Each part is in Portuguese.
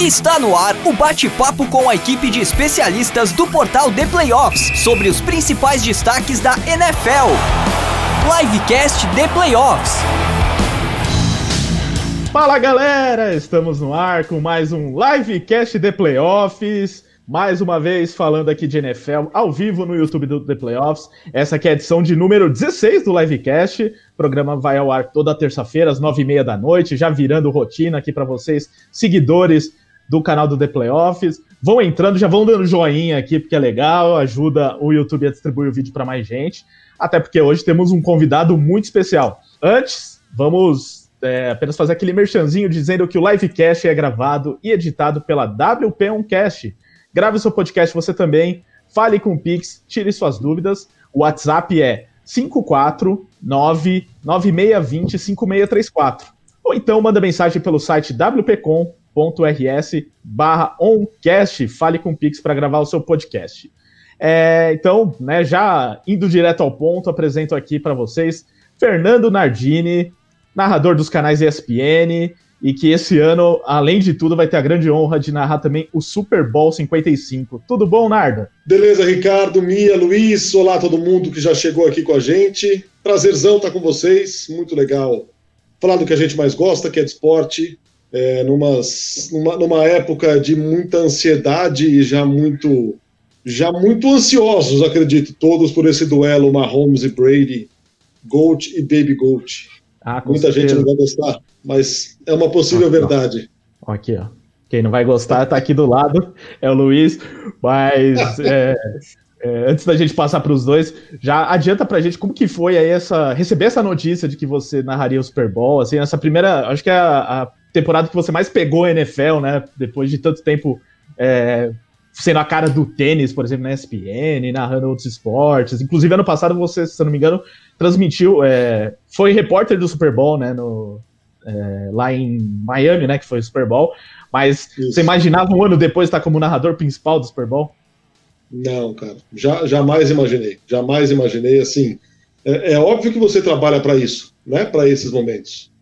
Está no ar o bate-papo com a equipe de especialistas do portal The Playoffs sobre os principais destaques da NFL. Livecast The Playoffs. Fala galera, estamos no ar com mais um Livecast The Playoffs. Mais uma vez falando aqui de NFL ao vivo no YouTube do The Playoffs. Essa aqui é a edição de número 16 do Livecast. O programa vai ao ar toda terça-feira, às nove e meia da noite, já virando rotina aqui para vocês, seguidores do canal do The Playoffs. Vão entrando, já vão dando joinha aqui, porque é legal, ajuda o YouTube a distribuir o vídeo para mais gente. Até porque hoje temos um convidado muito especial. Antes, vamos é, apenas fazer aquele merchanzinho dizendo que o Livecast é gravado e editado pela WP Oncast Grave seu podcast você também. Fale com o Pix, tire suas dúvidas. O WhatsApp é 549-9620-5634. Ou então manda mensagem pelo site wpcom.rs barra oncast. Fale com o Pix para gravar o seu podcast. É, então, né, já indo direto ao ponto, apresento aqui para vocês Fernando Nardini, narrador dos canais ESPN, e que esse ano, além de tudo, vai ter a grande honra de narrar também o Super Bowl 55. Tudo bom, Narda? Beleza, Ricardo, Mia, Luiz, olá todo mundo que já chegou aqui com a gente. Prazerzão estar com vocês, muito legal falar do que a gente mais gosta, que é de esporte, é, numas, numa, numa época de muita ansiedade e já muito, já muito ansiosos, acredito, todos por esse duelo Mahomes e Brady, Gold e Baby Gold. Ah, Muita certeza. gente não vai gostar, mas é uma possível aqui, verdade. Ó. Aqui, ó. Quem não vai gostar tá aqui do lado, é o Luiz, mas é, é, antes da gente passar para os dois, já adianta pra gente como que foi aí essa receber essa notícia de que você narraria o Super Bowl, assim, essa primeira, acho que é a, a temporada que você mais pegou a NFL, né, depois de tanto tempo é, sendo a cara do tênis, por exemplo, na ESPN, narrando outros esportes. Inclusive, ano passado, você, se eu não me engano, transmitiu, é, foi repórter do Super Bowl, né, no, é, lá em Miami, né, que foi o Super Bowl. Mas Isso. você imaginava um ano depois estar como narrador principal do Super Bowl? Não, cara, já, jamais imaginei, jamais imaginei, assim, é, é óbvio que você trabalha para isso, né, para esses momentos.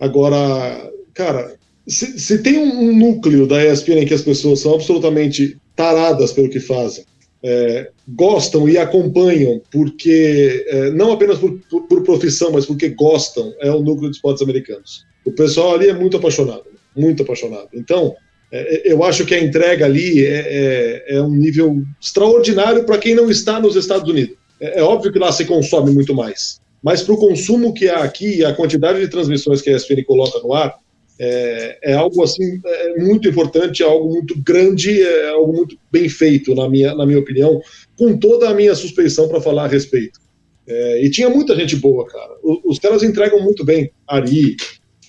Agora, cara, se, se, tem um, núcleo da ESPN em que as pessoas são absolutamente taradas pelo que fazem, é, gostam e acompanham porque, é, não apenas por, por, por, profissão, mas porque gostam, é o núcleo de esportes americanos. O pessoal ali é muito apaixonado, muito apaixonado. Então, é, é eu acho que a entrega ali é, é, é um nível extraordinário para quem não está nos Estados Unidos. É, óbvio que lá se consome muito mais, mas para o consumo que há aqui, a quantidade de transmissões que a ESPN coloca no ar, é, é, algo assim é muito importante, é algo muito grande, é algo muito bem feito, na minha, na minha opinião, com toda a minha suspeição para falar a respeito. É, e tinha muita gente boa, cara. Os, os caras entregam muito bem. Ari,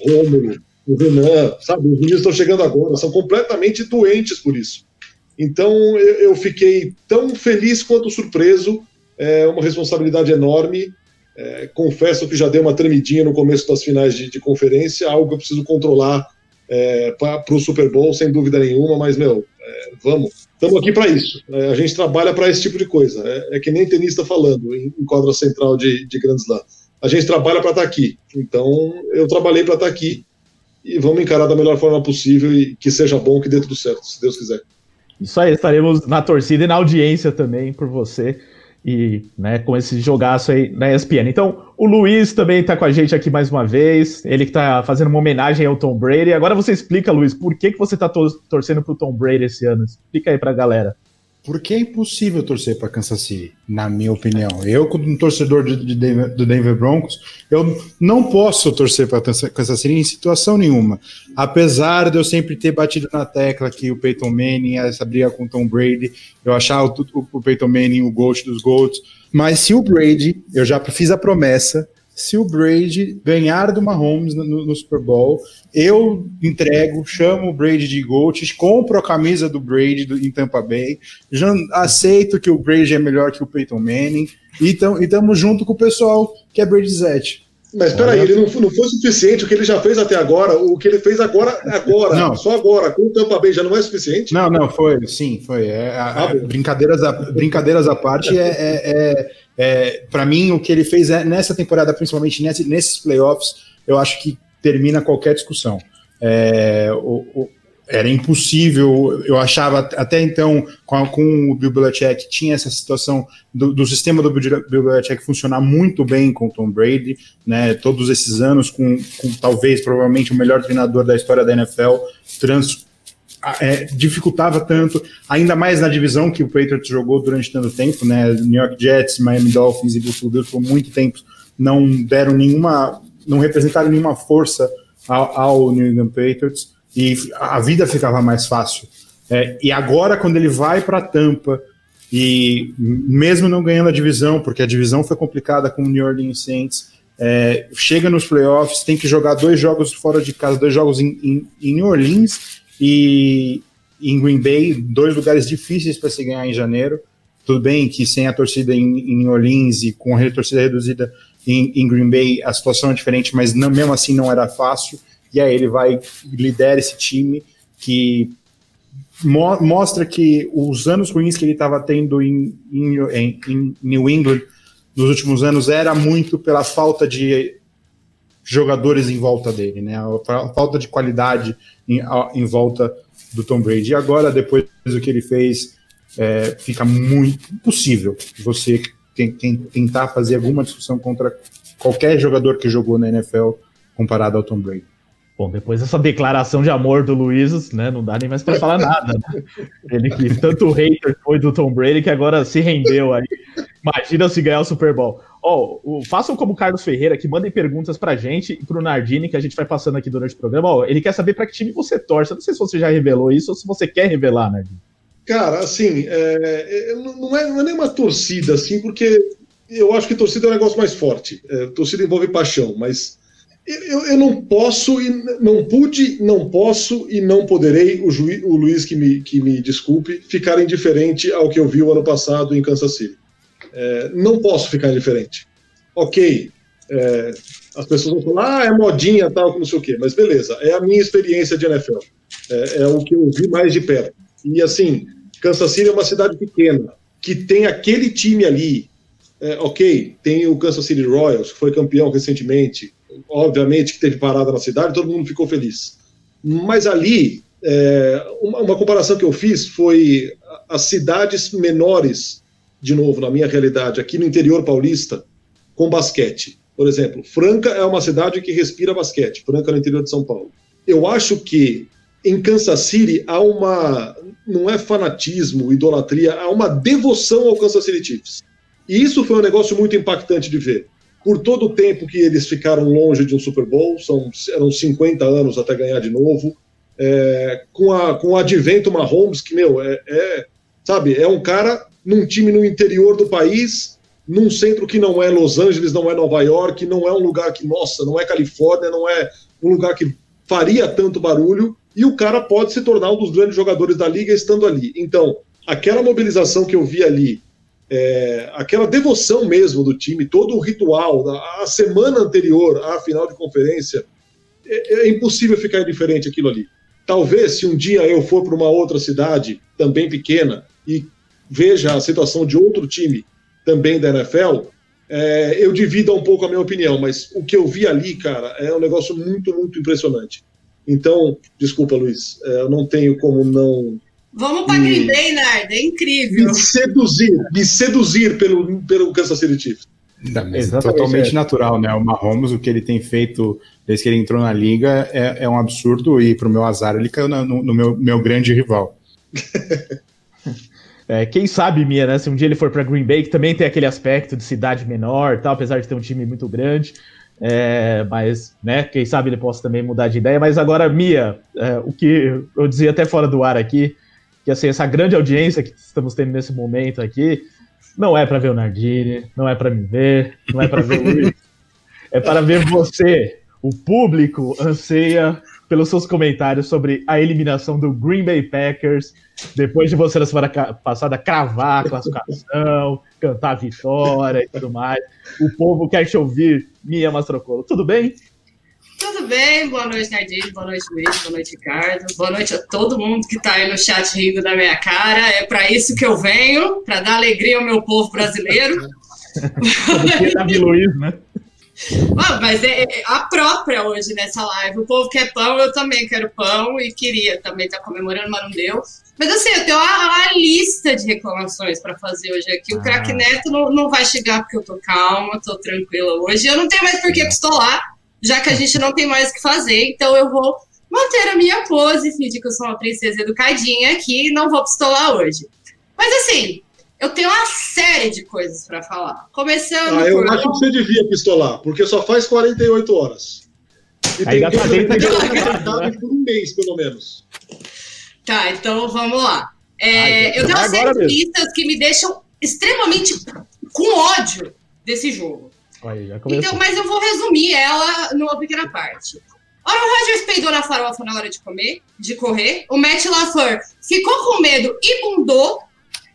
Rômulo, o Renan, sabe? Os meninos estão chegando agora, são completamente doentes por isso. Então eu, eu fiquei tão feliz quanto surpreso, é uma responsabilidade enorme. É, confesso que já dei uma tremidinha no começo das finais de, de conferência, algo que eu preciso controlar é, para o Super Bowl, sem dúvida nenhuma, mas, meu, é, vamos. Estamos aqui para isso. É, a gente trabalha para esse tipo de coisa. É, é, que nem tenista falando em, em quadra central de, de Grand Slam. A gente trabalha para estar tá aqui. Então, eu trabalhei para estar tá aqui e vamos encarar da melhor forma possível e que seja bom, que dê tudo certo, se Deus quiser. Isso aí, estaremos na torcida e na audiência também por você e né, com esse jogaço aí na ESPN. Então, o Luiz também está com a gente aqui mais uma vez, ele que está fazendo uma homenagem ao Tom Brady. Agora você explica, Luiz, por que, que você está torcendo para o Tom Brady esse ano? Explica aí para a galera. Porque é impossível torcer para Kansas City, na minha opinião. Eu, como um torcedor de, de Denver, do Denver Broncos, eu não posso torcer para Kansas City em situação nenhuma. Apesar de eu sempre ter batido na tecla que o Peyton Manning, essa briga com o Tom Brady, eu achava o, o Peyton Manning o GOAT dos GOATs. Mas se o Brady, eu já fiz a promessa, se o Brady ganhar do Mahomes no, no, Super Bowl, eu entrego, chamo o Brady de GOAT, compro a camisa do Brady do, em Tampa Bay, já aceito que o Brady é melhor que o Peyton Manning, e estamos junto com o pessoal que é Brady Zete. Mas peraí, ele não, não foi suficiente o que ele já fez até agora, o que ele fez agora, agora, não. só agora, com o Tampa Bay já não é suficiente? Não, não, foi, sim, foi. É, a, ah, brincadeiras, a, brincadeiras à parte, é, é, é é, para mim, o que ele fez é, nessa temporada, principalmente nesses playoffs, eu acho que termina qualquer discussão. É, o, o, era impossível. Eu achava até então, com, com o Bill Belichick, tinha essa situação do, do, sistema do Bill Belichick funcionar muito bem com o Tom Brady, né? Todos esses anos, com, com talvez, provavelmente, o melhor treinador da história da NFL, trans, é, dificultava tanto, ainda mais na divisão que o Patriots jogou durante tanto tempo, né? New York Jets, Miami Dolphins e Buffalo por muito tempo não deram nenhuma, não representaram nenhuma força ao, ao New England Patriots e a vida ficava mais fácil. É, e agora, quando ele vai para Tampa, e mesmo não ganhando a divisão, porque a divisão foi complicada com o New Orleans Saints, é, chega nos playoffs, tem que jogar dois jogos fora de casa, dois jogos em New Orleans e em Green Bay, dois lugares difíceis para se ganhar em janeiro. Tudo bem que sem a torcida em, em Orleans e com a torcida reduzida em, em Green Bay, a situação é diferente, mas não, mesmo assim não era fácil e aí ele vai lidera esse time que mo mostra que os anos ruins que ele estava tendo em, em, em, New England nos últimos anos era muito pela falta de jogadores em volta dele, né? A falta de qualidade em, em volta do Tom Brady. E agora, depois do que ele fez, é, fica muito impossível você tentar fazer alguma discussão contra qualquer jogador que jogou na NFL comparado ao Tom Brady. Bom, depois dessa declaração de amor do Luiz, né, não dá nem mais para falar nada. Né? Ele que tanto hater foi do Tom Brady que agora se rendeu aí. Imagina se ganhar o Super Bowl. Ó, oh, façam como o Carlos Ferreira, que mandem perguntas pra gente e pro Nardini, que a gente vai passando aqui durante o programa. Ó, oh, ele quer saber para que time você torce. Eu não sei se você já revelou isso ou se você quer revelar, Nardini. Cara, assim, é, é, não, é, não é nem uma torcida, assim, porque eu acho que torcida é um negócio mais forte. É, torcida envolve paixão, mas eu, eu, não posso e não pude, não posso e não poderei, o, juiz, o Luiz que me, que me desculpe, ficar indiferente ao que eu vi o ano passado em Kansas City. É, não posso ficar indiferente. Ok, é, as pessoas vão falar, ah, é modinha, tal, não sei o quê, mas beleza, é a minha experiência de NFL. É, é o que eu vi mais de perto. E assim, Kansas City é uma cidade pequena, que tem aquele time ali, é, ok, tem o Kansas City Royals, que foi campeão recentemente, obviamente que teve parada na cidade, todo mundo ficou feliz. Mas ali, é, uma, uma, comparação que eu fiz foi as cidades menores, de novo, na minha realidade, aqui no interior paulista, com basquete. Por exemplo, Franca é uma cidade que respira basquete, Franca no interior de São Paulo. Eu acho que em Kansas City há uma, não é fanatismo, idolatria, há uma devoção ao Kansas City Chiefs. E isso foi um negócio muito impactante de ver por todo o tempo que eles ficaram longe de um Super Bowl, são, eram 50 anos até ganhar de novo, é, com, a, com o advento Mahomes, que, meu, é, é, sabe, é um cara num time no interior do país, num centro que não é Los Angeles, não é Nova York, não é um lugar que, nossa, não é Califórnia, não é um lugar que faria tanto barulho, e o cara pode se tornar um dos grandes jogadores da liga estando ali. Então, aquela mobilização que eu vi ali, é, aquela devoção mesmo do time, todo o ritual, a, semana anterior à final de conferência, é, é impossível ficar indiferente aquilo ali. Talvez se um dia eu for para uma outra cidade, também pequena, e veja a situação de outro time, também da NFL, é, eu divido um pouco a minha opinião, mas o que eu vi ali, cara, é um negócio muito, muito impressionante. Então, desculpa, Luiz, é, eu não tenho como não Vamos para Green Bay, Nard, é incrível. Me seduzir, me seduzir pelo, pelo Kansas City Chiefs. É totalmente é. natural, né? O Mahomes, o que ele tem feito desde que ele entrou na liga é, é um absurdo e para o meu azar ele caiu no, no meu, meu grande rival. É, quem sabe, Mia, né? Se um dia ele for para Green Bay, que também tem aquele aspecto de cidade menor, tal, apesar de ter um time muito grande. É, mas, né? Quem sabe ele possa também mudar de ideia. Mas agora, Mia, é, o que eu dizia até fora do ar aqui, que assim, essa grande audiência que estamos tendo nesse momento aqui não é para ver o Nardini, não é para me ver, não é para ver o Luiz. É para ver você. O público anseia pelos seus comentários sobre a eliminação do Green Bay Packers, depois de você na semana passada cravar a classificação, cantar a vitória e tudo mais. O povo quer te ouvir, Mia Mastrocolo. Tudo bem? Tudo bem? Boa noite, Nardinho. Boa noite, Luiz. Boa noite, Ricardo. Boa noite a todo mundo que está aí no chat rindo da minha cara. É para isso que eu venho, para dar alegria ao meu povo brasileiro. Davi Luiz, né? Ah, mas é, é a própria hoje nessa live. O povo quer pão, eu também quero pão e queria também estar tá comemorando, mas não deu. Mas assim, eu tenho uma, uma lista de reclamações para fazer hoje aqui. O ah. craque Neto não, não vai chegar porque eu tô calma, tô tranquila hoje. Eu não tenho mais por que pistolar, já que a gente não tem mais o que fazer. Então eu vou manter a minha pose, fingir que eu sou uma princesa educadinha aqui e não vou pistolar hoje. Mas assim, eu tenho uma série de coisas para falar. Começando. Ah, eu por... acho que você devia pistolar, porque só faz 48 horas. E Aí tem que ser por um mês, pelo menos. Tá, então vamos lá. É, eu tenho uma série de pistas que me deixam extremamente com ódio desse jogo. Então, mas eu vou resumir ela numa pequena parte. Aaron Rodgers peidou na farofa na hora de comer, de correr. O Matt LaFleur ficou com medo e bundou.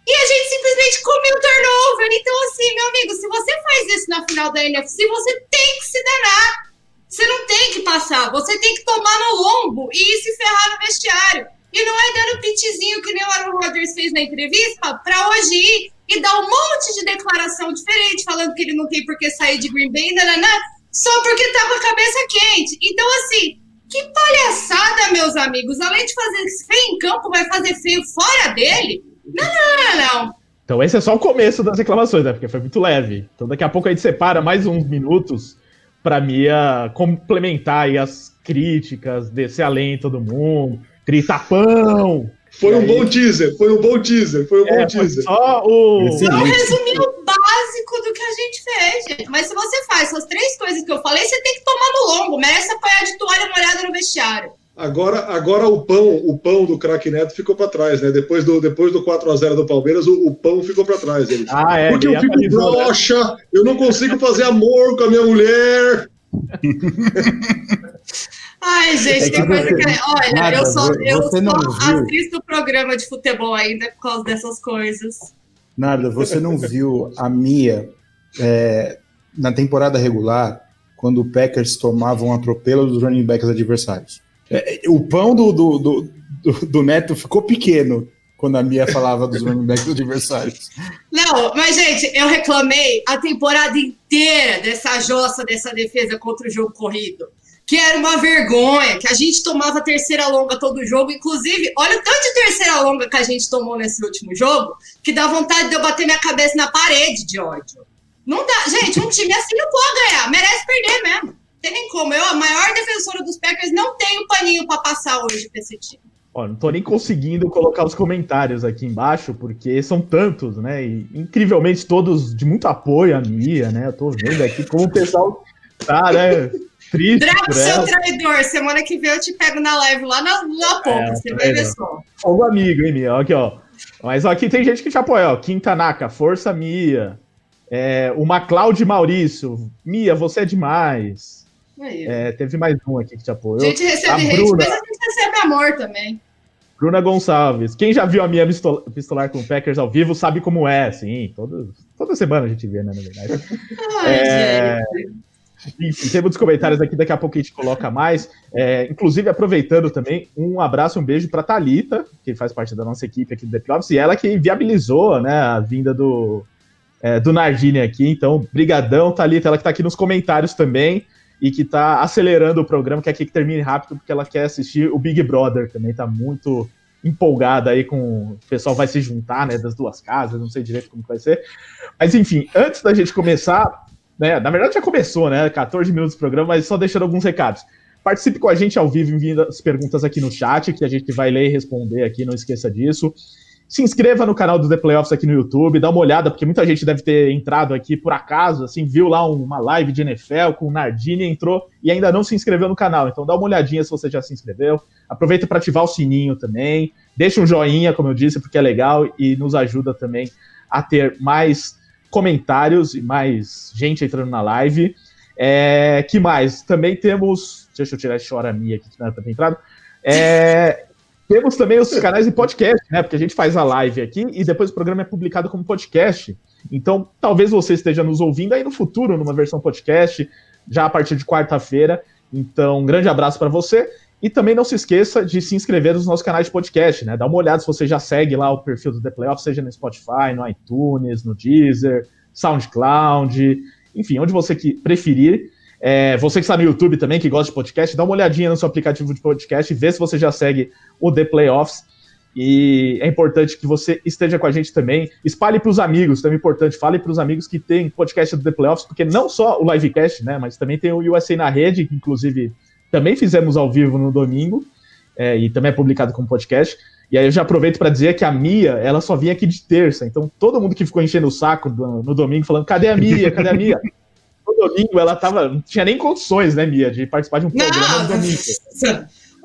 E a gente simplesmente comeu o turnover. Então, assim, meu amigo, se você faz isso na final da NFC, você tem que se danar. Você não tem que passar. Você tem que tomar no lombo e ir se ferrar no vestiário. E não é dando pitizinho que nem o Aaron Rodgers fez na entrevista para hoje ir e dar um monte de declaração diferente, falando que ele não tem por que sair de Green Bay, nananã, só porque tá com a cabeça quente. Então, assim, que palhaçada, meus amigos. Além de fazer feio em campo, vai fazer feio fora dele? Não, não, não, não. Então esse é só o começo das reclamações, né? Porque foi muito leve. Então daqui a pouco a gente separa mais uns minutos para Mia complementar as críticas, descer além todo mundo, gritar pão. Foi um bom teaser, foi um bom teaser, foi um é, bom teaser. Só o. Não resumiu o básico do que a gente fez, gente. Mas se você faz essas três coisas que eu falei, você tem que tomar no longo. Merece apanhar de toalha molhada no vestiário. Agora, agora o pão, o pão do craque Neto ficou para trás, né? Depois do, depois do 4 a 0 do Palmeiras, o, o pão ficou para trás. Ele. Ah, é, Porque eu fico broxa, né? eu não consigo fazer amor com a minha mulher. Ai, gente, é tem coisa que. Olha, Nada, eu só, eu só assisto o programa de futebol ainda por causa dessas coisas. Nada, você não viu a Mia é, na temporada regular, quando o Packers tomavam um atropelo dos running backs adversários. É, o pão do, do, do, do, Neto ficou pequeno quando a Mia falava dos running backs adversários. Não, mas, gente, eu reclamei a temporada inteira dessa jossa, dessa defesa contra o jogo corrido que era uma vergonha, que a gente tomava terceira longa todo jogo. Inclusive, olha o tanto de terceira longa que a gente tomou nesse último jogo, que dá vontade de eu bater minha cabeça na parede de ódio. Não dá. Gente, um time assim não pode ganhar, merece perder mesmo. Não tem nem como. Eu, a maior defensora dos Packers, não tenho paninho para passar hoje pra esse time. Ó, não tô nem conseguindo colocar os comentários aqui embaixo, porque são tantos, né? E incrivelmente todos de muito apoio a Mia, né? Eu tô vendo aqui como o pessoal tá, né? Triste Draco, seu traidor. Semana que vem eu te pego na live lá na, na ponta. É, você vai ver só. Fogo amigo, hein, Mia? Aqui, ó. Mas ó, aqui tem gente que te apoia, ó. Quintanaka, Força Mia. É, o MacLeod Maurício. Mia, você é demais. É, teve mais um aqui que te apoiou. A gente recebe a hate, Bruna, mas a gente recebe amor também. Bruna Gonçalves. Quem já viu a minha pistolar com Packers ao vivo sabe como é, sim. Toda, toda semana a gente vê, né, na verdade. Ai, é, gente. Enfim, tem muitos comentários aqui, daqui a pouco a gente coloca mais. É, inclusive, aproveitando também, um abraço, um beijo para Talita, que faz parte da nossa equipe aqui do The Playoffs, e ela que viabilizou né, a vinda do, é, do Nardini aqui. Então, brigadão, Talita, ela que está aqui nos comentários também e que está acelerando o programa, quer que termine rápido, porque ela quer assistir o Big Brother também, está muito empolgada aí com o pessoal vai se juntar, né, das duas casas, não sei direito como vai ser. Mas enfim, antes da gente começar, né? Na verdade já começou, né? 14 minutos do programa, mas só deixando alguns recados. Participe com a gente ao vivo enviando as perguntas aqui no chat, que a gente vai ler e responder aqui, não esqueça disso. Se inscreva no canal do The Playoffs aqui no YouTube, dá uma olhada, porque muita gente deve ter entrado aqui por acaso, assim, viu lá uma live de NFL com o Nardini, entrou e ainda não se inscreveu no canal. Então dá uma olhadinha se você já se inscreveu. Aproveita para ativar o sininho também. Deixa um joinha, como eu disse, porque é legal e nos ajuda também a ter mais comentários e mais gente entrando na live. É, que mais? Também temos. Deixa eu tirar esse chora minha aqui, que não era pra ter entrado. É, temos também os canais de podcast, né? Porque a gente faz a live aqui e depois o programa é publicado como podcast. Então, talvez você esteja nos ouvindo aí no futuro, numa versão podcast, já a partir de quarta-feira. Então, um grande abraço para você. E também não se esqueça de se inscrever nos nossos canais de podcast, né? Dá uma olhada se você já segue lá o perfil do The Playoff, seja no Spotify, no iTunes, no Deezer, SoundCloud, enfim, onde você que preferir. É, você que está no YouTube também, que gosta de podcast, dá uma olhadinha no seu aplicativo de podcast e vê se você já segue o The Playoffs. E é importante que você esteja com a gente também. Espalhe para os amigos, também é importante. Fale para os amigos que tem podcast do The Playoffs, porque não só o livecast, né? Mas também tem o USA na rede, que inclusive também fizemos ao vivo no domingo, é, e também é publicado como podcast. E aí eu já aproveito para dizer que a Mia, ela só vinha aqui de terça. Então todo mundo que ficou enchendo o saco no, no domingo, falando, cadê a Mia? Cadê a Mia? no domingo ela tava. Não tinha nem condições, né, Mia, de participar de um programa no domingo.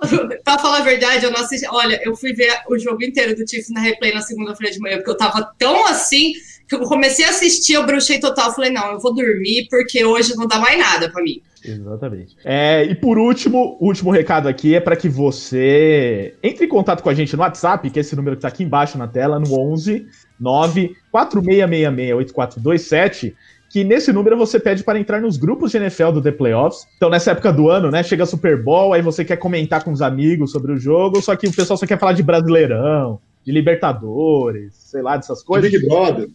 pra falar a verdade, eu não assisti. Olha, eu fui ver o jogo inteiro do Chiefs na replay na segunda-feira de manhã, porque eu tava tão assim que eu comecei a assistir, eu bruxei total. Falei, não, eu vou dormir, porque hoje não dá mais nada para mim. Exatamente. É, e por último, o último recado aqui é para que você entre em contato com a gente no WhatsApp, que é esse número que está aqui embaixo na tela, no 11 9 4666 8427 que nesse número você pede para entrar nos grupos de NFL do The Playoffs. Então, nessa época do ano, né, chega Super Bowl, aí você quer comentar com os amigos sobre o jogo, só que o pessoal só quer falar de Brasileirão, de Libertadores, sei lá, dessas coisas. Big Brother.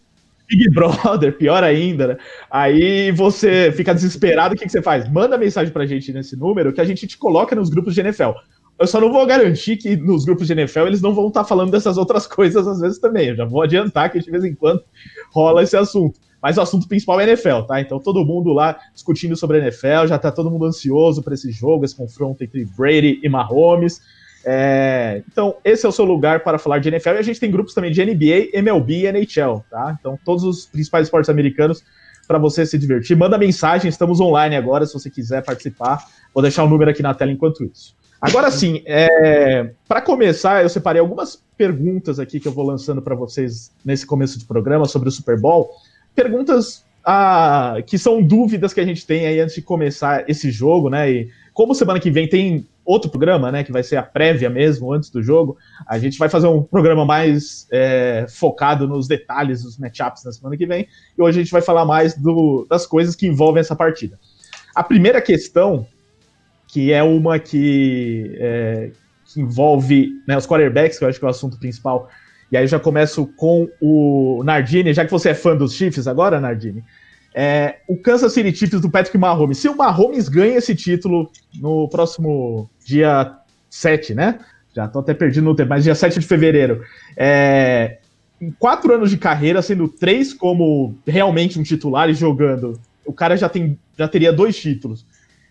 Big Brother, pior ainda, né? Aí você fica desesperado, o que, que você faz? Manda mensagem pra gente nesse número que a gente te coloca nos grupos de NFL. Eu só não vou garantir que nos grupos de NFL eles não vão estar falando dessas outras coisas às vezes também. Eu já vou adiantar que de vez em quando rola esse assunto. Mas o assunto principal é NFL, tá? Então todo mundo lá discutindo sobre NFL, já tá todo mundo ansioso para esse jogo, esse confronto entre Brady e Mahomes. É... Então, esse é o seu lugar para falar de NFL. E a gente tem grupos também de NBA, MLB e NHL, tá? Então, todos os principais esportes americanos para você se divertir. Manda mensagem, estamos online agora, se você quiser participar. Vou deixar o número aqui na tela enquanto isso. Agora sim, é... para começar, eu separei algumas perguntas aqui que eu vou lançando para vocês nesse começo de programa sobre o Super Bowl perguntas ah, que são dúvidas que a gente tem aí antes de começar esse jogo, né? E como semana que vem tem outro programa, né? Que vai ser a prévia mesmo, antes do jogo, a gente vai fazer um programa mais é, focado nos detalhes dos matchups na semana que vem. E hoje a gente vai falar mais do, das coisas que envolvem essa partida. A primeira questão, que é uma que, é, que envolve né, os quarterbacks, que eu acho que é o assunto principal e aí eu já começo com o Nardini, já que você é fã dos Chiefs agora, Nardini. É, o Kansas City Chiefs do Patrick Mahomes. Se o Mahomes ganha esse título no próximo dia 7, né? Já tô até perdido no tempo, mas dia 7 de fevereiro. É, em quatro anos de carreira, sendo três como realmente um titular e jogando, o cara já, tem, já teria dois títulos.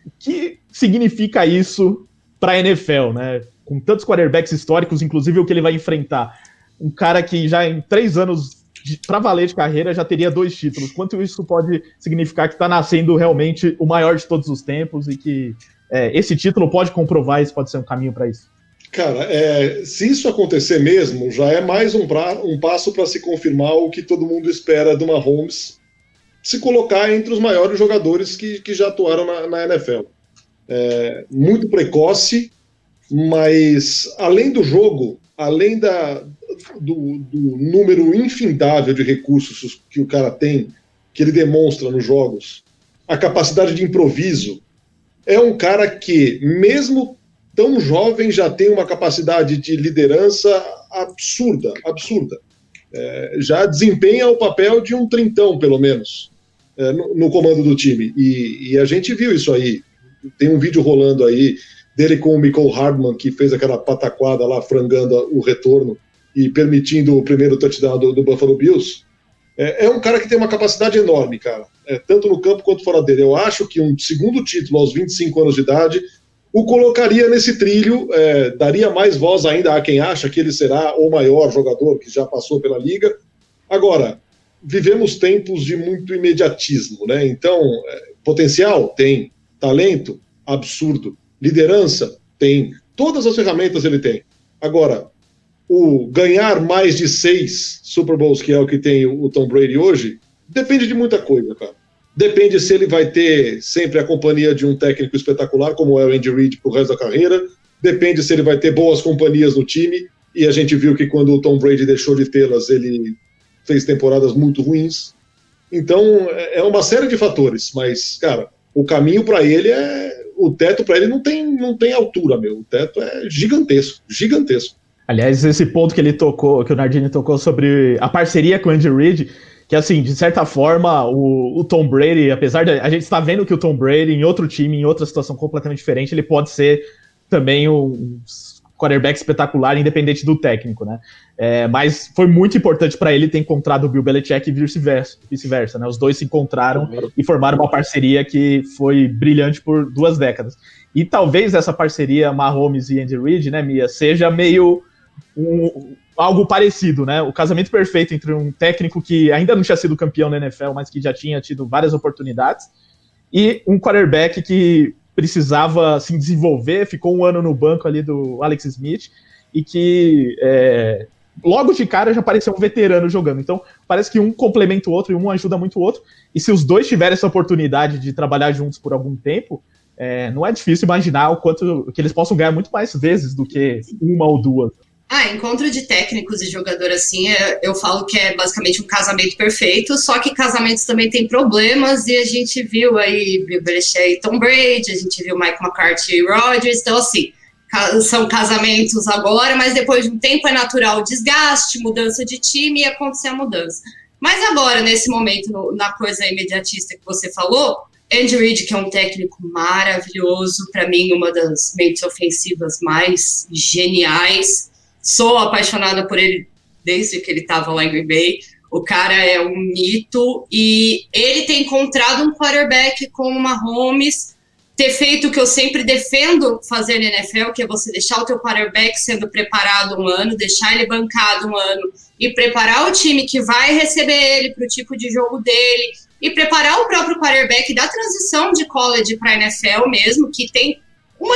O que significa isso para NFL, né? Com tantos quarterbacks históricos, inclusive o que ele vai enfrentar um cara que já em três anos para valer de carreira já teria dois títulos. Quanto isso pode significar que está nascendo realmente o maior de todos os tempos e que é, esse título pode comprovar isso pode ser um caminho para isso? Cara, é, se isso acontecer mesmo, já é mais um, pra, um passo para se confirmar o que todo mundo espera do Mahomes se colocar entre os maiores jogadores que, que já atuaram na, na NFL. É, muito precoce, mas além do jogo, além da, do, do número infindável de recursos que o cara tem, que ele demonstra nos jogos, a capacidade de improviso, é um cara que, mesmo tão jovem, já tem uma capacidade de liderança absurda, absurda. É, já desempenha o papel de um trintão, pelo menos, é, no, no, comando do time. E, e, a gente viu isso aí. Tem um vídeo rolando aí dele com o Michael Hardman, que fez aquela pataquada lá, frangando o retorno e permitindo o primeiro touchdown do, do Buffalo Bills, é, é, um cara que tem uma capacidade enorme, cara, é, tanto no campo quanto fora dele. Eu acho que um segundo título aos 25 anos de idade o colocaria nesse trilho, é, daria mais voz ainda a quem acha que ele será o maior jogador que já passou pela liga. Agora, vivemos tempos de muito imediatismo, né? Então, é, potencial tem, talento absurdo, liderança tem, todas as ferramentas ele tem. Agora, o ganhar mais de seis Super Bowls, que é o que tem o Tom Brady hoje, depende de muita coisa, cara. Depende se ele vai ter sempre a companhia de um técnico espetacular, como é o Andy Reid pro resto da carreira. Depende se ele vai ter boas companhias no time. E a gente viu que quando o Tom Brady deixou de tê-las, ele fez temporadas muito ruins. Então, é uma série de fatores. Mas, cara, o caminho para ele é. O teto para ele não tem, não tem altura, meu. O teto é gigantesco, gigantesco. Aliás, esse ponto que ele tocou, que o Nardini tocou sobre a parceria com o Andy Reid, que assim, de certa forma, o, o Tom Brady, apesar de a gente estar vendo que o Tom Brady em outro time, em outra situação completamente diferente, ele pode ser também um quarterback espetacular, independente do técnico, né? É, mas foi muito importante para ele ter encontrado o Bill Belichick e vice-versa, vice-versa, né? Os dois se encontraram e formaram uma parceria que foi brilhante por duas décadas. E talvez essa parceria Mahomes e Andy Reid, né, Mia, seja meio um, algo parecido, né? O casamento perfeito entre um técnico que ainda não tinha sido campeão na NFL, mas que já tinha tido várias oportunidades, e um quarterback que precisava se desenvolver, ficou um ano no banco ali do Alex Smith e que é, logo de cara já parecia um veterano jogando. Então parece que um complementa o outro e um ajuda muito o outro. E se os dois tiverem essa oportunidade de trabalhar juntos por algum tempo, é, não é difícil imaginar o quanto que eles possam ganhar muito mais vezes do que uma ou duas. Ah, encontro de técnicos e jogador assim, é, eu falo que é basicamente um casamento perfeito, só que casamentos também tem problemas, e a gente viu aí Bill Belichick e Tom Brady, a gente viu Mike McCarthy e Rodgers, então assim, são casamentos agora, mas depois de um tempo é natural desgaste, mudança de time e acontecer a mudança. Mas agora, nesse momento, na coisa imediatista que você falou, Andy Reid, que é um técnico maravilhoso, para mim, uma das mentes ofensivas mais geniais, Sou apaixonada por ele desde que ele estava lá em Green Bay. O cara é um mito e ele tem encontrado um quarterback como Mahomes, ter feito o que eu sempre defendo fazer na NFL, que é você deixar o teu quarterback sendo preparado um ano, deixar ele bancado um ano e preparar o time que vai receber ele para o tipo de jogo dele e preparar o próprio quarterback da transição de college para NFL mesmo, que tem uma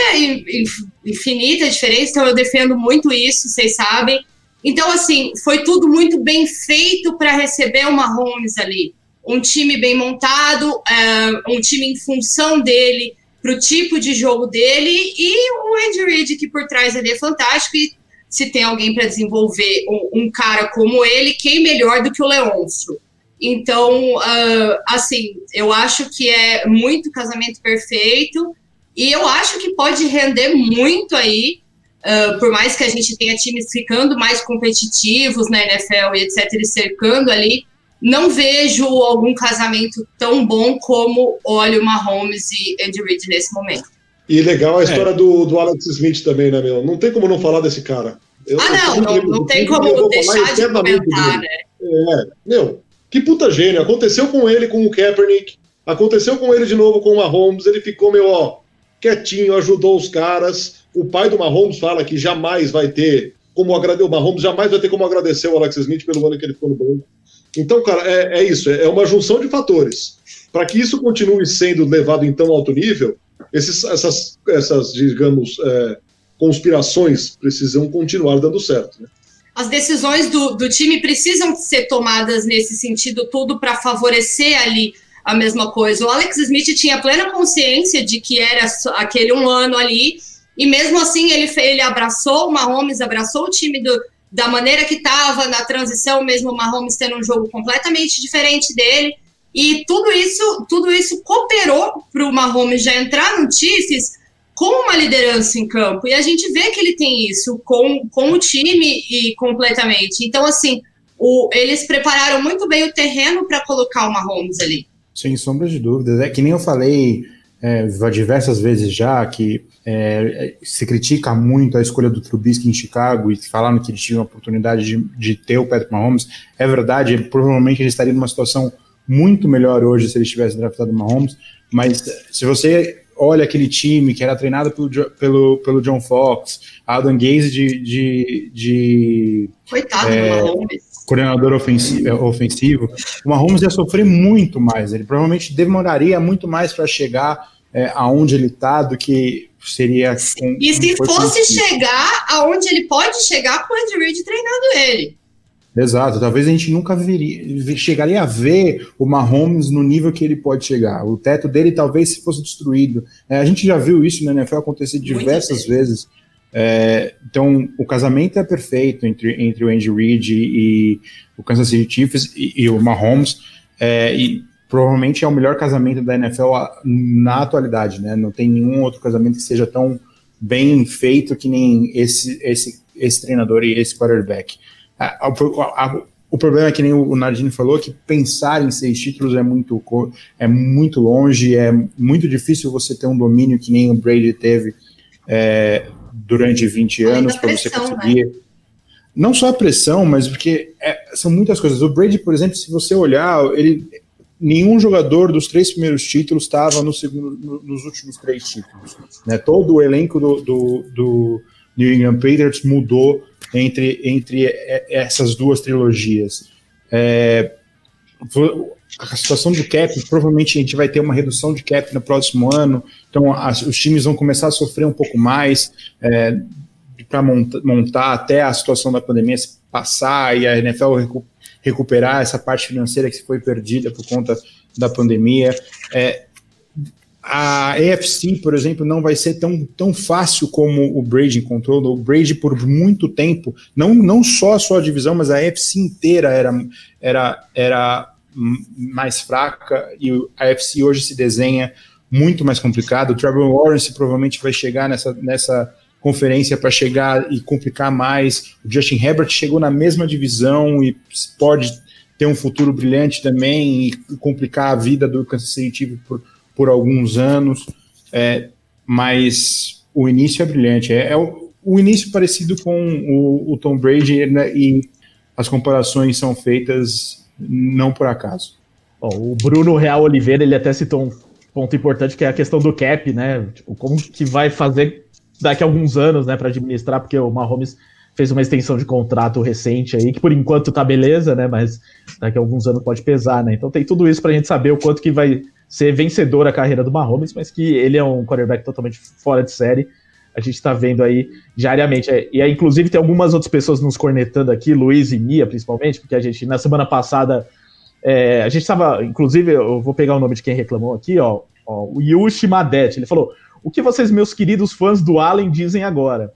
infinita diferença, então eu defendo muito isso, vocês sabem. Então, assim, foi tudo muito bem feito para receber o Mahomes ali. Um time bem montado, uh, um time em função dele, para o tipo de jogo dele, e o Andy Reid, que por trás ali é fantástico. E se tem alguém para desenvolver um, um, cara como ele, quem melhor do que o Leôncio? Então, uh, assim, eu acho que é muito casamento perfeito. E eu acho que pode render muito aí, uh, por mais que a gente tenha times ficando mais competitivos na NFL e etc., e cercando ali, não vejo algum casamento tão bom como olha o Mahomes e Andy Reid nesse momento. E legal a história é. do, do Alex Smith também, né, meu? Não tem como não falar desse cara. Eu, ah, não, não, não tem como deixar de comentar, né? É, meu, que puta gênio. Aconteceu com ele com o Kaepernick, aconteceu com ele de novo com o Mahomes, ele ficou, meu, ó, quietinho, ajudou os caras. O pai do Mahomes fala que jamais vai ter como agradecer. O Mahomes jamais vai ter como agradecer o Alex Smith pelo ano que ele ficou no banco. Então, cara, é, é isso, é uma junção de fatores. Para que isso continue sendo levado em tão alto nível, esses, essas, essas, digamos, é, conspirações precisam continuar dando certo. Né? As decisões do, do time precisam ser tomadas nesse sentido tudo para favorecer ali a mesma coisa. O Alex Smith tinha plena consciência de que era aquele um ano ali, e mesmo assim ele, ele abraçou o Mahomes, abraçou o time do, da maneira que estava na transição, mesmo o Mahomes tendo um jogo completamente diferente dele. E tudo isso, tudo isso cooperou para o Mahomes já entrar no Chiefs com uma liderança em campo. E a gente vê que ele tem isso com, com o time e completamente. Então, assim, o, eles prepararam muito bem o terreno para colocar o Mahomes ali. Sem sombra de dúvidas. É que nem eu falei é, diversas vezes já que é, se critica muito a escolha do Trubisky em Chicago e falando que ele tinha a oportunidade de, de ter o Patrick Mahomes. É verdade, provavelmente ele estaria numa situação muito melhor hoje se ele tivesse draftado o Mahomes, mas se você olha aquele time que era treinado pelo, pelo, pelo John Fox, Adam Gaze de, de, de Coitado é, do Mahomes coordenador ofensivo, é, ofensivo, o Mahomes ia sofrer muito mais. Ele provavelmente demoraria muito mais para chegar é, aonde ele está do que seria. Com, e se fosse chegar aonde ele pode chegar com o Andy Reid treinando ele. Exato, talvez a gente nunca viria, chegaria a ver o Mahomes no nível que ele pode chegar. O teto dele talvez fosse destruído. É, a gente já viu isso na NFL acontecer diversas vezes. É, então, o casamento é perfeito entre, entre o Andy Reid e, o Kansas City Chiefs e, e o Mahomes, é, e provavelmente é o melhor casamento da NFL na atualidade, né? Não tem nenhum outro casamento que seja tão bem feito que nem esse, esse, esse treinador e esse quarterback. A, a, a, o problema é que nem o Nardini falou, que pensar em seis títulos é muito, é muito longe, é muito difícil você ter um domínio que nem o Brady teve é, durante 20 anos para você conseguir. Né? Não só a pressão, mas porque é, são muitas coisas. O Brady, por exemplo, se você olhar, ele, nenhum jogador dos três primeiros títulos estava no segundo, no, nos últimos três títulos. Né? Todo o elenco do, do, do New England Patriots mudou entre, entre essas duas trilogias. É, a situação do cap, provavelmente a gente vai ter uma redução de cap no próximo ano, então as, os times vão começar a sofrer um pouco mais é, para monta, montar até a situação da pandemia se passar e a NFL recu recuperar essa parte financeira que foi perdida por conta da pandemia. É, a AFC, por exemplo, não vai ser tão, tão fácil como o Brady encontrou. O Brady, por muito tempo, não, não só a sua divisão, mas a AFC inteira era, era, era mais fraca e a AFC hoje se desenha muito mais complicado. O Trevor Lawrence provavelmente vai chegar nessa, nessa conferência para chegar e complicar mais. O Justin Herbert chegou na mesma divisão e pode ter um futuro brilhante também e complicar a vida do Kansas City Chiefs por por alguns anos, é, mas o início é brilhante. É, é o, o, início parecido com o, o Tom Brady né, e as comparações são feitas não por acaso. Bom, o Bruno Real Oliveira ele até citou um ponto importante que é a questão do cap, né? Tipo, como que vai fazer daqui a alguns anos, né, para administrar, porque o Mahomes fez uma extensão de contrato recente aí, que por enquanto tá beleza, né, mas daqui a alguns anos pode pesar, né? Então tem tudo isso pra gente saber o quanto que vai ser vencedor a carreira do Mahomes, mas que ele é um quarterback totalmente fora de série. A gente está vendo aí diariamente. É, e aí, inclusive, tem algumas outras pessoas nos cornetando aqui, Luiz e Mia, principalmente, porque a gente, na semana passada, é, a gente estava, inclusive, eu vou pegar o nome de quem reclamou aqui, ó, ó o Yushi Madete. Ele falou: O que vocês, meus queridos fãs do Allen, dizem agora?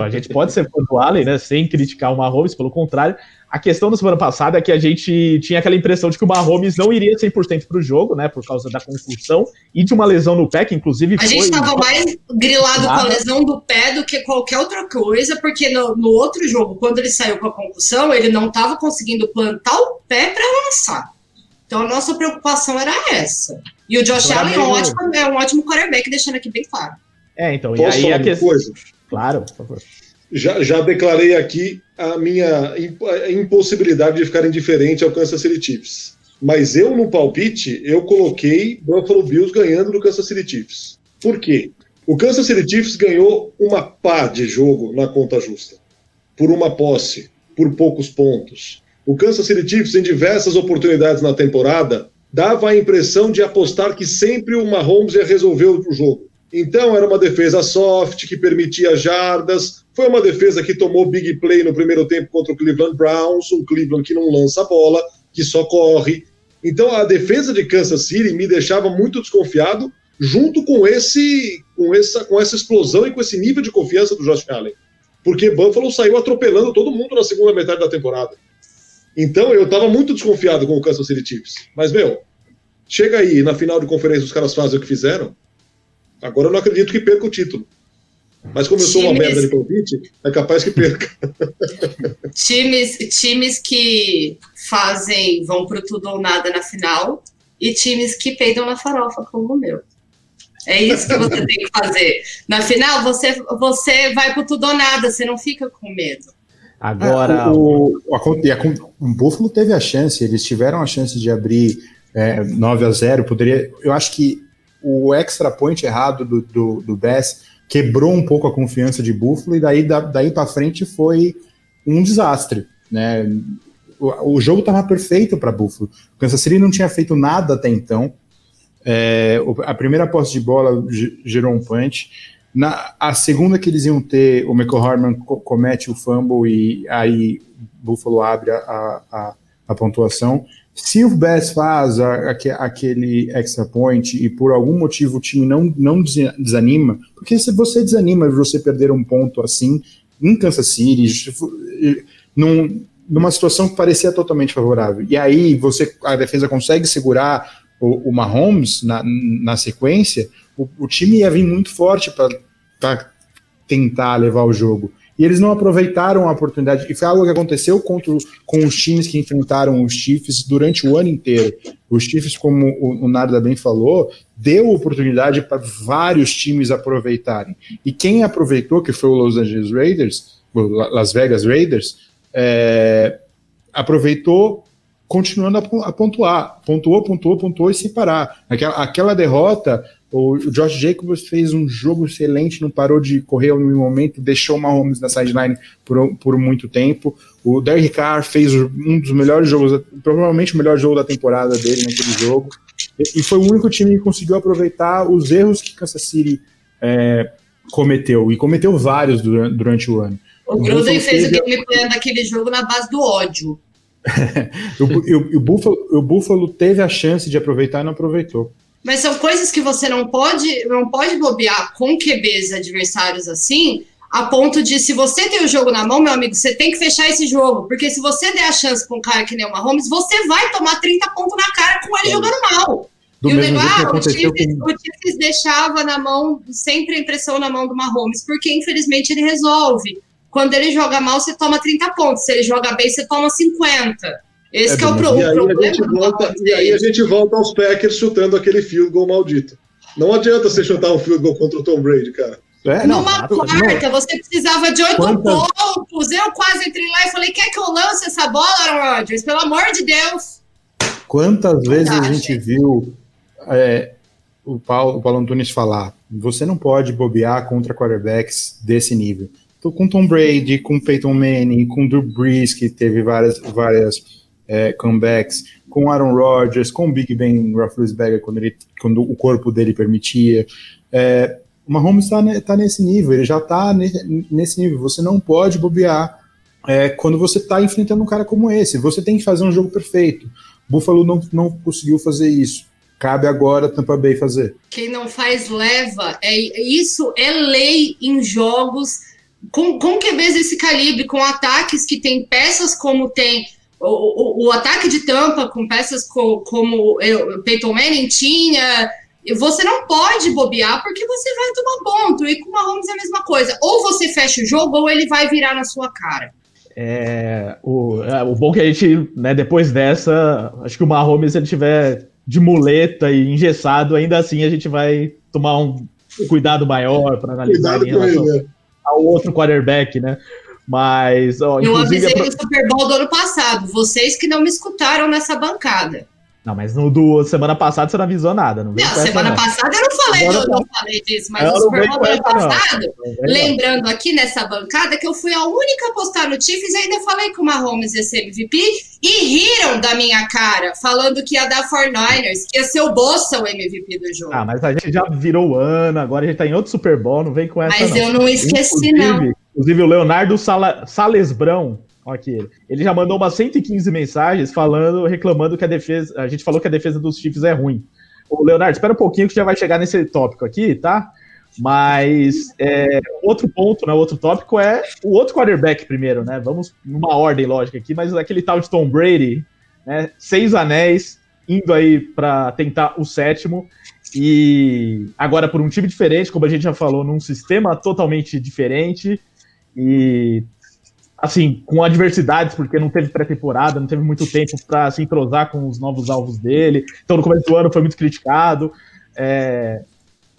A gente pode ser fã do Allen, né? Sem criticar o Mahomes, pelo contrário. A questão da semana passada é que a gente tinha aquela impressão de que o Mahomes não iria 100% para o jogo, né? Por causa da concussão e de uma lesão no pé, que inclusive. A foi... gente estava mais grilado Nada. com a lesão do pé do que qualquer outra coisa, porque no, no outro jogo, quando ele saiu com a concussão, ele não estava conseguindo plantar o pé para lançar. Então a nossa preocupação era essa. E o Josh Allen é um, ótimo, é um ótimo quarterback, deixando aqui bem claro. É, então, Posso e aí a questão. Coisa? Claro, por favor. Já, já declarei aqui a minha impossibilidade de ficar indiferente ao Kansas City Chiefs. Mas eu, no palpite, eu coloquei Buffalo Bills ganhando do Kansas City Chiefs. Por quê? O Kansas City Chiefs ganhou uma pá de jogo na conta justa. Por uma posse, por poucos pontos. O Kansas City Chiefs, em diversas oportunidades na temporada, dava a impressão de apostar que sempre o Mahomes ia resolver o jogo. Então era uma defesa soft, que permitia jardas. Foi uma defesa que tomou big play no primeiro tempo contra o Cleveland Browns, um Cleveland que não lança a bola, que só corre. Então a defesa de Kansas City me deixava muito desconfiado, junto com esse, com essa, com essa explosão e com esse nível de confiança do Josh Allen, porque Buffalo saiu atropelando todo mundo na segunda metade da temporada. Então eu estava muito desconfiado com o Kansas City Chiefs. Mas meu, chega aí na final de conferência os caras fazem o que fizeram Agora eu não acredito que perca o título. Mas como eu sou times... uma merda de convite, é capaz que perca. times, times que fazem, vão pro tudo ou nada na final, e times que peidam na farofa, como o meu. É isso que você tem que fazer. Na final, você, você vai pro tudo ou nada, você não fica com medo. Agora. É, o, o, a, o Buffalo teve a chance, eles tiveram a chance de abrir é, 9 a 0 Poderia. Eu acho que o extra point errado do, do, do Bass quebrou um pouco a confiança de Buffalo e daí, da, daí para frente foi um desastre, né? O, o jogo estava perfeito para Buffalo. O Kansas City não tinha feito nada até então. É, a primeira posse de bola gerou um punch. Na, a segunda que eles iam ter, o Michael Harman co comete o fumble e aí Buffalo abre a, a, a pontuação. Se o Bass faz a, a, aquele extra point e por algum motivo o time não, não desanima, porque se você desanima de você perder um ponto assim em Kansas City, num, numa situação que parecia totalmente favorável, e aí você a defesa consegue segurar o, o Mahomes na, na sequência, o, o time ia vir muito forte para tentar levar o jogo. E eles não aproveitaram a oportunidade. E foi algo que aconteceu contra, com os times que enfrentaram os Chiefs durante o ano inteiro. Os Chiefs, como o, o Narda bem falou, deu oportunidade para vários times aproveitarem. E quem aproveitou, que foi o Los Angeles Raiders, Las Vegas Raiders, é, aproveitou continuando a, pontuar. Pontuou, pontuou, pontuou e sem parar. Aquela, aquela derrota o Josh Jacobs fez um jogo excelente, não parou de correr em nenhum momento, deixou o Mahomes na sideline por, por muito tempo. O Derek Carr fez um dos melhores jogos, provavelmente o melhor jogo da temporada dele naquele jogo. E, e foi o único time que conseguiu aproveitar os erros que Kansas City é, cometeu, e cometeu vários durante, durante o ano. O, Gruden fez teve... o game plan daquele jogo na base do ódio. o, o, o, Buffalo, o Buffalo teve a chance de aproveitar e não aproveitou. Mas são coisas que você não pode, não pode bobear com QBs adversários assim, a ponto de, se você tem o jogo na mão, meu amigo, você tem que fechar esse jogo. Porque se você der a chance para um cara que nem o Mahomes, você vai tomar 30 pontos na cara com ele é. jogando mal. Do e o negócio, ah, o Chiefs, com... o Chiefs deixava na mão, sempre a impressão na mão do Mahomes, porque infelizmente ele resolve. Quando ele joga mal, você toma 30 pontos. Se ele joga bem, você toma 50. Esse é, é o, pro, e aí problema. A gente volta, e aí a gente volta aos Packers chutando aquele field goal maldito. Não adianta você chutar um field goal contra o Tom Brady, cara. É, não, Numa quarta, você precisava de oito pontos. Eu quase entrei lá e falei: quer que eu lance essa bola, Rodgers? Pelo amor de Deus. Quantas vezes a gente viu é, o, Paulo, o Paulo Antunes falar: você não pode bobear contra quarterbacks desse nível. Tô com Tom Brady, com Peyton Manning, com Drew Brees, que teve várias, várias é, comebacks, com Aaron Rodgers, com Big Ben Roethlisberger quando, ele, quando o corpo dele permitia. É, o Mahomes está tá nesse nível, ele já está nesse nível. Você não pode bobear é, quando você está enfrentando um cara como esse. Você tem que fazer um jogo perfeito. Buffalo não, não conseguiu fazer isso. Cabe agora Tampa Bay fazer. Quem não faz leva. É, isso é lei em jogos com, com QBs desse calibre, com ataques que tem peças como tem o, o, o, ataque de tampa com peças co, como o Peyton Manning tinha, você não pode bobear porque você vai tomar ponto. E com o Mahomes é a mesma coisa. Ou você fecha o jogo ou ele vai virar na sua cara. É, o, é, o bom que a gente, né, depois dessa, acho que o Mahomes, se ele tiver de muleta e engessado, ainda assim a gente vai tomar um cuidado maior para analisar cuidado em relação ele, né? ao outro quarterback, né? Mas, ó, Eu avisei no Super Bowl do ano passado, vocês que não me escutaram nessa bancada. Não, mas no do semana passada você não avisou nada. Não, não semana não. passada eu não falei, eu não falei disso, mas no Super Bowl do ano passado, lembrando aqui nessa bancada que eu fui a única a postar no Chiefs e ainda falei que o Mahomes ia ser MVP e riram da minha cara, falando que ia dar 49ers, que ia ser o Bossa o MVP do jogo. Ah, mas a gente já virou ano, agora a gente tá em outro Super Bowl, não vem com essa Mas não. eu não esqueci, inclusive, não. Inclusive o Leonardo Sala, Salesbrão Aqui ele. Já mandou umas 115 mensagens falando, reclamando que a defesa. A gente falou que a defesa dos Chiefs é ruim. Ô, Leonardo, espera um pouquinho que já vai chegar nesse tópico aqui, tá? Mas é, outro ponto, né? Outro tópico é o outro quarterback primeiro, né? Vamos numa ordem lógica aqui, mas aquele tal de Tom Brady, né? Seis anéis, indo aí para tentar o sétimo. E agora por um time diferente, como a gente já falou, num sistema totalmente diferente. E assim, com adversidades, porque não teve pré-temporada, não teve muito tempo para se entrosar com os novos alvos dele. Então, no começo do ano foi muito criticado. É...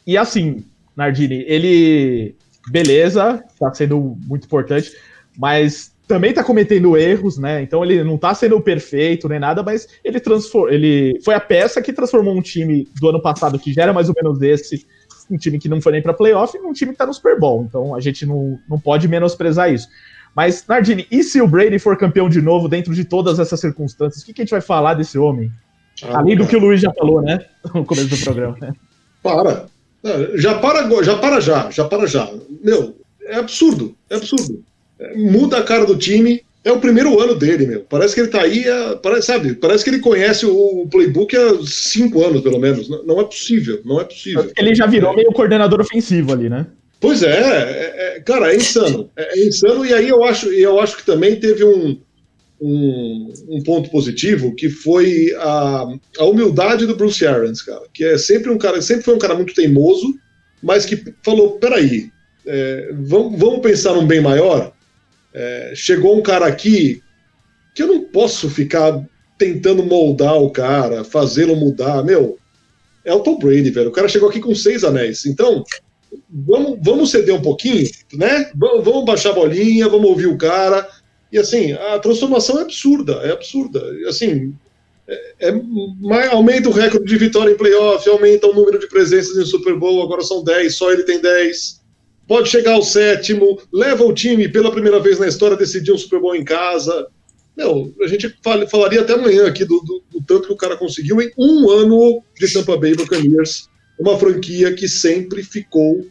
E assim, Nardini, ele, beleza, está sendo muito importante, mas também está cometendo erros, né? Então ele não está sendo perfeito nem nada, mas ele transformou, ele foi a peça que transformou um time do ano passado que já era mais ou menos esse, um time que não foi nem para playoff, num time que está no Super Bowl. Então a gente não, não pode menosprezar isso. Mas, Nardini, e se o Brady for campeão de novo dentro de todas essas circunstâncias? O que, que a gente vai falar desse homem? Ah, Além do que o Luiz já falou, né? No começo do programa. Né? Para. É, já para já para já, já para já. Meu, é absurdo, é absurdo. É, muda a cara do time. É o primeiro ano dele, meu. Parece que ele tá aí, é, parece, sabe? Parece que ele conhece o playbook há cinco anos, pelo menos. Não, não é possível, não é possível. Ele já virou meio coordenador ofensivo ali, né? Pois é, é, é, cara, é insano. É, é, insano, e aí eu acho, eu acho que também teve um, um, um, ponto positivo, que foi a, a humildade do Bruce Arians, cara, que é sempre um cara, sempre foi um cara muito teimoso, mas que falou, peraí, é, vamos, vamos pensar num bem maior. É, chegou um cara aqui que eu não posso ficar tentando moldar o cara, fazê-lo mudar. Meu, é o Tom Brady, velho. O cara chegou aqui com seis anéis. Então, vamos, vamos ceder um pouquinho, né? Vamos, vamos baixar a bolinha, vamos ouvir o cara. E assim, a transformação é absurda, é absurda. Assim, é, é, aumenta o recorde de vitória em playoff, aumenta o número de presenças em Super Bowl, agora são 10, só ele tem 10. Pode chegar ao sétimo, leva o time pela primeira vez na história decidir um Super Bowl em casa. Não, a gente fal falaria até amanhã aqui do, do, do, tanto que o cara conseguiu em um ano de Tampa Bay Buccaneers, uma franquia que sempre ficou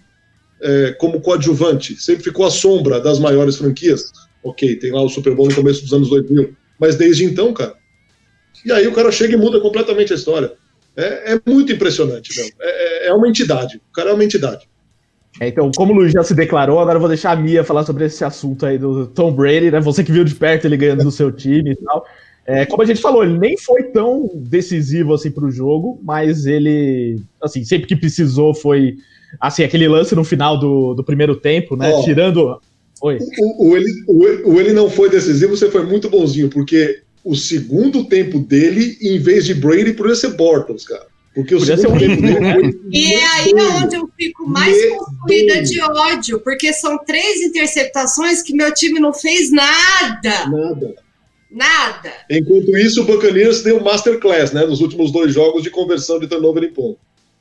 é, como coadjuvante, sempre ficou à sombra das maiores franquias. Ok, tem lá o Super Bowl no começo dos anos 2000, mas desde então, cara. E aí o cara chega e muda completamente a história. É, é muito impressionante, meu. É, é, é uma entidade. O cara é uma entidade. É, então, como o Luiz já se declarou, agora eu vou deixar a Mia falar sobre esse assunto aí do Tom Brady, né? Você que viu de perto ele ganhando do seu time e tal. É, como a gente falou, ele nem foi tão decisivo assim para o jogo, mas ele, assim, sempre que precisou foi, assim, aquele lance no final do, do primeiro tempo, né? Oh, Tirando. Oi. O, o, ele, o, o ele não foi decisivo, você foi muito bonzinho, porque o segundo tempo dele, em vez de Brady, poderia ser Bortles, cara. Porque o segundo tempo dele foi E é aí onde eu fico mais construída de ódio, porque são três interceptações que meu time não fez nada. Nada. Nada. Enquanto isso, o Buccaneers deu masterclass, né? Nos últimos dois jogos de conversão de turnover em ponto.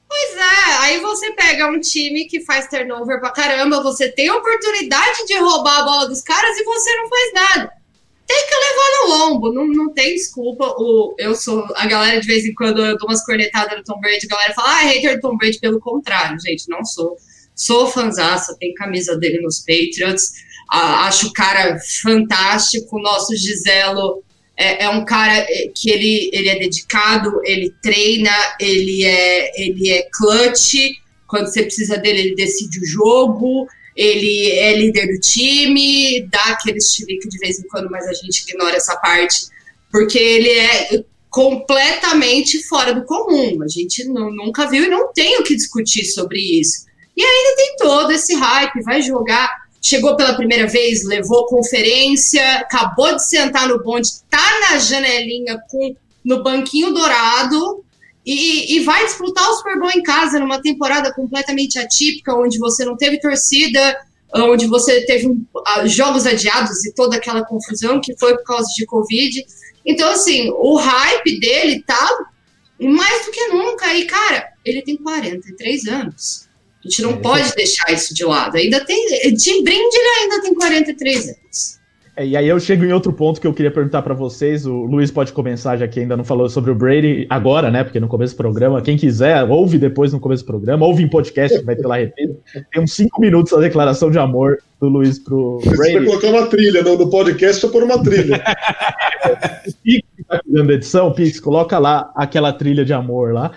Pois é, aí você pega um time que faz turnover pra caramba, você tem a oportunidade de roubar a bola dos caras e você não faz nada tem que levar no lombo, não, não tem desculpa. O, eu sou. A galera, de vez em quando, eu dou umas cornetadas no Tom Brady, a galera fala, ah, hater do Tom Brady, pelo contrário, gente, não sou. Sou fanzaça, tem camisa dele nos Patriots, ah, acho o cara fantástico. O nosso Giselo é, é, um cara é, que ele, ele é dedicado, ele treina, ele é, ele é clutch. Quando você precisa dele, ele decide o jogo ele é líder do time, dá aquele chilique de vez em quando, mas a gente ignora essa parte, porque ele é completamente fora do comum. A gente nunca viu e não tem o que discutir sobre isso. E ainda tem todo esse hype, vai jogar. Chegou pela primeira vez, levou conferência, acabou de sentar no bonde, tá na janelinha com no banquinho dourado, e, e, vai disputar o Super Bowl em casa numa temporada completamente atípica, onde você não teve torcida, onde você teve um, jogos adiados e toda aquela confusão que foi por causa de Covid. Então, assim, o hype dele tá mais do que nunca. E, cara, ele tem 43 anos. A gente não é, pode deixar isso de lado. Ainda tem. De brinde, ele ainda tem 43 anos. É, e aí eu chego em outro ponto que eu queria perguntar para vocês. O Luiz pode começar, já que ainda não falou sobre o Brady agora, né? Porque no começo do programa, quem quiser, ouve depois no começo do programa, ouve em podcast, que vai ter lá repetido. Tem uns cinco minutos a declaração de amor do Luiz pro Brady. Você vai colocar uma trilha no, no podcast, só pôr uma trilha. o Pix tá fazendo edição, Pix, coloca lá aquela trilha de amor lá.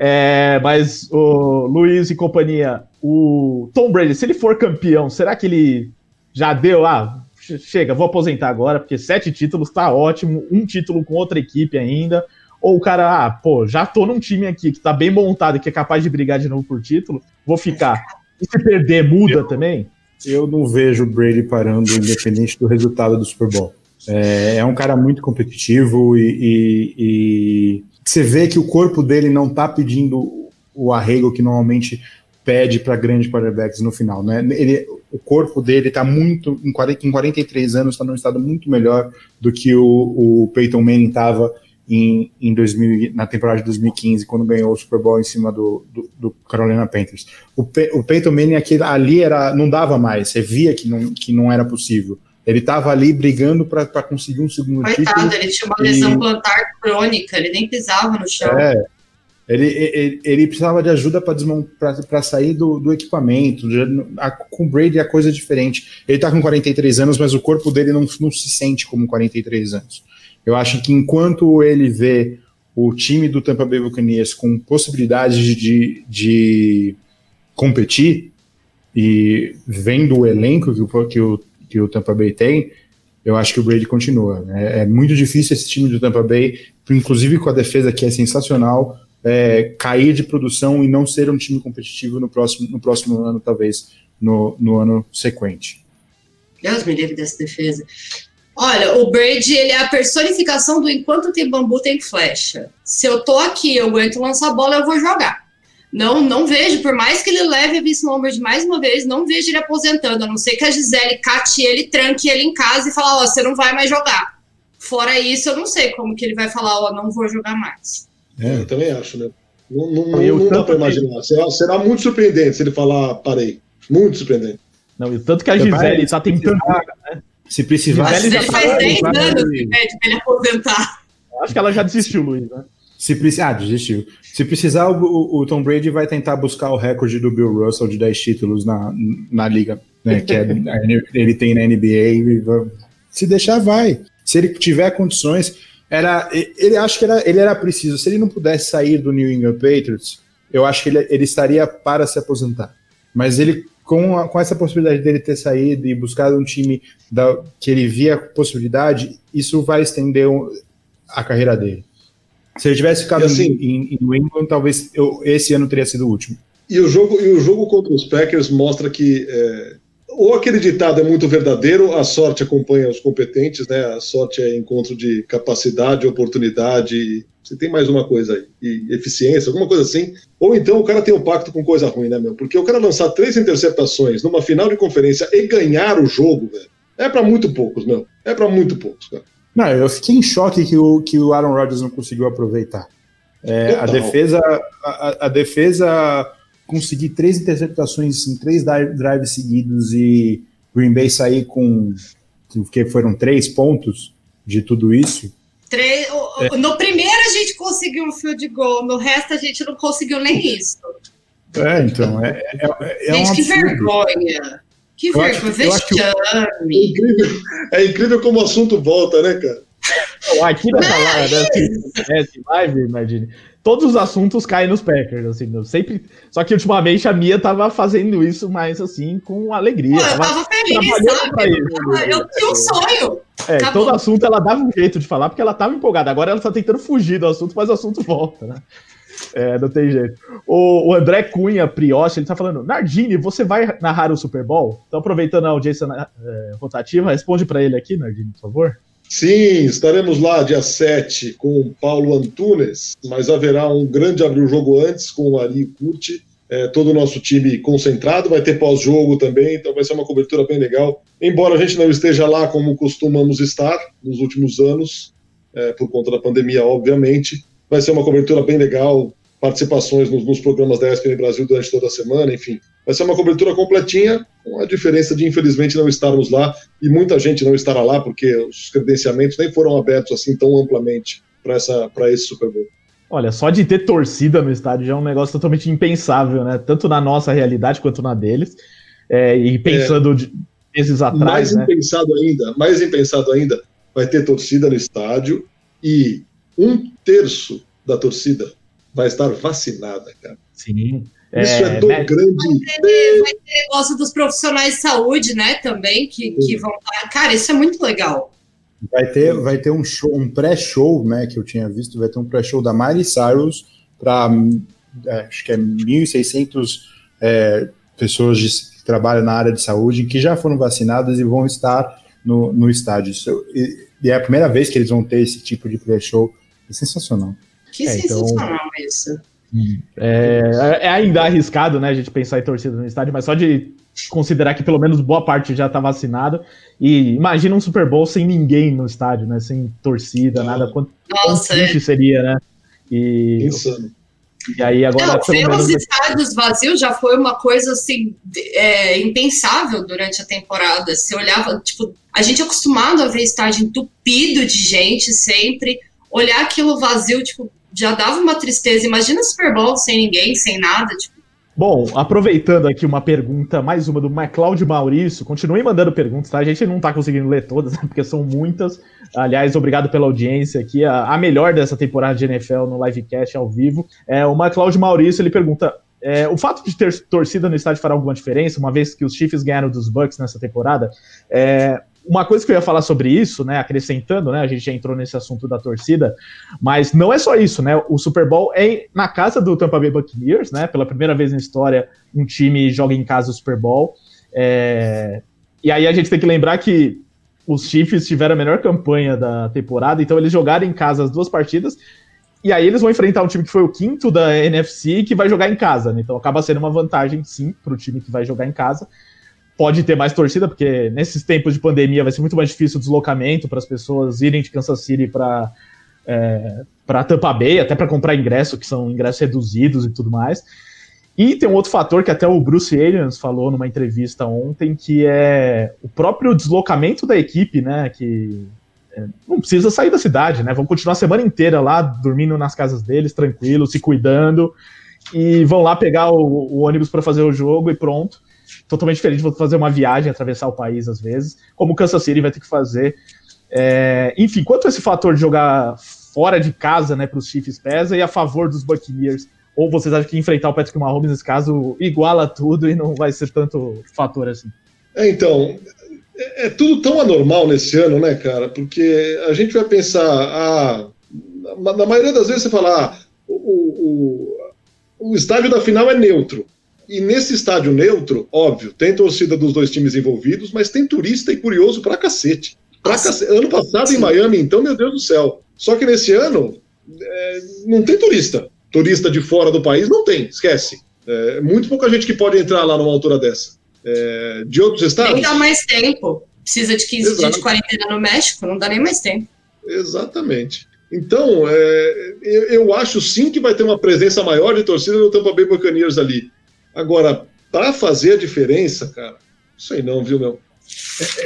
É, mas o Luiz e companhia, o Tom Brady, se ele for campeão, será que ele já deu, ah, chega, vou aposentar agora, porque sete títulos tá ótimo, um título com outra equipe ainda. Ou o cara, ah, pô, já tô num time aqui que tá bem montado e que é capaz de brigar de novo por título, vou ficar. E se perder, muda eu, também? Eu não vejo o Brady parando, independente do resultado do Super Bowl. É, é um cara muito competitivo e, e, e, você vê que o corpo dele não tá pedindo o arrego que normalmente pede para grandes quarterbacks no final. Né? Ele, o corpo dele está muito, em, 40, em 43 anos, está num estado muito melhor do que o, o Peyton Manning estava em, em 2000, na temporada de 2015, quando ganhou o Super Bowl em cima do, do, do Carolina Panthers. O, Pe, o Peyton Manning aquele, ali era, não dava mais, você via que não, que não era possível. Ele estava ali brigando para conseguir um segundo Coitado, título. Coitado, ele tinha uma lesão e... plantar crônica, ele nem pisava no chão. É, ele, ele, ele precisava de ajuda para sair do, do equipamento. A, com o Brady a coisa é diferente. Ele está com 43 anos, mas o corpo dele não, não se sente como 43 anos. Eu acho que enquanto ele vê o time do Tampa Bay Buccaneers com possibilidade de, de competir e vendo o elenco que o, que o, que o Tampa Bay tem, eu acho que o Brady continua. É, é muito difícil esse time do Tampa Bay, inclusive com a defesa que é sensacional, é, cair de produção e não ser um time competitivo no próximo, no próximo ano, talvez, no, no ano sequente. Deus me livre dessa defesa. Olha, o Brady, ele é a personificação do enquanto tem bambu, tem flecha. Se eu tô aqui, eu aguento lançar bola, eu vou jogar. Não, não vejo, por mais que ele leve a Vince Lombard mais uma vez, não vejo ele aposentando, a não ser que a Gisele cate ele, tranque ele em casa e fale, ó, oh, você não vai mais jogar. Fora isso, eu não sei como que ele vai falar, ó, oh, não vou jogar mais. É, eu também acho, né? Não, não, não, não dá pra imaginar. Será, será, muito surpreendente se ele falar, parei. Muito surpreendente. Não, e tanto que a Gisele está tentando. Né? Se precisar. Gisele já faz 10 anos que pede pra ele aposentar. Acho que ela já desistiu, Luiz, né? Se precisar, ah, desistiu. Se precisar, o, o, Tom Brady vai tentar buscar o recorde do Bill Russell de 10 títulos na, na liga, né? Que é, ele tem na NBA. Se deixar, vai. Se ele tiver condições, era, ele acho que era, ele era preciso. Se ele não pudesse sair do New England Patriots, eu acho que ele, ele estaria para se aposentar. Mas ele, com, a, com essa possibilidade dele ter saído e buscado um time da, que ele via possibilidade, isso vai estender um, a carreira dele. Se ele tivesse ficado assim, em, em, New England, talvez eu, esse ano teria sido o último. E o jogo, e o jogo contra os Packers mostra que é, ou aquele ditado é muito verdadeiro, a sorte acompanha os competentes, né? A sorte é encontro de capacidade, oportunidade, você tem mais uma coisa aí, e eficiência, alguma coisa assim. Ou então o cara tem um pacto com coisa ruim, né, meu? Porque o cara lançar três interceptações numa final de conferência e ganhar o jogo, velho, é para muito poucos, meu. É para muito poucos, cara. Não, eu fiquei em choque que o, que o Aaron Rodgers não conseguiu aproveitar. É, a defesa, a, a defesa conseguir três interceptações em três drives seguidos e Green Bay sair com que foram três pontos de tudo isso. Três, é. No primeiro a gente conseguiu um field goal, no resto a gente não conseguiu nem isso. É, então, é, é, é gente, um que vergonha. Que vergonha, vexame. É incrível, é incrível como o assunto volta, né, cara? Aqui nessa live, nessa live, imagine, todos os assuntos caem nos Packers, assim, sempre. Só que ultimamente a Mia tava fazendo isso mais assim com alegria. Pô, eu tava feliz, sabe? Eu, eu tinha um sonho. É, Acabou. todo assunto ela dava um jeito de falar, porque ela tava empolgada. Agora ela tá tentando fugir do assunto, mas o assunto volta, né? É, não tem jeito. O, o André Cunha Prioche, ele tá falando: Nardini, você vai narrar o Super Bowl? Então, aproveitando a audiência é, rotativa, responde para ele aqui, Nardini, por favor. Sim, estaremos lá dia 7 com o Paulo Antunes, mas haverá um grande abrir o jogo antes com o Ari Curti, é, todo o nosso time concentrado, vai ter pós-jogo também, então vai ser uma cobertura bem legal. Embora a gente não esteja lá como costumamos estar nos últimos anos, é, por conta da pandemia, obviamente, vai ser uma cobertura bem legal, participações nos, nos programas da ESPN Brasil durante toda a semana, enfim. Vai ser uma cobertura completinha, com a diferença de, infelizmente, não estarmos lá e muita gente não estará lá, porque os credenciamentos nem foram abertos assim tão amplamente para esse Super Bowl. Olha, só de ter torcida no estádio já é um negócio totalmente impensável, né? Tanto na nossa realidade quanto na deles. É, e pensando é, meses atrás. Mais né? impensado ainda, mais impensado ainda, vai ter torcida no estádio e um terço da torcida vai estar vacinada, cara. Sim. Isso é, é tão né? grande. Vai ter, negócio dos profissionais de saúde, né, também, que, que vão. Cara, isso é muito legal. Vai ter, vai ter um show, um pré-show, né, que eu tinha visto, vai ter um pré-show da Miley Cyrus para é, acho que é 1.600 é, pessoas de, que trabalham na área de saúde que já foram vacinadas e vão estar no, no estádio. Isso, e, e, é a primeira vez que eles vão ter esse tipo de pré-show. É sensacional. Que é, então, sensacional então, isso. É, é, ainda arriscado, né, a gente pensar em torcida no estádio, mas só de considerar que pelo menos boa parte já tá vacinado. E imagina um Super Bowl sem ninguém no estádio, né? Sem torcida, nada. Quanto, Nossa, quanto é. seria, né? E, Insano. e aí agora. Não, ver menos... os estádios vazios já foi uma coisa assim é, impensável durante a temporada. Você olhava, tipo, a gente é acostumado a ver estádio entupido de gente sempre. Olhar aquilo vazio, tipo, já dava uma tristeza. Imagina Super Bowl sem ninguém, sem nada, tipo. Bom, aproveitando aqui uma pergunta, mais uma do MacLeod Maurício, continue mandando perguntas, tá? A gente não tá conseguindo ler todas, porque são muitas. Aliás, obrigado pela audiência aqui. A, a melhor dessa temporada de NFL no livecast ao vivo. É, o MacLeod Maurício, ele pergunta: é, o fato de ter torcida no estádio fará alguma diferença, uma vez que os Chiefs ganharam dos Bucks nessa temporada? É, uma coisa que eu ia falar sobre isso, né, acrescentando, né, a gente já entrou nesse assunto da torcida, mas não é só isso, né, o Super Bowl é na casa do Tampa Bay Buccaneers, né, pela primeira vez na história um time joga em casa o Super Bowl, é, e aí a gente tem que lembrar que os Chiefs tiveram a melhor campanha da temporada, então eles jogaram em casa as duas partidas, e aí eles vão enfrentar um time que foi o quinto da NFC que vai jogar em casa, né, então acaba sendo uma vantagem, sim, para o time que vai jogar em casa, pode ter mais torcida, porque nesses tempos de pandemia vai ser muito mais difícil o deslocamento para as pessoas irem de Kansas City para é, para Tampa Bay, até para comprar ingresso, que são ingressos reduzidos e tudo mais. E tem um outro fator que até o Bruce Arians falou numa entrevista ontem, que é o próprio deslocamento da equipe, né? Que é, não precisa sair da cidade, né? Vão continuar a semana inteira lá, dormindo nas casas deles, tranquilos, se cuidando, e vão lá pegar o, o ônibus para fazer o jogo e pronto totalmente diferente de fazer uma viagem, atravessar o país às vezes, como o Kansas City vai ter que fazer. É, enfim, quanto esse fator de jogar fora de casa, né, para os Chiefs pesa e a favor dos Buccaneers? Ou vocês acham que enfrentar o Patrick Mahomes nesse caso iguala tudo e não vai ser tanto fator assim? É, então, é, é tudo tão anormal nesse ano, né, cara? Porque a gente vai pensar, ah, na maioria das vezes você fala, ah, o, o, o estádio da final é neutro. E nesse estádio neutro, óbvio, tem torcida dos dois times envolvidos, mas tem turista e curioso pra cacete. Pra cacete. Ano passado em Miami, então, meu Deus do céu. Só que nesse ano, é, não tem turista. Turista de fora do país não tem, esquece. É, muito pouca gente que pode entrar lá numa altura dessa. É, de outros estados. Nem dá mais tempo. Precisa de 15 Exato. dias de quarentena no México, não dá nem mais tempo. Exatamente. Então, é, eu, eu, acho sim que vai ter uma presença maior de torcida no Tampa Bay Buccaneers ali. Agora, para fazer a diferença, cara, isso aí não, viu, meu?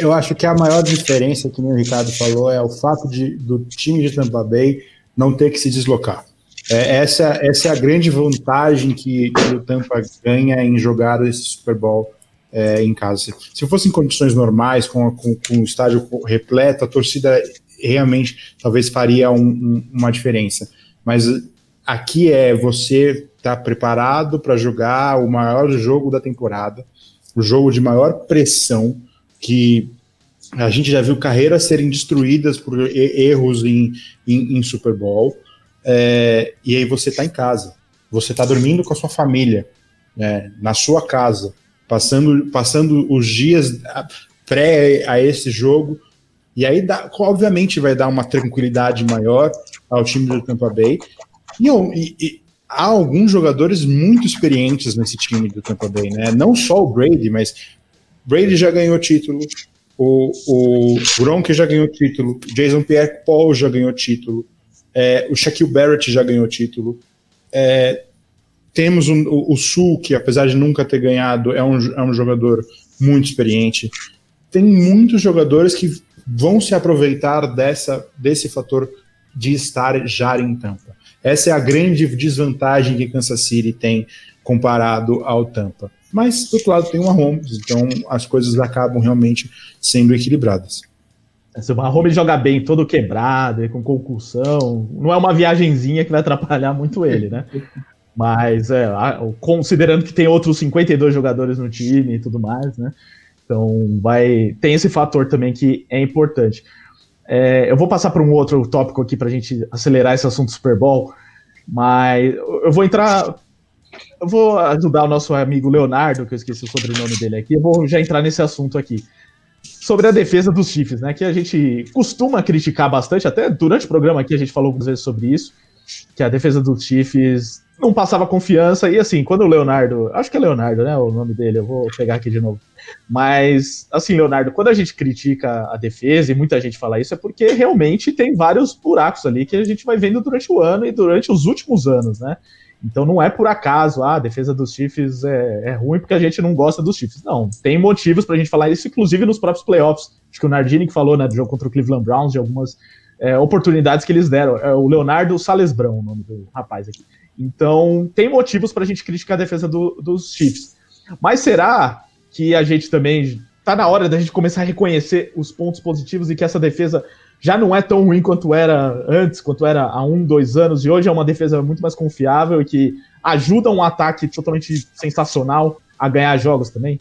Eu acho que a maior diferença, que o Ricardo falou, é o fato de, do time de Tampa Bay não ter que se deslocar. É, essa, essa é a grande vantagem que, que o Tampa ganha em jogar esse Super Bowl é, em casa. Se fosse em condições normais, com, com, com o estádio repleto, a torcida realmente talvez faria um, um, uma diferença. Mas aqui é você está preparado para jogar o maior jogo da temporada, o jogo de maior pressão, que a gente já viu carreiras serem destruídas por erros em, em, em Super Bowl, é, e aí você está em casa, você está dormindo com a sua família, né, na sua casa, passando, passando os dias pré a esse jogo, e aí dá, obviamente vai dar uma tranquilidade maior ao time do Tampa Bay, e, e, há alguns jogadores muito experientes nesse time do Tampa Bay, né? Não só o Brady, mas Brady já ganhou título, o, o Gronk já ganhou título, Jason Pierre-Paul já ganhou título, é, o Shaquille Barrett já ganhou título. É, temos um, o, o Sul, que apesar de nunca ter ganhado, é um, é um jogador muito experiente. Tem muitos jogadores que vão se aproveitar dessa, desse fator de estar já em Tampa. Essa é a grande desvantagem que Kansas City tem comparado ao Tampa. Mas, do outro lado, tem o Mahomes, então as coisas acabam realmente sendo equilibradas. Se o Mahomes joga bem, todo quebrado, com concussão, não é uma viagenzinha que vai atrapalhar muito ele, né? Mas, é, considerando que tem outros 52 jogadores no time e tudo mais, né? Então, vai tem esse fator também que é importante. É, eu vou passar para um outro tópico aqui para a gente acelerar esse assunto Super Bowl, mas eu vou entrar. Eu vou ajudar o nosso amigo Leonardo, que eu esqueci o sobrenome dele aqui, eu vou já entrar nesse assunto aqui. Sobre a defesa dos Chiefs, né? Que a gente costuma criticar bastante, até durante o programa aqui a gente falou algumas vezes sobre isso, que a defesa dos Chiefs não passava confiança, e assim, quando o Leonardo, acho que é Leonardo, né, o nome dele, eu vou pegar aqui de novo. Mas, assim, Leonardo, quando a gente critica a defesa, e muita gente fala isso, é porque realmente tem vários buracos ali que a gente vai vendo durante o ano e durante os últimos anos, né? Então não é por acaso, ah, a defesa dos Chiefs é, é ruim porque a gente não gosta dos Chiefs. Não, tem motivos pra gente falar isso, inclusive nos próprios playoffs. Acho que o Nardini que falou, né, do jogo contra o Cleveland Browns, de algumas é, oportunidades que eles deram. É o Leonardo Salesbrão, o nome do rapaz aqui. Então, tem motivos para a gente criticar a defesa do, dos Chiefs. Mas será que a gente também tá na hora da gente começar a reconhecer os pontos positivos e que essa defesa já não é tão ruim quanto era antes, quanto era há um, dois anos, e hoje é uma defesa muito mais confiável e que ajuda um ataque totalmente sensacional a ganhar jogos também?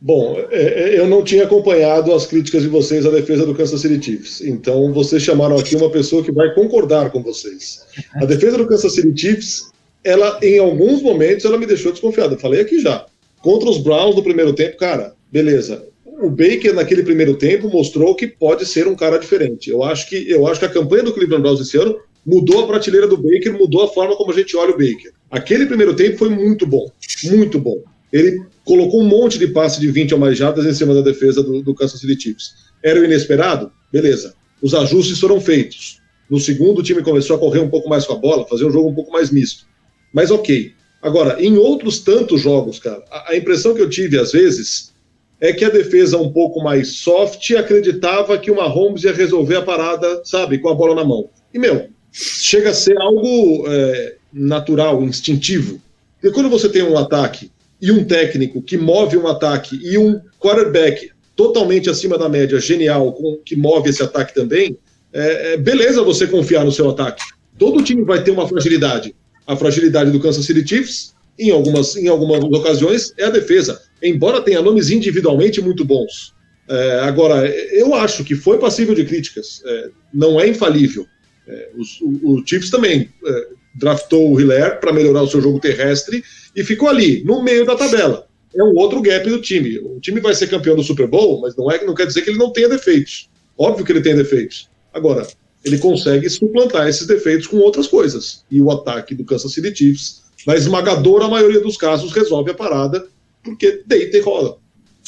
Bom, é, é, eu não tinha acompanhado as críticas de vocês à defesa do Kansas City Chiefs. Então, vocês chamaram aqui uma pessoa que vai concordar com vocês. A defesa do Kansas City Chiefs, ela, em alguns momentos, ela me deixou desconfiado. Eu falei aqui já. Contra os Browns no primeiro tempo, cara, beleza. O Baker, naquele primeiro tempo, mostrou que pode ser um cara diferente. Eu acho que, eu acho que a campanha do Cleveland Browns esse ano mudou a prateleira do Baker, mudou a forma como a gente olha o Baker. Aquele primeiro tempo foi muito bom. Muito bom. Ele colocou um monte de passe de 20 ou mais jardas em cima da defesa do, do Kansas City Chiefs. Era o inesperado? Beleza. Os ajustes foram feitos. No segundo, o time começou a correr um pouco mais com a bola, fazer um jogo um pouco mais misto. Mas ok. Agora, em outros tantos jogos, cara, a, a impressão que eu tive às vezes é que a defesa um pouco mais soft acreditava que o Mahomes ia resolver a parada, sabe, com a bola na mão. E, meu, chega a ser algo é, natural, instintivo. Porque quando você tem um ataque e um técnico que move um ataque e um quarterback totalmente acima da média, genial, com, que move esse ataque também, é, é, beleza você confiar no seu ataque. Todo time vai ter uma fragilidade. A fragilidade do Kansas City Chiefs, em algumas, em algumas ocasiões, é a defesa. Embora tenha nomes individualmente muito bons. É, agora, eu acho que foi passível de críticas. É, não é infalível. É, o, o Chiefs também é, draftou o Hiller para melhorar o seu jogo terrestre e ficou ali, no meio da tabela. É um outro gap do time. O time vai ser campeão do Super Bowl, mas não, é, não quer dizer que ele não tenha defeitos. Óbvio que ele tem defeitos. Agora, ele consegue suplantar esses defeitos com outras coisas. E o ataque do Kansas City Chiefs, na esmagadora maioria dos casos, resolve a parada, porque deita e rola.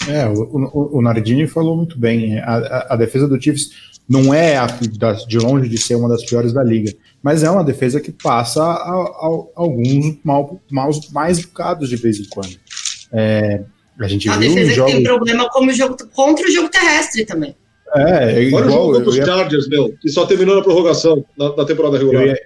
É, o, o, o Nardini falou muito bem. A, a, a defesa do Chiefs não é a, de longe de ser uma das piores da liga, mas é uma defesa que passa a, a, alguns mal, maus, mais bocados de vez em quando. É, a gente a viu defesa jogos... que tem problema como jogo, contra o jogo terrestre também. É, é igual, Olha o jogo contra os ia... Chargers, meu, que só terminou na prorrogação da, da temporada regular. Eu ia,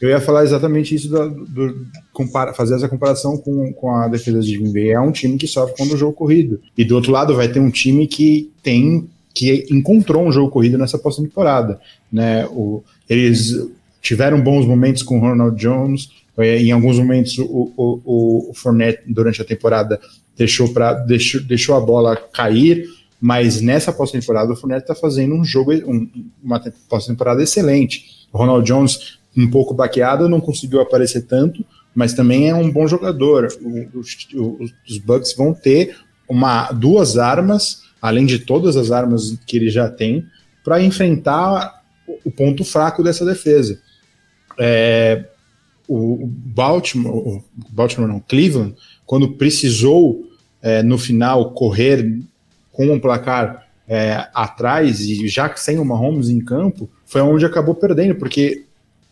eu ia, falar exatamente isso, do, do compara, fazer essa comparação com, com a defesa de Green Bay. É um time que sofre quando o jogo corrido. E do outro lado vai ter um time que tem que encontrou um jogo corrido nessa pós-temporada. Né? Eles tiveram bons momentos com o Ronald Jones, eh, em alguns momentos o, o, o Fournette, durante a temporada, deixou, pra, deixou, deixou a bola cair, mas nessa pós-temporada o Fournette está fazendo um jogo, um, uma pós-temporada excelente. O Ronald Jones, um pouco baqueado, não conseguiu aparecer tanto, mas também é um bom jogador. O, os, os Bucks vão ter uma, duas armas além de todas as armas que ele já tem, para enfrentar o ponto fraco dessa defesa. É, o Baltimore, o Baltimore não, Cleveland, quando precisou é, no final correr com um placar é, atrás e já sem o Mahomes em campo, foi onde acabou perdendo, porque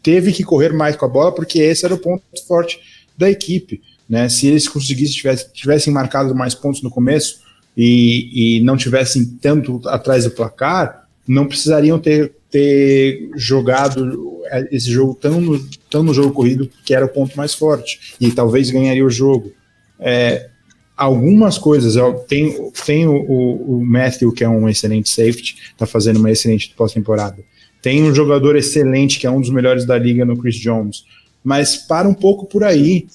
teve que correr mais com a bola, porque esse era o ponto forte da equipe. Né? Se eles conseguissem, tivessem, tivessem marcado mais pontos no começo, e, e não tivessem tanto atrás do placar, não precisariam ter, ter jogado esse jogo tão no, tão no jogo corrido, que era o ponto mais forte, e talvez ganharia o jogo. É, algumas coisas, tem, tem o, o, o, Matthew, que é um excelente safety, está fazendo uma excelente pós-temporada. Tem um jogador excelente, que é um dos melhores da liga, no Chris Jones. Mas para um pouco por aí.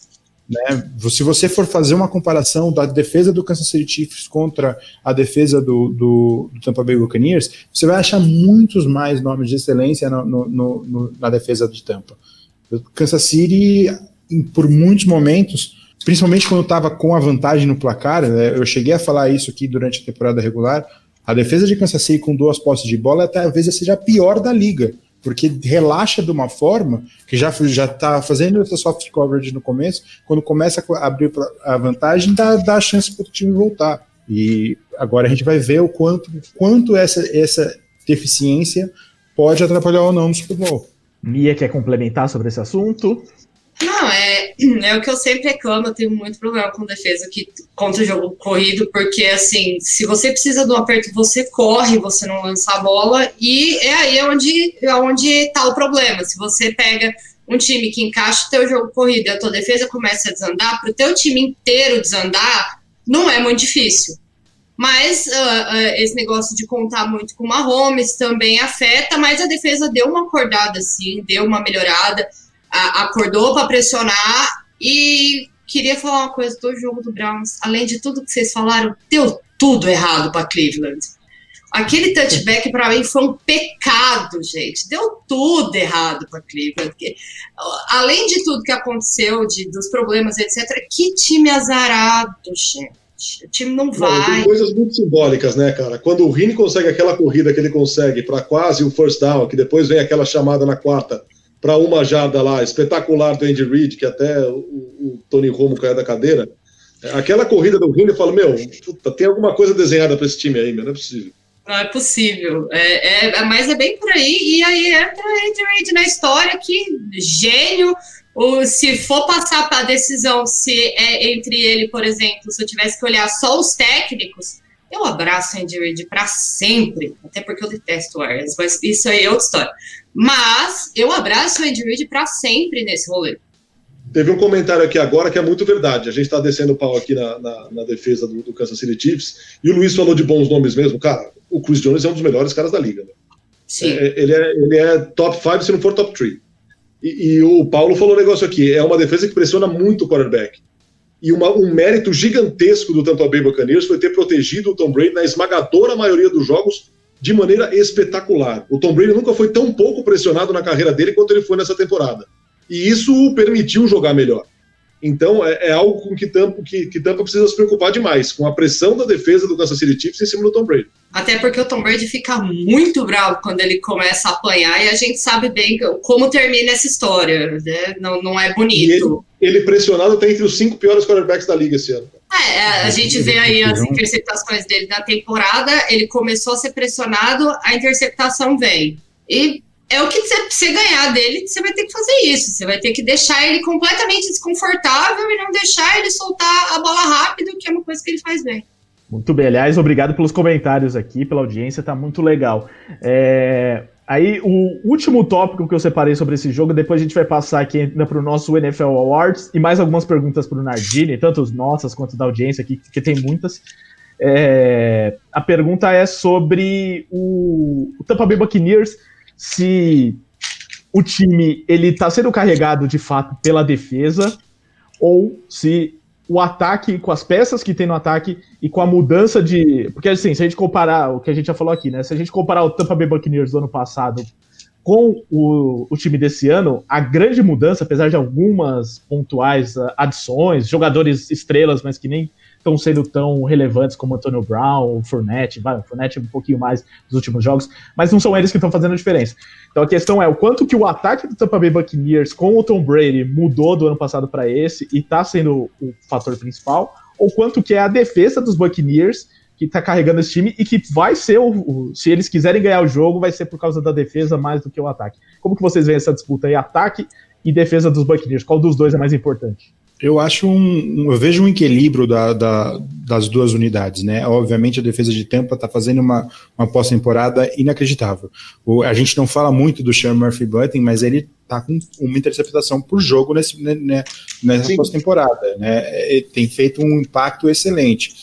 Né? Se você for fazer uma comparação da defesa do Kansas City Chiefs contra a defesa do, do, do Tampa Bay Buccaneers, você vai achar muitos mais nomes de excelência no, no, no, na defesa de Tampa. O Kansas City, por muitos momentos, principalmente quando estava com a vantagem no placar, né? eu cheguei a falar isso aqui durante a temporada regular, a defesa de Kansas City com duas posses de bola talvez seja a pior da liga porque relaxa de uma forma que já já está fazendo essa soft coverage no começo, quando começa a abrir a vantagem, dá, dá a chance para o time voltar. E agora a gente vai ver o quanto, quanto essa, essa deficiência pode atrapalhar ou não no Super Bowl. Mia quer complementar sobre esse assunto? Não, é, é o que eu sempre reclamo, eu tenho muito problema com defesa que, contra o jogo corrido, porque assim, se você precisa do aperto, você corre, você não lança a bola, e é aí onde, é onde tá o problema. Se você pega um time que encaixa o teu jogo corrido e a tua defesa começa a desandar, para o teu time inteiro desandar, não é muito difícil. Mas uh, uh, esse negócio de contar muito com o Mahomes também afeta, mas a defesa deu uma acordada, sim, deu uma melhorada acordou para pressionar e queria falar uma coisa do jogo do Browns. Além de tudo que vocês falaram, deu tudo errado para Cleveland. Aquele touchback para mim foi um pecado, gente. Deu tudo errado para Cleveland. Além de tudo que aconteceu, de, dos problemas, etc., que time azarado, gente. O time não vai. tem coisas muito simbólicas, né, cara? Quando o Rini consegue aquela corrida que ele consegue para quase o first down, que depois vem aquela chamada na quarta para uma jarda lá, espetacular do Andy Reid, que até o, o Tony Romo caiu da cadeira. Aquela corrida do Rini, eu falo, meu, puta, tem alguma coisa desenhada para esse time aí, meu, não é possível. Não é possível. É, é, mas é bem por aí. E aí entra Andy Reid na história, que gênio. Ou se for passar para a decisão, se é entre ele, por exemplo, se eu tivesse que olhar só os técnicos, eu abraço o Andy Reid para sempre. Até porque eu detesto o Arias, mas isso aí é outra história. Mas eu abraço o Andy Reid para sempre nesse rolê. Teve um comentário aqui agora que é muito verdade. A gente está descendo o pau aqui na, na, na defesa do, do, Kansas City Chiefs. E o Luiz falou de bons nomes mesmo. Cara, o Chris Jones é um dos melhores caras da liga. Né? Sim. É, ele, é, ele é top 5, se não for top 3. E, e, o Paulo falou um negócio aqui. É uma defesa que pressiona muito o quarterback. E uma, um mérito gigantesco do Tampa Bay Buccaneers foi ter protegido o Tom Brady na esmagadora maioria dos jogos de maneira espetacular. O Tom Brady nunca foi tão pouco pressionado na carreira dele quanto ele foi nessa temporada e isso o permitiu jogar melhor. Então é, é algo com que Tampa, que, que Tampa precisa se preocupar demais, com a pressão da defesa do Kansas City Chiefs em cima do Tom Brady. Até porque o Tom Brady fica muito bravo quando ele começa a apanhar e a gente sabe bem como termina essa história, né? não, não é bonito. Ele, ele, pressionado está entre os cinco piores quarterbacks da liga esse ano. É, a gente vê aí as interceptações dele na temporada, ele começou a ser pressionado, a interceptação vem. E é o que você ganhar dele, você vai ter que fazer isso. Você vai ter que deixar ele completamente desconfortável e não deixar ele soltar a bola rápido, que é uma coisa que ele faz bem. Muito bem, aliás, obrigado pelos comentários aqui, pela audiência, tá muito legal. É... Aí, o último tópico que eu separei sobre esse jogo, depois a gente vai passar aqui ainda para o nosso NFL Awards e mais algumas perguntas para o Nardini, tanto as nossas quanto da audiência aqui, que tem muitas. É... A pergunta é sobre o, o Tampa Bay Buccaneers se o time ele está sendo carregado de fato pela defesa ou se o ataque com as peças que tem no ataque e com a mudança de, porque assim, se a gente comparar o que a gente já falou aqui, né? Se a gente comparar o Tampa Bay Buccaneers do ano passado com o, o time desse ano, a grande mudança, apesar de algumas pontuais uh, adições, jogadores estrelas, mas que nem estão sendo tão relevantes como Antonio Brown, o Fournette, vai, Fournette um pouquinho mais nos últimos jogos, mas não são eles que estão fazendo a diferença. Então a questão é o quanto que o ataque do Tampa Bay Buccaneers com o Tom Brady mudou do ano passado para esse e está sendo o fator principal, ou quanto que é a defesa dos Buccaneers que está carregando esse time e que vai ser o, o, se eles quiserem ganhar o jogo, vai ser por causa da defesa mais do que o ataque. Como que vocês veem essa disputa aí, ataque e defesa dos Buccaneers? Qual dos dois é mais importante? Eu acho um, eu vejo um equilíbrio da, da, das duas unidades, né? Obviamente a defesa de Tampa está fazendo uma, uma pós-temporada inacreditável. O, a gente não fala muito do Sean Murphy Bunting, mas ele está com uma interceptação por jogo nesse, né, né nessa pós-temporada, né? Tem feito um impacto excelente.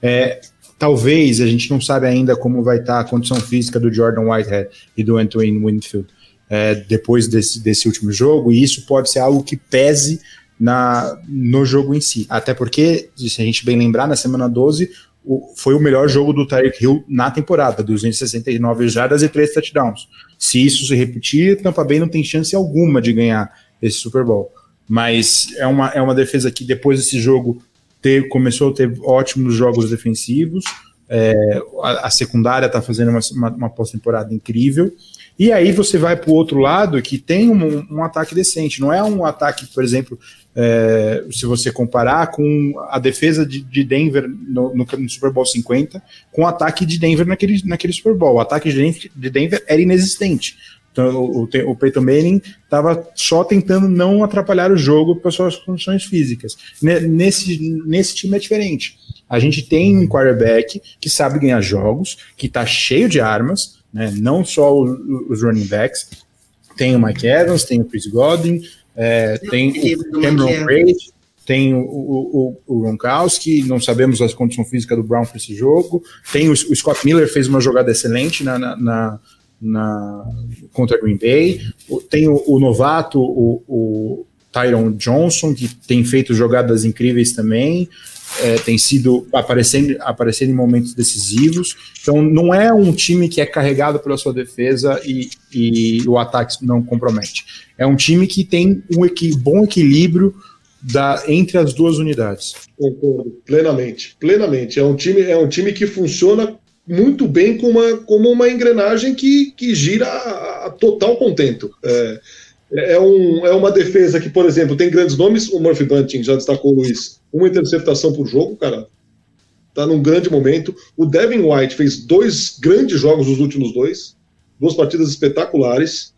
É, talvez a gente não sabe ainda como vai estar tá a condição física do Jordan Whitehead e do Antoine Winfield é, depois desse, desse último jogo, e isso pode ser algo que pese na, no jogo em si. Até porque, se a gente bem lembrar, na semana 12 o, foi o melhor jogo do Tyreek Hill na temporada, 269 jardas e 3 touchdowns. Se isso se repetir, Tampa Bay não tem chance alguma de ganhar esse Super Bowl. Mas é uma, é uma defesa que depois desse jogo ter, começou a ter ótimos jogos defensivos. É, a, a, secundária está fazendo uma, uma, uma pós-temporada incrível. E aí você vai para o outro lado que tem um, um, ataque decente. Não é um ataque, por exemplo, é, se você comparar com a defesa de, de Denver no, no, no, Super Bowl 50, com o ataque de Denver naquele, naquele Super Bowl. O ataque de Denver era inexistente. Então, o, o Peyton Manning estava só tentando não atrapalhar o jogo pelas suas condições físicas. Nesse, nesse time é diferente. A gente tem um quarterback que sabe ganhar jogos, que está cheio de armas, né? não só os running backs, tem o Mike Evans, tem o Chris Godwin, é, tem o Cameron Braid, tem o, o, o, Gronkowski, não sabemos a condição física do Brown para esse jogo, tem o, o, Scott Miller, fez uma jogada excelente na, na, na, na contra Green Bay, tem o, novato, o, Tyron Johnson, que tem feito jogadas incríveis também, é, tem sido aparecendo, aparecendo em momentos decisivos. Então, não é um time que é carregado pela sua defesa e, e o ataque não compromete. É um time que tem um equi bom equilíbrio da, entre as duas unidades. Concordo, plenamente, plenamente. É um time, é um time que funciona muito bem com uma, como uma engrenagem que, que gira a, a total contento. É, é, um, é uma defesa que, por exemplo, tem grandes nomes, o Murphy Bunting já destacou o Luiz, uma interceptação por jogo, cara, tá num grande momento. O Devin White fez dois grandes jogos nos últimos dois, duas partidas espetaculares,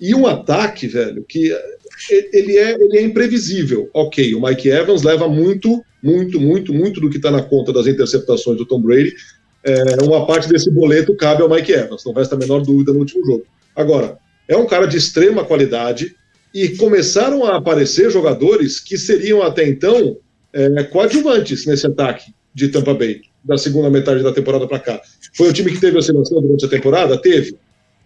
e um ataque, velho, que ele é, ele é imprevisível. Ok, o Mike Evans leva muito, muito, muito, muito do que está na conta das interceptações do Tom Brady. É, uma parte desse boleto cabe ao Mike Evans, não resta a menor dúvida no último jogo. Agora, é um cara de extrema qualidade e começaram a aparecer jogadores que seriam até então é, coadjuvantes nesse ataque de Tampa Bay, da segunda metade da temporada para cá. Foi o time que teve a oscilação durante a temporada? Teve.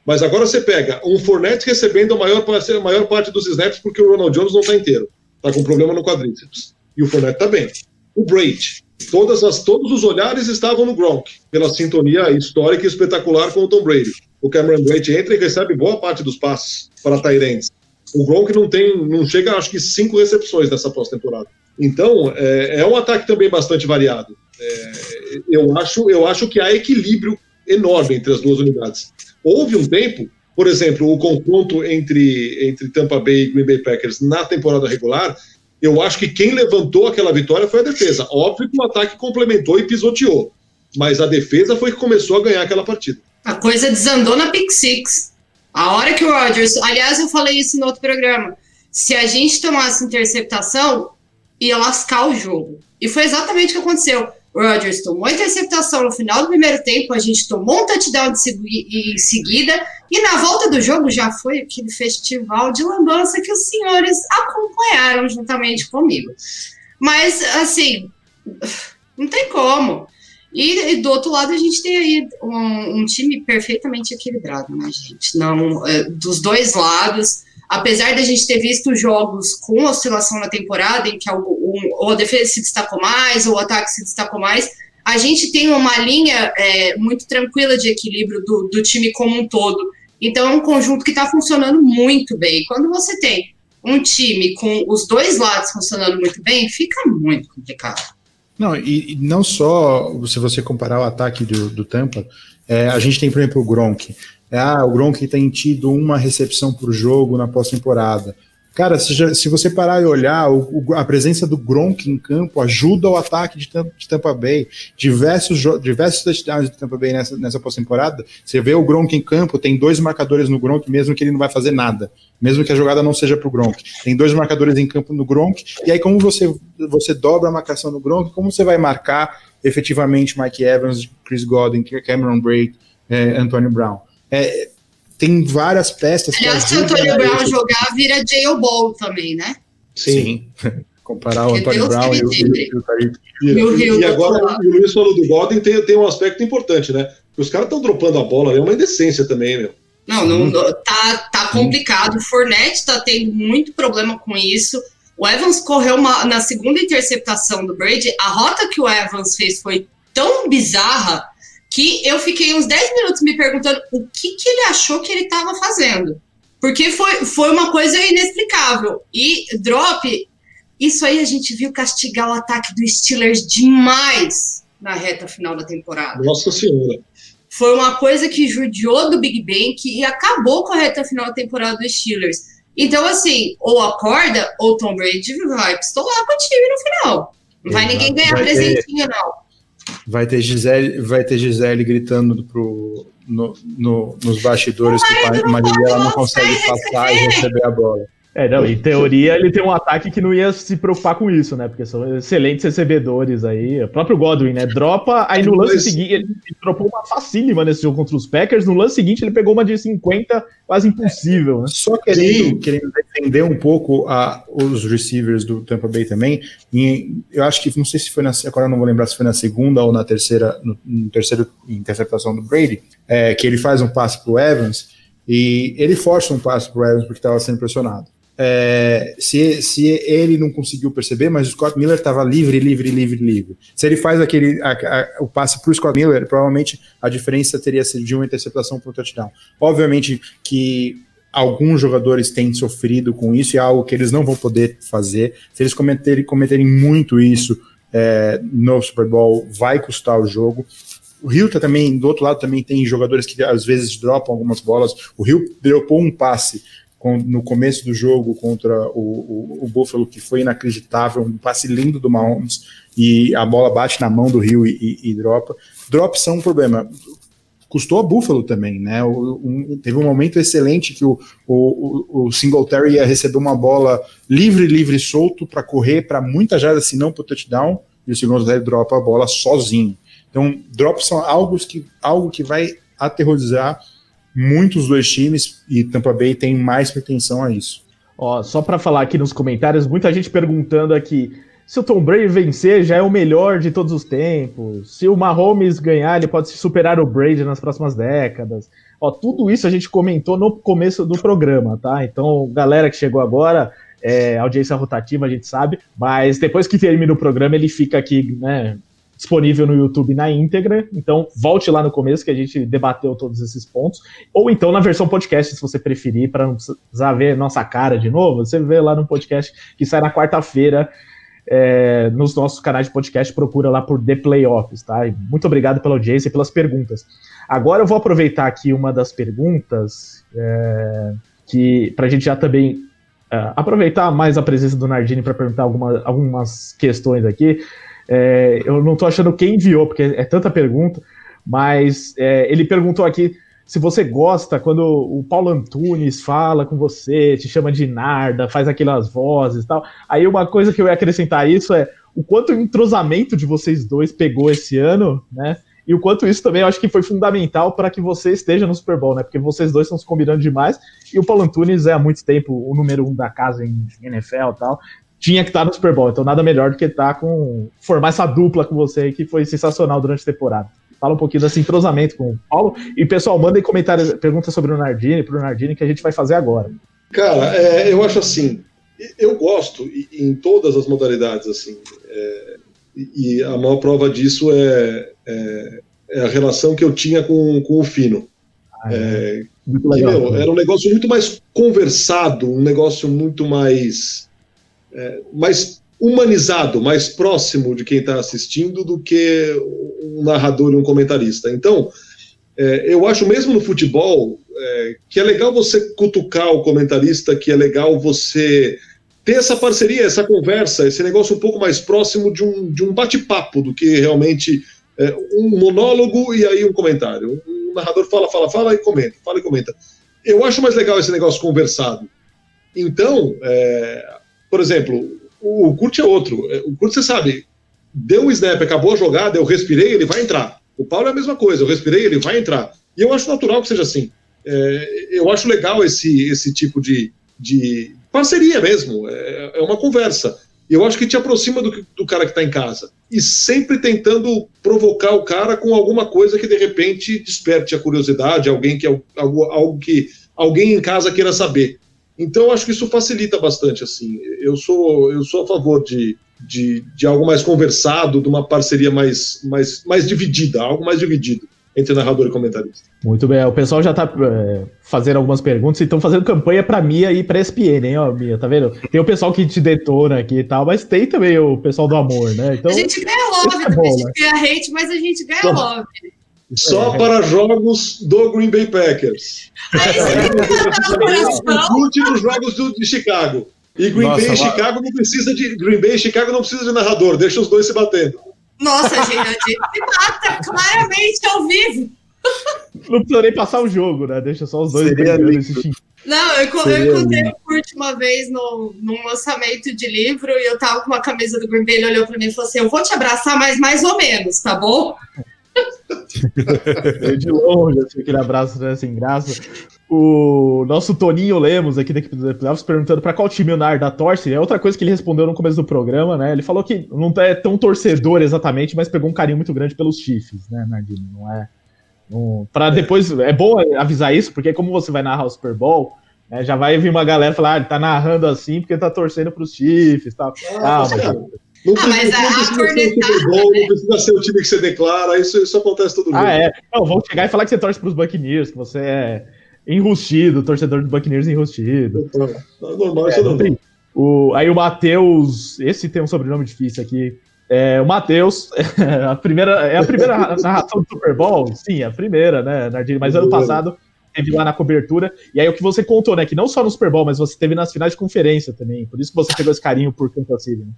Mas agora você pega um Fournette recebendo a maior, a maior parte dos snaps porque o Ronald Jones não está inteiro. Está com problema no quadríceps. E o Fournette está bem. O Brady. Todas as, todos os olhares estavam no Gronk, pela sintonia histórica e espetacular com o Tom Brady o Cameron Brate entra e recebe boa parte dos passes para Tyrants. O Gronk não tem, não chega, acho que cinco recepções nessa pós-temporada. Então é, é, um ataque também bastante variado. É, eu acho, eu acho que há equilíbrio enorme entre as duas unidades. Houve um tempo, por exemplo, o confronto entre entre Tampa Bay e Green Bay Packers na temporada regular. Eu acho que quem levantou aquela vitória foi a defesa. Óbvio que o ataque complementou e pisoteou, mas a defesa foi que começou a ganhar aquela partida. A coisa desandou na Pick Six. A hora que o Rodgers. Aliás, eu falei isso no outro programa. Se a gente tomasse interceptação, ia lascar o jogo. E foi exatamente o que aconteceu. Rodgers tomou interceptação no final do primeiro tempo, a gente tomou um touchdown em seguida, e na volta do jogo já foi aquele festival de lambança que os senhores acompanharam juntamente comigo. Mas, assim, não tem como. E, e, do outro lado a gente tem aí um, um time perfeitamente equilibrado, né, gente? Não, é, dos dois lados, apesar da gente ter visto jogos com oscilação na temporada, em que ou a defesa se destacou mais, ou o ataque se destacou mais, a gente tem uma linha é, muito tranquila de equilíbrio do, do time como um todo. Então é um conjunto que está funcionando muito bem. Quando você tem um time com os dois lados funcionando muito bem, fica muito complicado. Não, e, e, não só se você comparar o ataque do, do Tampa, é, a gente tem, por exemplo, o Gronk. É, ah, o Gronk tem tido uma recepção por jogo na pós-temporada. Cara, se, já, se, você parar e olhar, o, o, a presença do Gronk em campo ajuda o ataque de, de Tampa Bay. Diversos, diversos touchdowns de Tampa Bay nessa, nessa pós-temporada. Você vê o Gronk em campo, tem dois marcadores no Gronk, mesmo que ele não vai fazer nada. Mesmo que a jogada não seja para o Gronk. Tem dois marcadores em campo no Gronk. E aí, como você, você dobra a marcação no Gronk, como você vai marcar efetivamente Mike Evans, Chris Godwin, Cameron Braid, é, Antonio Brown? É, tem várias peças. Aliás, se o Antônio Brown jogar, vira Jail Ball também, né? Sim. Comparar o Antônio Brown e o, e, o, e, e agora o Luiz falou do Godin tem, tem um aspecto importante, né? Os caras estão dropando a bola, é uma indecência também, meu. Não, não tá, tá complicado. O Fournette tá tendo muito problema com isso. O Evans correu uma, na segunda interceptação do Brady. A rota que o Evans fez foi tão bizarra que eu fiquei uns 10 minutos me perguntando o que, que ele achou que ele estava fazendo. Porque foi, foi uma coisa inexplicável. E drop, isso aí a gente viu castigar o ataque do Steelers demais na reta final da temporada. Nossa Senhora. Foi uma coisa que judiou do Big Bang e acabou com a reta final da temporada dos Steelers. Então, assim, ou acorda, ou Tom Brady vai pistolar com o time no final. Não vai ninguém ganhar presentinho, não. Vai ter Gisele, vai ter Gisele gritando pro, no, no, nos bastidores que a Maria não consegue passar e receber a bola. É, não, em teoria ele tem um ataque que não ia se preocupar com isso, né? Porque são excelentes recebedores aí. O próprio Godwin, né? Dropa, aí no lance seguinte, ele dropou uma facílima nesse jogo contra os Packers. No lance seguinte, ele pegou uma de 50, quase impossível, né? Só querendo, querendo defender um pouco a, os receivers do Tampa Bay também. E eu acho que, não sei se foi na. Agora eu não vou lembrar se foi na segunda ou na terceira, no, no terceiro interceptação do Brady, é, que ele faz um passe pro Evans e ele força um passe pro Evans porque estava sendo pressionado. É, se, se ele não conseguiu perceber, mas o Scott Miller estava livre, livre, livre, livre. Se ele faz aquele a, a, o passe para o Scott Miller, provavelmente a diferença teria sido de uma interceptação para um touchdown. Obviamente que alguns jogadores têm sofrido com isso e é algo que eles não vão poder fazer. Se eles cometerem, cometerem muito isso é, no Super Bowl, vai custar o jogo. O Rio tá também, do outro lado, também tem jogadores que às vezes dropam algumas bolas. O Rio dropou um passe com, no começo do jogo contra o, o, o, Buffalo, que foi inacreditável, um passe lindo do Mahomes, e a bola bate na mão do Rio e, e, e dropa. Drops são um problema. Custou a Buffalo também, né? Um, teve um momento excelente que o, o, o Singletary ia receber uma bola livre, livre, solto para correr para muita jarda, se não para touchdown, e o Singletary dropa a bola sozinho. Então, drops são algo que, algo que vai aterrorizar muitos dois times e Tampa Bay tem mais pretensão a isso. Ó, só para falar aqui nos comentários, muita gente perguntando aqui se o Tom Brady vencer já é o melhor de todos os tempos. Se o Mahomes ganhar, ele pode superar o Brady nas próximas décadas. Ó, tudo isso a gente comentou no começo do programa, tá? Então, galera que chegou agora, é, audiência rotativa, a gente sabe, mas depois que termina o programa, ele fica aqui, né, disponível no YouTube na íntegra. Então, volte lá no começo que a gente debateu todos esses pontos. Ou então na versão podcast, se você preferir, para não precisar ver nossa cara de novo. Você vê lá no podcast que sai na quarta-feira. É, nos nossos canais de podcast, procura lá por The Playoffs, tá? E muito obrigado pela audiência e pelas perguntas. Agora eu vou aproveitar aqui uma das perguntas é, que para a gente já também é, aproveitar mais a presença do Nardini para perguntar alguma, algumas questões aqui. É, eu não estou achando quem enviou, porque é tanta pergunta, mas é, ele perguntou aqui se você gosta quando o Paulo Antunes fala com você, te chama de Narda, faz aquelas vozes e tal. Aí uma coisa que eu ia acrescentar a isso é o quanto o entrosamento de vocês dois pegou esse ano, né? E o quanto isso também eu acho que foi fundamental para que você esteja no Super Bowl, né? Porque vocês dois estão se combinando demais. E o Paulo Antunes é há muito tempo o número um da casa em NFL e tal tinha que estar no Super Bowl. Então nada melhor do que estar com formar essa dupla com você que foi sensacional durante a temporada. Fala um pouquinho desse entrosamento com o Paulo. E pessoal, mandem comentários, perguntas sobre o Nardini, para o Nardini, que a gente vai fazer agora. Cara, é, eu acho assim, eu gosto em todas as modalidades, assim, é, e a maior prova disso é, é, é, a relação que eu tinha com, com o Fino. Ah, é. É, legal, meu, era um negócio muito mais conversado, um negócio muito mais é, mais humanizado, mais próximo de quem está assistindo do que um narrador e um comentarista. Então, é, eu acho mesmo no futebol é, que é legal você cutucar o comentarista, que é legal você ter essa parceria, essa conversa, esse negócio um pouco mais próximo de um, de um bate-papo do que realmente é, um monólogo e aí um comentário. Um narrador fala, fala, fala e comenta, fala e comenta. Eu acho mais legal esse negócio conversado. Então, é, por exemplo, o Kurt é outro. É, o Kurt, você sabe, deu o snap, acabou a jogada, eu respirei, ele vai entrar. O Paulo é a mesma coisa, eu respirei, ele vai entrar. E eu acho natural que seja assim. É, eu acho legal esse, esse tipo de, de parceria mesmo, é, é uma conversa. E eu acho que te aproxima do, do cara que está em casa. E sempre tentando provocar o cara com alguma coisa que de repente desperte a curiosidade, alguém que algo, algo que alguém em casa queira saber. Então, eu acho que isso facilita bastante, assim. Eu sou, eu sou a favor de, de, de algo mais conversado, de uma parceria mais, mais, mais dividida, algo mais dividido entre narrador e comentarista. Muito bem, o pessoal já está é, fazendo algumas perguntas e estão fazendo campanha para Mia e para ESPN, hein, ó, Mia, tá vendo? Tem o pessoal que te detona aqui e tal, mas tem também o pessoal do amor, né? Então, a gente ganha love, é bom, a gente né? ganha hate, mas a gente ganha love. Só é. para jogos do Green Bay Packers. Curte dos jogos do, de Chicago. E Green Nossa, Bay e Chicago não precisa de Green Bay e Chicago não precisa de narrador, deixa os dois se batendo. Nossa, gente, a gente se mata claramente ao vivo. Não precisa nem passar o jogo, né? Deixa só os dois brigando Não, eu, eu encontrei o Kurt uma vez no, num lançamento de livro e eu tava com uma camisa do Green Bay, ele olhou pra mim e falou assim: Eu vou te abraçar, mas mais ou menos, tá bom? De longe, assim, aquele abraço né, sem graça. O nosso Toninho Lemos, aqui da equipe do Playoffs, perguntando para qual time o Narda torce. É outra coisa que ele respondeu no começo do programa, né? Ele falou que não é tão torcedor exatamente, mas pegou um carinho muito grande pelos Chiefs, né, Nardinho? Não é. Para depois. É bom avisar isso, porque como você vai narrar o Super Bowl, É, já vai vir uma galera falar, ah, ele tá narrando assim porque tá torcendo pros Chiefs e tal. Ah, Calma, não, ah, mas a, a cornetada... Bom, não precisa ser o time que você declara, isso, isso acontece todo mundo. Ah, é. Não, vão chegar e falar que você torce pros Buccaneers, que você é enrustido, torcedor dos Buccaneers enrustido. É normal, isso é, não tem. O, aí o Matheus, esse tem um sobrenome difícil aqui. É, o Matheus, a primeira, é a primeira narração do Super Bowl? Sim, a primeira, né, Nardini? Mas ano passado teve lá na cobertura. E aí o que você contou, né? Que não só no Super Bowl, mas você teve nas finais de conferência também. Por isso que você pegou esse carinho por Kansas City. Né?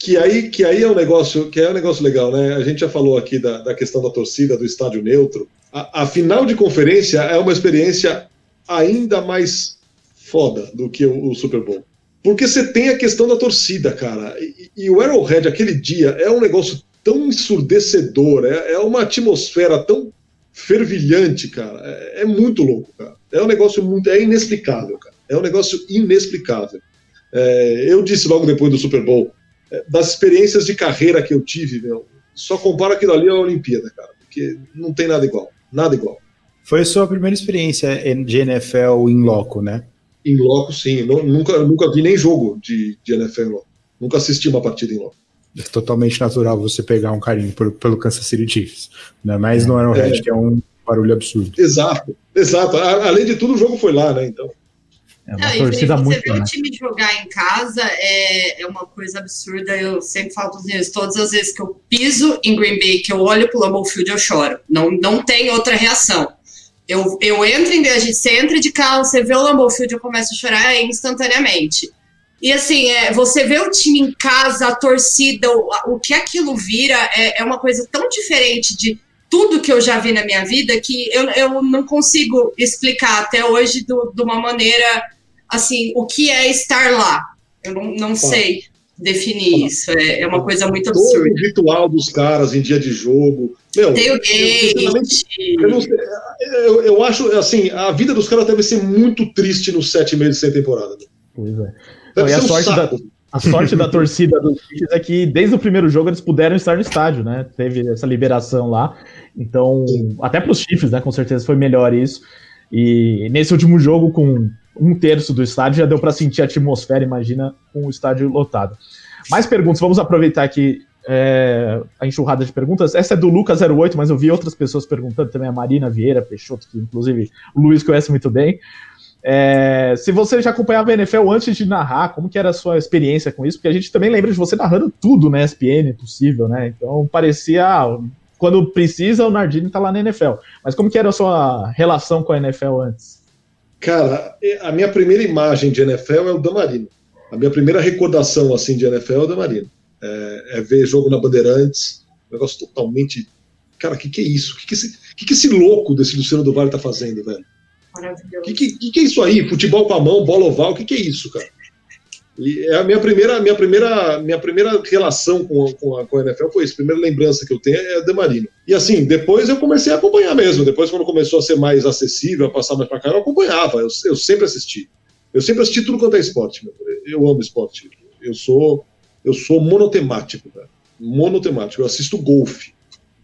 Que aí, que aí é um negócio, que é um negócio legal, né? A gente já falou aqui da, da questão da torcida, do estádio neutro. A, a final de conferência é uma experiência ainda mais foda do que o, o Super Bowl. Porque você tem a questão da torcida, cara. E, e, o Arrowhead, aquele dia, é um negócio tão ensurdecedor, é, é uma atmosfera tão fervilhante, cara. É, é, muito louco, cara. É um negócio muito. É inexplicável, cara. É um negócio inexplicável. É, eu disse logo depois do Super Bowl, das experiências de carreira que eu tive, meu, só compara aquilo ali à Olimpíada, cara. Porque não tem nada igual. Nada igual. Foi a sua primeira experiência de NFL em loco, né? Em loco, sim. Nunca, nunca vi nem jogo de, de NFL em loco. Nunca assisti uma partida em loco. É totalmente natural você pegar um carinho por, pelo Kansas City Chiefs, né? mas não era um é. que é um barulho absurdo. Exato, exato. além de tudo, o jogo foi lá, né? Então. É uma não, torcida você muito. Você ver né? o time jogar em casa é, é uma coisa absurda. Eu sempre falo para os todas as vezes que eu piso em Green Bay, que eu olho para o Lambeau Field, eu choro. Não, não tem outra reação. Eu, eu entro em a gente, você entra de carro, você vê o Lambeau Field, eu começo a chorar instantaneamente. E assim, é, você vê o time em casa, a torcida, o, o que aquilo vira é, é, uma coisa tão diferente de tudo que eu já vi na minha vida que eu, eu não consigo explicar até hoje do, de uma maneira assim, o que é estar lá. Eu não, não sei definir isso. É, é uma coisa muito absurda. Todo o ritual dos caras em dia de jogo. Meu, Tailgate. Eu, eu, eu, eu, acho, assim, a vida dos caras deve ser muito triste nos sete meses sem temporada. Pois é. Não, e a sorte, da, a sorte da torcida dos Chiefs é que desde o primeiro jogo eles puderam estar no estádio, né? Teve essa liberação lá. Então, Sim. até para os Chiefs, né? Com certeza foi melhor isso. E nesse último jogo, com um terço do estádio, já deu para sentir a atmosfera, imagina, com o estádio lotado. Mais perguntas, vamos aproveitar aqui é, a enxurrada de perguntas. Essa é do Lucas08, mas eu vi outras pessoas perguntando também, a Marina Vieira Peixoto, que inclusive o Luiz conhece muito bem. É, se você já acompanhava a NFL antes de narrar, como que era a sua experiência com isso? Porque a gente também lembra de você narrando tudo na ESPN possível, né? Então parecia, ah, quando precisa, o Nardini tá lá na NFL. Mas como que era a sua relação com a NFL antes? Cara, a minha primeira imagem de NFL é o Damarino. A minha primeira recordação assim de NFL é o Damarino. É, é ver jogo na Bandeirantes, um negócio totalmente. Cara, o que, que é isso? O que, que, esse, que, que esse louco desse Luciano do Vale tá fazendo, velho? O que, que, que, é isso aí? Futebol com a mão, bola oval, o que, que é isso, cara? É a minha primeira, minha primeira, minha primeira relação com a, com a, com a NFL foi isso. A primeira lembrança que eu tenho é a Demarino. E assim, depois eu comecei a acompanhar mesmo. Depois, quando começou a ser mais acessível, a passar mais pra cá, eu acompanhava. Eu, eu sempre assisti. Eu sempre assisti tudo quanto é esporte. Meu. Eu amo esporte. Eu sou, eu sou monotemático, cara. Monotemático. Eu assisto golfe.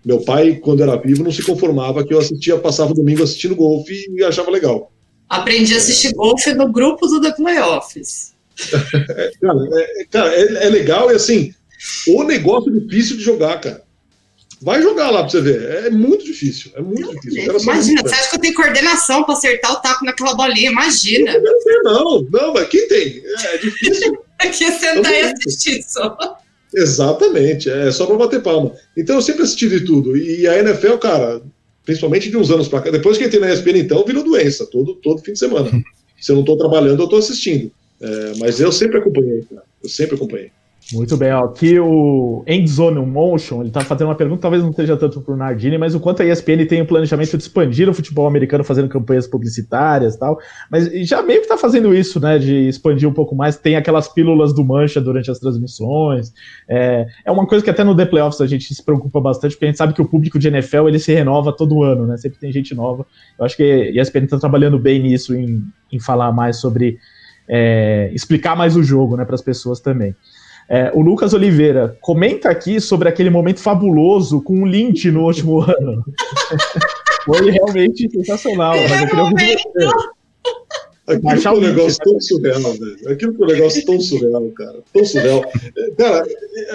Meu pai, quando era vivo, não se conformava que eu assistia, passava o domingo assistindo golfe e achava legal. Aprendi a assistir golfe no grupo do The Playoffs. Cara, é, cara é, é, legal e assim, o negócio difícil de jogar, cara. Vai jogar lá pra você ver. É muito difícil. É muito difícil. Imagina, você acha que eu tenho coordenação pra acertar o taco naquela bolinha? Imagina. Não, não, mas quem tem? É, difícil. Aqui é sentar e assistir só. Exatamente, é só para bater palma. Então eu sempre assisti de tudo. E a NFL, cara, principalmente de uns anos para cá, depois que entrei na ESPN, então, virou doença, todo, todo fim de semana. Se eu não estou trabalhando, eu estou assistindo. É, mas eu sempre acompanhei, cara. Eu sempre acompanhei. Muito bem, ó. aqui o Endzone Motion, ele tá fazendo uma pergunta, talvez não seja tanto pro Nardini, mas o quanto a ESPN tem o planejamento de expandir o futebol americano fazendo campanhas publicitárias e tal, mas já meio que tá fazendo isso, né, de expandir um pouco mais, tem aquelas pílulas do Mancha durante as transmissões, é, é uma coisa que até no The Playoffs a gente se preocupa bastante, porque a gente sabe que o público de NFL, ele se renova todo ano, né, sempre tem gente nova, eu acho que a ESPN tá trabalhando bem nisso, em, em falar mais sobre, é, explicar mais o jogo, né, para as pessoas também. É, o Lucas Oliveira comenta aqui sobre aquele momento fabuloso com o Lynch no último ano. Foi realmente sensacional. Mas eu queria ouvir Aquilo foi um negócio tão surreal, velho. Aquilo foi um negócio tão surreal, cara. Tão surreal. Cara,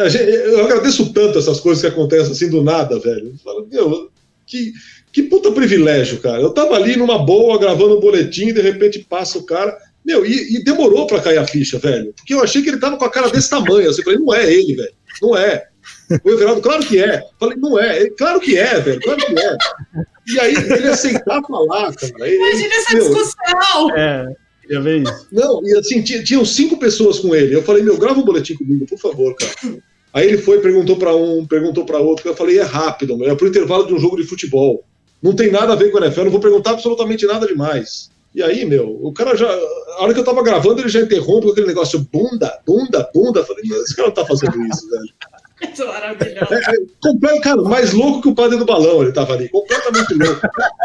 gente- eu agradeço tanto essas coisas que acontecem assim do nada, velho. Eu falo, meu, que, que puta privilégio, cara. Eu tava ali numa boa, gravando um boletim, e de repente passa o cara. Meu, e, e demorou pra cair a ficha, velho. Porque eu achei que ele tava com a cara desse tamanho. Assim, eu falei, não é ele, velho. Não é. O Everaldo, claro que é. Falei, não é. Ele, claro que é, velho. Claro que é. E aí ele aceitar falar, cara. Ele, Imagina essa meu, discussão. É, ver isso. não, e assim, tinha, tinham cinco pessoas com ele. Eu falei, meu, grava um boletim comigo, por favor, cara. Aí ele foi, perguntou pra um, perguntou pra outro. Eu falei, é rápido, meu, é pro intervalo de um jogo de futebol. Não tem nada a ver com a NFL, não vou perguntar absolutamente nada demais. E aí, meu, o cara já. A hora que eu tava gravando, ele já interrompe com aquele negócio, bunda, bunda, bunda. Falei, esse cara não tá fazendo isso, velho. Maravilhoso. É, é, comple- cara, mais louco que o padre do balão, ele tava ali, completamente louco.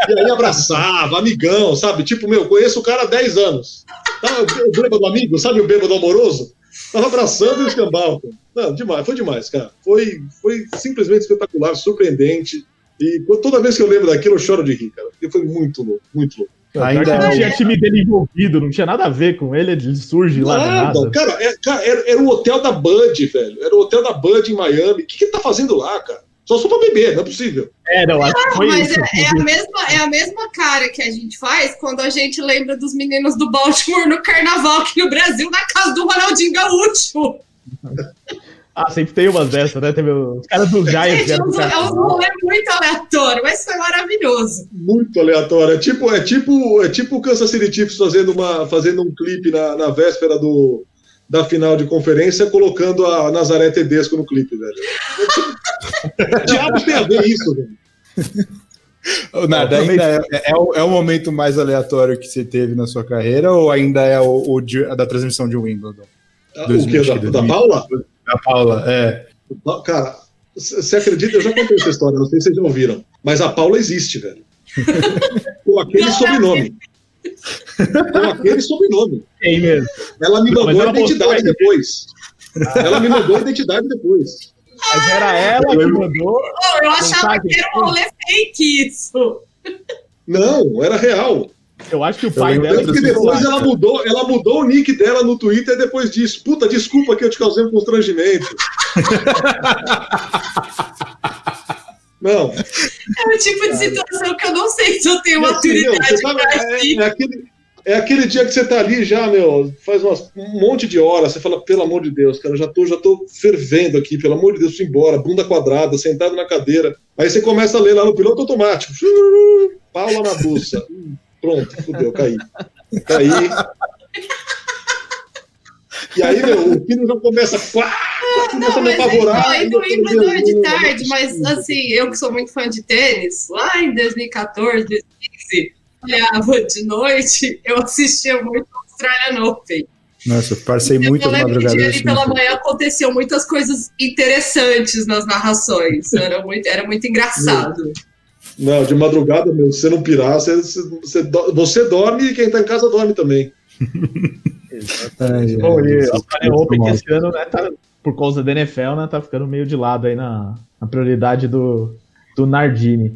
E aí abraçava, amigão, sabe? Tipo, meu, conheço o cara há 10 anos. Tá, o bêbado amigo, sabe o bêbado amoroso? Tava abraçando o escambau. Não, demais, foi demais, cara. Foi, foi simplesmente espetacular, surpreendente. E toda vez que eu lembro daquilo, eu choro de rir, cara. Porque foi muito louco, muito louco. Ainda não é tinha time dele envolvido, não tinha nada a ver com ele, ele surge lá do Nada, nada. cara, é- cara, era, era o hotel da Bud, velho. Era o hotel da Bud em Miami. O que, que ele tá fazendo lá, cara? Só só pra beber, não é possível. É, não, acho que foi Mas isso. é, é a mesma, é a mesma cara que a gente faz quando a gente lembra dos meninos do Baltimore no carnaval aqui no Brasil, na casa do Ronaldinho Gaúcho. Ah, sempre tem umas dessas, né? Teve os caras dos Giants. Gente, é um é um rolê muito aleatório, mas foi maravilhoso. Muito aleatório. É tipo, é tipo, é tipo o Kansas City Chiefs fazendo, uma, fazendo um clipe na, na véspera do, da final de conferência, colocando a Nazaré Tedesco no clipe, velho. É Diabo tem a ver isso, velho. Nada, ainda é, é, o, é o momento mais aleatório que você teve na sua carreira ou ainda é o, o da transmissão de Wimbledon? Ah, O que? Da, da Paula? Da Paula, é. Cara, você acredita? Eu já contei essa história, não sei se vocês já ouviram. Mas a Paula existe, velho. Com aquele Não, sobrenome. Com aquele sobrenome. Tem mesmo. Ela me mandou a identidade depois. Ela me mandou a identidade depois. Mas era ela que mandou. Oh, eu achava que era um rolê fake isso. Não, era real. Eu acho que o pai dela. Que depois celular, ela mudou, ela mudou o nick dela no Twitter depois disso. Puta, desculpa que eu te causei um constrangimento. Não, É o tipo de situação que eu não sei se eu tenho assim, meu, maturidade pra é, é aquele, é aquele dia que você tá ali já, meu, faz umas- um monte de horas, você fala, pelo amor de Deus, cara, já tô, já tô fervendo aqui, pelo amor de Deus, fui embora, bunda quadrada, sentado na cadeira. Aí você começa a ler lá no piloto automático. Paula na buça. Pronto, fudeu, caí. Caí. E aí, meu, o filho já começa. Quá, começa a me Mas apavorar. aí no Wimbledon é de tarde, mas assim, eu que sou muito fã de tênis, lá em 2014, 2015, olhava de noite, eu assistia muito ao Australian Open. Nossa, eu passei eu muitas lembro que madrugadas ali pela manhã aconteciam muitas coisas interessantes nas narrações. Era muito, era muito engraçado. Não, de madrugada, meu, se você não pirar, você, você, você do- você dorme e quem tá em casa dorme também. Ai, Bom, e Deus, Open que esse ano, né, tá, por causa da NFL, né, tá ficando meio de lado aí na, na prioridade do, do Nardini.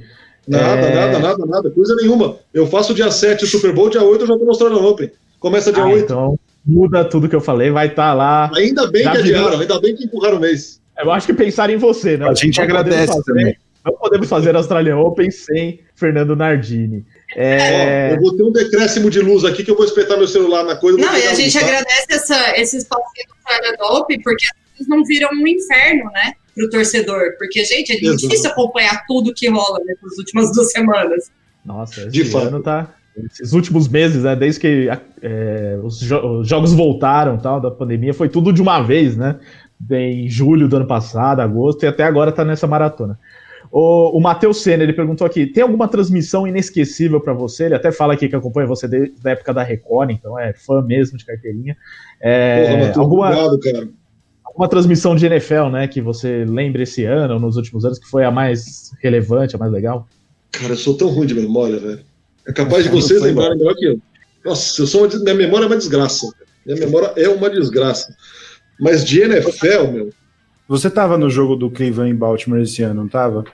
Nada, É. nada, nada, nada, coisa nenhuma. Eu faço dia 7 o Super Bowl, dia 8 eu já tô mostrando no Open. Começa dia Ah, 8. então muda tudo que eu falei, vai estar lá. Ainda bem Já que adiaram, ainda bem que empurraram o mês. Eu acho que pensaram em você, né? A gente Não podemos agradece fazer- também. Não podemos fazer Australian Open sem Fernando Nardini. É, Ó, eu vou ter um decréscimo de luz aqui que eu vou espetar meu celular na coisa. Não, e a gente luz, tá? agradece essa, esse espacinho do Australian Open, porque as coisas não viram um inferno, né? Pro torcedor. Porque, gente, é Exato. difícil acompanhar tudo que rola né, nas últimas duas semanas. Nossa, esse De fato. ano tá. Esses últimos meses, né? Desde que é, os, jo- os jogos voltaram tal, da pandemia, foi tudo de uma vez, né? Em julho do ano passado, agosto, e até agora tá nessa maratona. O, o Matheus Senna, ele perguntou aqui: tem alguma transmissão inesquecível pra você? Ele até fala aqui que acompanha você desde a época da Record, então é fã mesmo de carteirinha. É, Porra, Matheus, alguma, obrigado, cara. alguma transmissão de NFL, né? Que você lembre esse ano ou nos últimos anos que foi a mais relevante, a mais legal? Cara, eu sou tão ruim de memória, velho. É capaz de vocês lembrarem melhor que eu. Nossa, eu sou uma minha memória é uma desgraça. Minha memória é uma desgraça. Mas de NFL, meu, Você tava no jogo do Cleveland em Baltimore esse ano, não tava?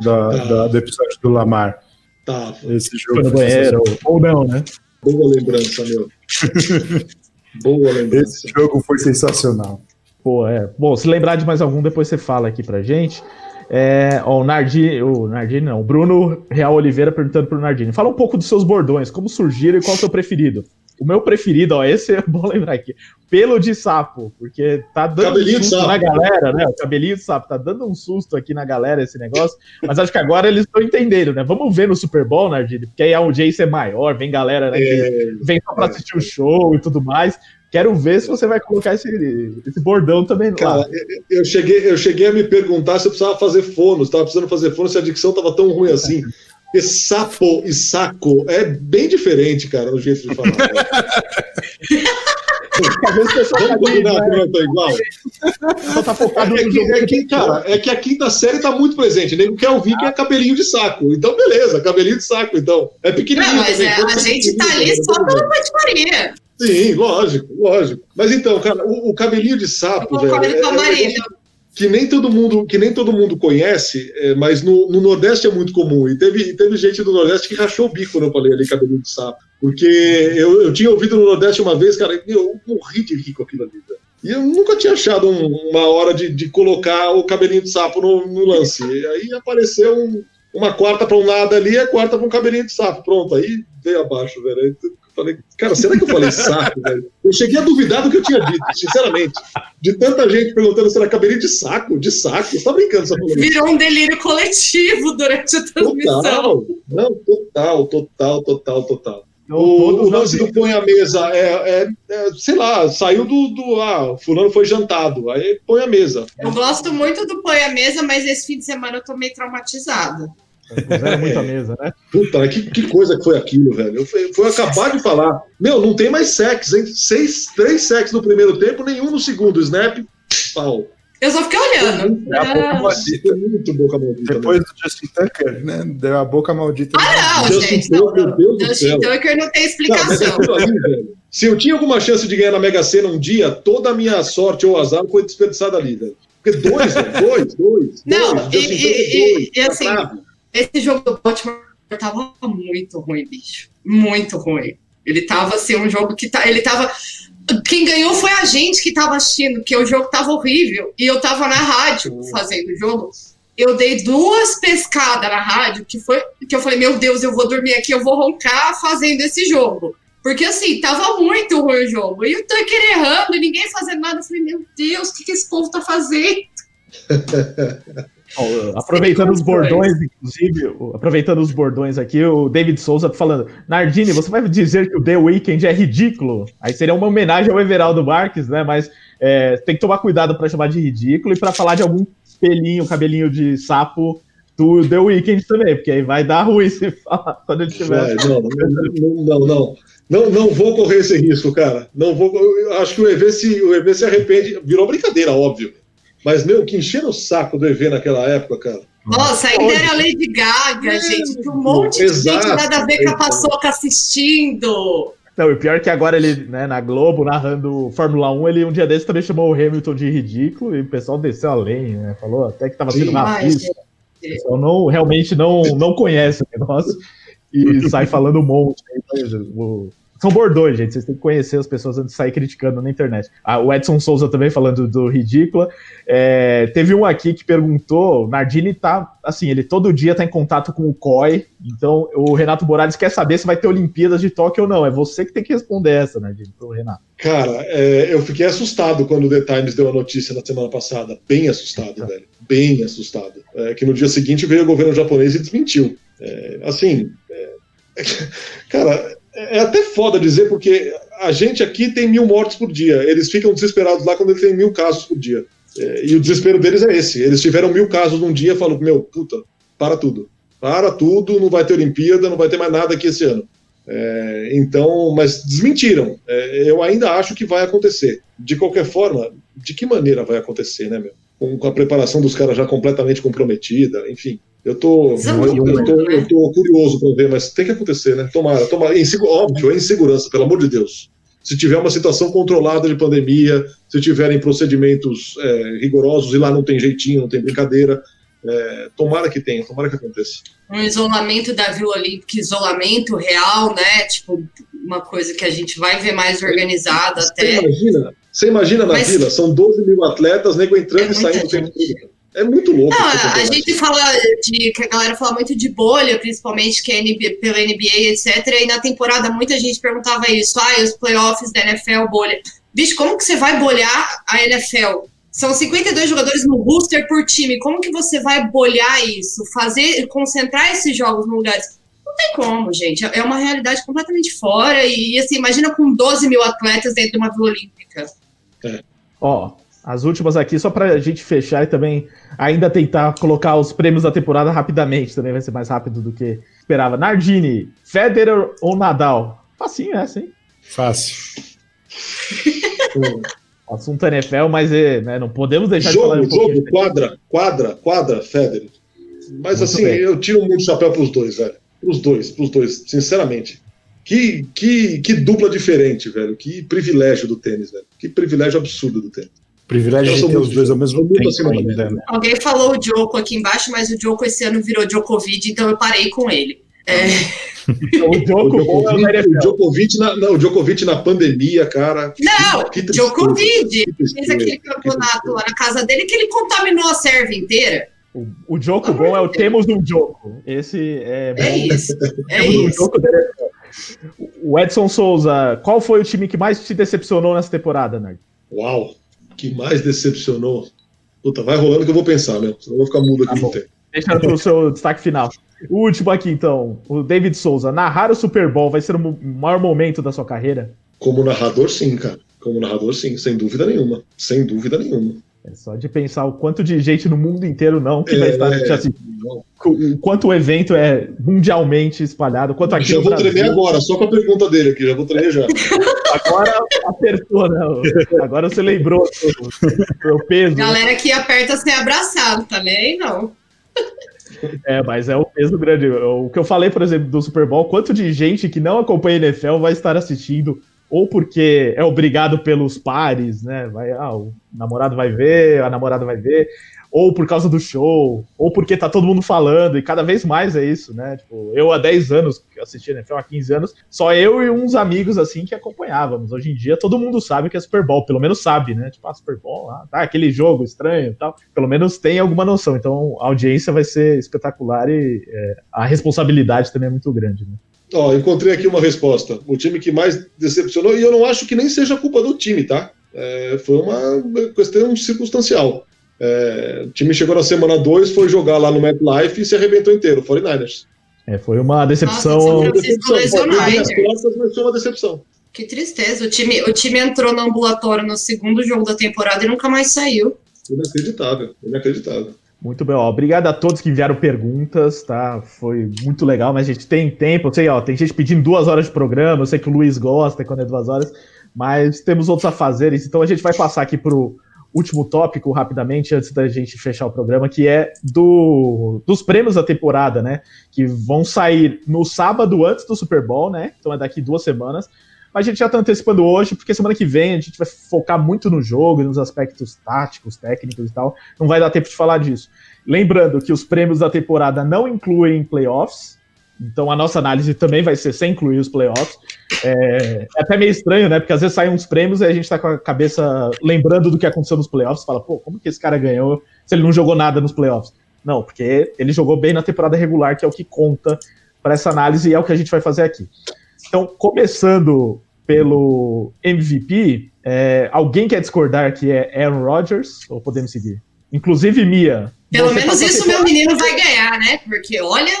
Da, Ah. da- do episódio do Lamar. tá. Esse jogo Foi no banheiro, ou, ou não, né? Boa lembrança, meu. Boa lembrança. Esse jogo foi sensacional. Pô, é. Bom, se lembrar de mais algum, depois você fala aqui pra gente. É, ó, o Nardini, o Nardini não, o Bruno Real Oliveira perguntando pro Nardini. Fala um pouco dos seus bordões, como surgiram e qual é o seu preferido. O meu preferido, ó, esse é bom lembrar aqui. Pelo de sapo, porque tá dando Cabelinho um susto na galera, né? O cabelinho de sapo tá dando um susto aqui na galera esse negócio. Mas acho que agora eles estão entendendo, né? Vamos ver no Super Bowl, Nardini, porque aí a audiência é maior, vem galera né, que É, vem só pra assistir o show e tudo mais. Quero ver se você vai colocar esse, esse bordão também lá. Cara, eu- eu cheguei, eu cheguei a me perguntar se eu precisava fazer fono, estava precisando fazer fono, se a dicção estava tão ruim assim. Porque sapo e saco é bem diferente, cara, o jeito de falar. cara. Às vezes o pessoal tá Vamos combinar que não tá igual? só tá focado É no que, jogo. é que, cara, é que a quinta série tá muito presente. O nego quer ouvir que é cabelinho de saco. Então, beleza, cabelinho de saco, então. É pequenininho Não, mas também. é, pode a gente tá ali só pela patifaria. Sim, lógico, lógico. Mas então, cara, o, o cabelinho de Eu sapo, concordo velho, com a é- é Marina. negócio que nem todo mundo, que nem todo mundo conhece, é, mas no, no Nordeste é muito comum. E teve, teve gente do Nordeste que rachou o bico quando eu falei ali cabelinho de sapo. Porque eu, eu tinha ouvido no Nordeste uma vez, cara, eu morri de rir com aquilo ali, velho. E eu nunca tinha achado um- uma hora de, de colocar o cabelinho de sapo no, no lance. E aí apareceu um- uma quarta para um nada ali a quarta para um cabelinho de sapo. Pronto, aí veio abaixo, velho. Falei, cara, será que eu falei sapo, velho? Eu cheguei a duvidar do que eu tinha dito, sinceramente. De tanta gente perguntando se era cabelinho de saco, de saco. Você tá brincando, você tá? Virou um delírio coletivo durante a transmissão. Total, não, total, total, total, total. Então, O, o lance do põe a mesa é, é- é, sei lá, saiu do, do. Ah, fulano foi jantado. Aí põe a mesa. Eu gosto muito do Põe a Mesa, mas esse fim de semana eu tô meio traumatizada. Puseram muito a mesa, né? Puta, que, que coisa que foi aquilo, velho. Eu fui, foi acabar de falar. Meu, não tem mais sex, hein? Seis, três sex no primeiro tempo, nenhum no segundo. Snap, pau. Eu só fiquei olhando. É a boca maldita. Foi muito boca maldita. Depois né? do Justin Tucker, né? Deu a boca maldita. Ah, não, Deus gente. céu, Não, não. Deus Justin céu. Tucker não tem mas explicação. aquilo ali, velho. Se eu tinha alguma chance de ganhar na Mega Sena um dia, toda a minha sorte ou azar foi desperdiçada ali, velho. Porque dois, velho, dois, dois. Não, dois, e- Justin e- Tucker, e- dois, e assim, trave. Esse jogo do Baltimore tava muito ruim, bicho. Muito ruim. Ele tava assim, um jogo que tá. Ele tava. Quem ganhou foi a gente que tava assistindo, porque o jogo tava horrível. E eu tava na rádio fazendo o jogo. Eu dei duas pescadas na rádio, que foi que eu falei, meu Deus, eu vou dormir aqui, eu vou roncar fazendo esse jogo. Porque assim, tava muito ruim o jogo. E o Tucker errando, ninguém fazendo nada. Eu falei, meu Deus, o que, que esse povo tá fazendo? Aproveitando os bordões, inclusive, aproveitando os bordões aqui, o David Souza falando: Nardini, você vai dizer que o The Weeknd é ridículo? Aí seria uma homenagem ao Everaldo Marques, né? Mas é, tem que tomar cuidado para chamar de ridículo e para falar de algum pelinho, cabelinho de sapo do The Weeknd também, porque aí vai dar ruim se falar quando ele tiver. Não, não, não, não. Não, não vou correr esse risco, cara. Não vou. Eu acho que o EV se, o EV se arrepende. Virou brincadeira, óbvio. Mas, meu, que encheram o saco do EV naquela época, cara. Nossa, ainda era Lady Gaga, gente. que Um monte de Exato. gente nada a ver com a paçoca assistindo. Não, e o pior é que agora ele, né, na Globo, narrando Fórmula 1, ele um dia desse também chamou o Hamilton de ridículo e o pessoal desceu além, né? Falou até que tava sendo Sim. Ai, racista. O pessoal não, realmente não, não conhece o negócio e sai falando um monte. né? O- São bordões, gente. Vocês têm que conhecer as pessoas antes de sair criticando na internet. Ah, o Edson Souza também falando do ridícula. É, teve um aqui que perguntou: o Nardini tá assim, ele todo dia tá em contato com o COI. Então o Renato Morales quer saber se vai ter Olimpíadas de Tóquio ou não. É você que tem que responder essa, Nardini, pro Renato. Cara, é, eu fiquei assustado quando o The Times deu a notícia na semana passada. Bem assustado, velho. Bem assustado. É, que no dia seguinte veio o governo japonês e desmentiu. É, assim, é, cara, é até foda dizer, porque a gente aqui tem mil mortes por dia. Eles ficam desesperados lá quando eles têm mil casos por dia. É, e o desespero deles é esse. Eles tiveram mil casos num dia e falam, meu, puta, para tudo. Para tudo, não vai ter Olimpíada, não vai ter mais nada aqui esse ano. É, então, mas desmentiram. É, eu ainda acho que vai acontecer. De qualquer forma, de que maneira vai acontecer, né, meu? Com, com a preparação dos caras já completamente comprometida, enfim. Eu tô, eu, tô, né? eu tô curioso para ver, mas tem que acontecer, né? Tomara, tomara. Insegu- óbvio, é insegurança, pelo amor de Deus. Se tiver uma situação controlada de pandemia, se tiverem procedimentos é, rigorosos e lá não tem jeitinho, não tem brincadeira, é, tomara que tenha, tomara que aconteça. Um isolamento da Vila Olímpica, isolamento real, né? Tipo, uma coisa que a gente vai ver mais organizada até. Você imagina, você imagina na Mas- vila, são 12 mil atletas, nego entrando É e saindo o tempo todo. É muito louco. Não, a, gente fala de que a galera fala muito de bolha, principalmente que é NBA, pela NBA, etc. E na temporada muita gente perguntava isso, ah, os playoffs da NFL bolha. Bicho, como que você vai bolhar a NFL? São 52 jogadores no booster por time. Como que você vai bolhar isso? Fazer, concentrar esses jogos no lugar? Não tem como, gente. É uma realidade completamente fora. E assim, imagina com 12 mil atletas dentro de uma Vila Olímpica. Ó, as últimas aqui, só pra gente fechar e também ainda tentar colocar os prêmios da temporada rapidamente, também vai ser mais rápido do que esperava. Nardini, Federer ou Nadal? Facinho essa, hein? Fácil. Hum. Assunto NFL, mas é, né, não podemos deixar de falar Jogo, jogo, quadra, quadra, quadra, Federer. Mas Muito assim, bem. eu tiro muito chapéu pros dois, velho. Pros dois, pros dois, sinceramente. Que, que, que dupla diferente, velho. Que privilégio do tênis, velho. Que privilégio absurdo do tênis. Privilégio de ter os dois ao mesmo tempo ainda, né? Alguém falou o Joko aqui embaixo, mas o Joko esse ano virou Djokovic, então eu parei com ele. É, O jogo O é o Djokovic, o Djokovic na, não, o Djokovic na pandemia, cara. não, Que Djokovic fez aquele que campeonato lá na casa dele que ele contaminou a serve inteira. O, o jogo bom é o temos um jogo. Esse é bom. É isso. É um isso. O Edson Souza, qual foi o time que mais te decepcionou nessa temporada, Nard? Uau, que mais decepcionou. Puta, vai rolando que eu vou pensar mesmo. Senão eu vou ficar mudo aqui Tá no bom. tempo. Deixa pro seu destaque final. O último aqui, então. O David Souza. Narrar o Super Bowl vai ser o maior momento da sua carreira? Como narrador, sim, cara. Como narrador, sim, sem dúvida nenhuma. Sem dúvida nenhuma. É só de pensar o quanto de gente no mundo inteiro não que vai É, estar é. assistindo. O quanto o evento é mundialmente espalhado, quanto aqui já vou Brasil. tremer agora, só com a pergunta dele aqui, já vou tremer já. Agora apertou, né? Agora você lembrou do, do peso. Galera que aperta sem abraçado, tá nem aí, não. É, mas é o peso grande. O que eu falei, por exemplo, do Super Bowl, quanto de gente que não acompanha a NFL vai estar assistindo, ou porque é obrigado pelos pares, né? Vai, ah, o namorado vai ver, a namorada vai ver, ou por causa do show, ou porque tá todo mundo falando, e cada vez mais é isso, né? Tipo, eu há 10 anos, que assisti a NFL há 15 anos, só eu e uns amigos assim que acompanhávamos. Hoje em dia todo mundo sabe que é Super Bowl, pelo menos sabe, né? Tipo, ah, Super Bowl, ah, tá, aquele jogo estranho e tal. Pelo menos tem alguma noção. Então a audiência vai ser espetacular e é, a responsabilidade também é muito grande, né? Ó, encontrei aqui uma resposta. O time que mais decepcionou, e eu não acho que nem seja culpa do time, tá? É, foi uma questão circunstancial. É, o time chegou na semana 2, foi jogar lá no MetLife e se arrebentou inteiro, 49ers. É, foi uma decepção. Nossa, Uma Francisco lesionou, mas foi uma decepção. Que tristeza. O time, o time entrou no ambulatório no segundo jogo da temporada e nunca mais saiu. Inacreditável, inacreditável. Muito bem, ó. Obrigado a todos que enviaram perguntas, tá? Foi muito legal, mas a gente tem tempo. Eu sei, ó, tem gente pedindo duas horas de programa. Eu sei que o Luiz gosta quando é duas horas, mas temos outros afazeres. Então a gente vai passar aqui pro último tópico rapidamente, antes da gente fechar o programa, que é do, dos prêmios da temporada, né? Que vão sair no sábado antes do Super Bowl, né? Então é daqui duas semanas. Mas a gente já tá antecipando hoje, porque semana que vem a gente vai focar muito no jogo nos aspectos táticos, técnicos e tal. Não vai dar tempo de falar disso. Lembrando que os prêmios da temporada não incluem playoffs, então a nossa análise também vai ser sem incluir os playoffs. É, é até meio estranho, né? Porque às vezes saem uns prêmios e a gente tá com a cabeça lembrando do que aconteceu nos playoffs. Fala, pô, como que esse cara ganhou se ele não jogou nada nos playoffs? Não, porque ele jogou bem na temporada regular, que é o que conta para essa análise e é o que a gente vai fazer aqui. Então, começando pelo MVP, é, alguém quer discordar que é Aaron Rodgers? Ou podemos seguir? Inclusive, Mia. Pelo menos isso meu menino vai ganhar, né? Porque olha,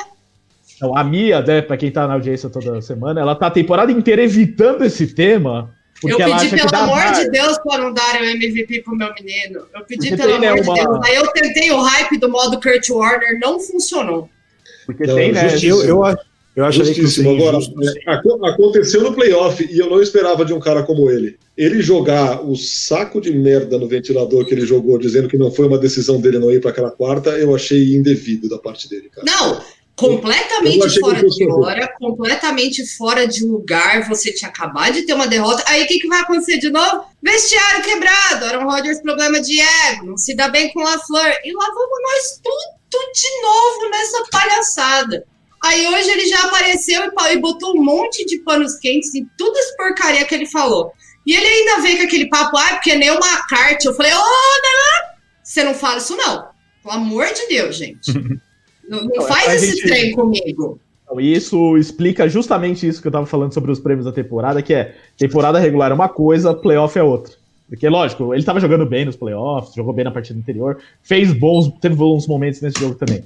Então, a Mia, né, pra quem tá na audiência toda semana, ela tá a temporada inteira evitando esse tema. Porque eu ela pedi acha pelo que dá amor azar. de Deus para não dar o MVP pro meu menino. Eu pedi Porque pelo tem, né, amor uma- de Deus. Aí eu tentei o hype do modo Kurt Warner, não funcionou. Porque Não, tem, né? justiça. Eu, eu, acho- eu acharia que Justíssimo. seria Agora, é, aco- aconteceu no playoff e eu não esperava de um cara como ele. Ele jogar o saco de merda no ventilador que ele jogou, dizendo que não foi uma decisão dele não ir para aquela quarta, eu achei indevido da parte dele, cara. Não, completamente fora de hora, completamente fora de lugar. Você tinha acabado de ter uma derrota. Aí o que, que vai acontecer de novo? Vestiário quebrado. Aaron Rodgers, problema de ego. Não se dá bem com a Flor. E lá vamos nós tudo de novo nessa palhaçada. Aí hoje ele já apareceu e botou um monte de panos quentes em tudo essa porcaria que ele falou. E ele ainda veio com aquele papo, ah, porque nem uma carta. Eu falei, ô, oh, você não fala isso não. Pelo amor de Deus, gente. não, não, faz esse gente... trem comigo. Isso explica justamente isso que eu tava falando sobre os prêmios da temporada, que é temporada regular é uma coisa, playoff é outra. Porque, lógico, ele tava jogando bem nos playoffs, jogou bem na partida anterior, fez bons, teve bons momentos nesse jogo também.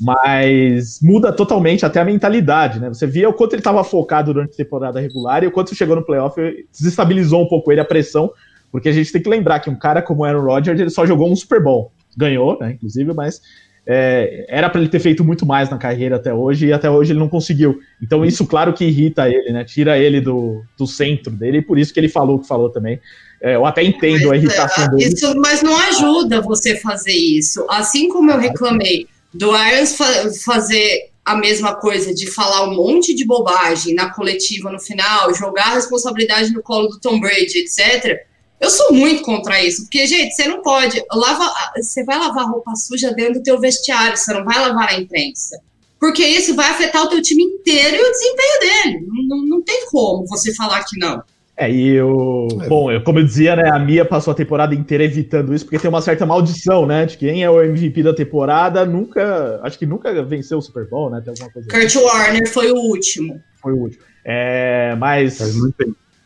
Mas muda totalmente até a mentalidade, né? Você via o quanto ele estava focado durante a temporada regular e o quanto chegou no playoff desestabilizou um pouco ele a pressão, porque a gente tem que lembrar que um cara como Aaron Rodgers ele só jogou um Super Bowl, ganhou, né? Inclusive, mas é, era para ele ter feito muito mais na carreira até hoje e até hoje ele não conseguiu. Então isso, claro que irrita ele, né? Tira ele do, do centro dele e por isso que ele falou o que falou também. É, eu até entendo mas, a irritação é, dele. Isso, mas não ajuda você fazer isso. Assim como eu reclamei do Irons fa fazer a mesma coisa de falar um monte de bobagem na coletiva no final, jogar a responsabilidade no colo do Tom Brady, etc. Eu sou muito contra isso, porque, gente, você não pode. Lava, você vai lavar roupa suja dentro do teu vestiário, você não vai lavar na imprensa. Porque isso vai afetar o teu time inteiro e o desempenho dele. Não, não, tem como você falar que não. É, e o. É. Bom, eu, como eu dizia, né? A Mia passou a temporada inteira evitando isso, porque tem uma certa maldição, né? De quem é o MVP da temporada nunca. Acho que nunca venceu o Super Bowl, né? Tem alguma coisa Kurt assim. Warner foi o último. Foi o último. É, mas.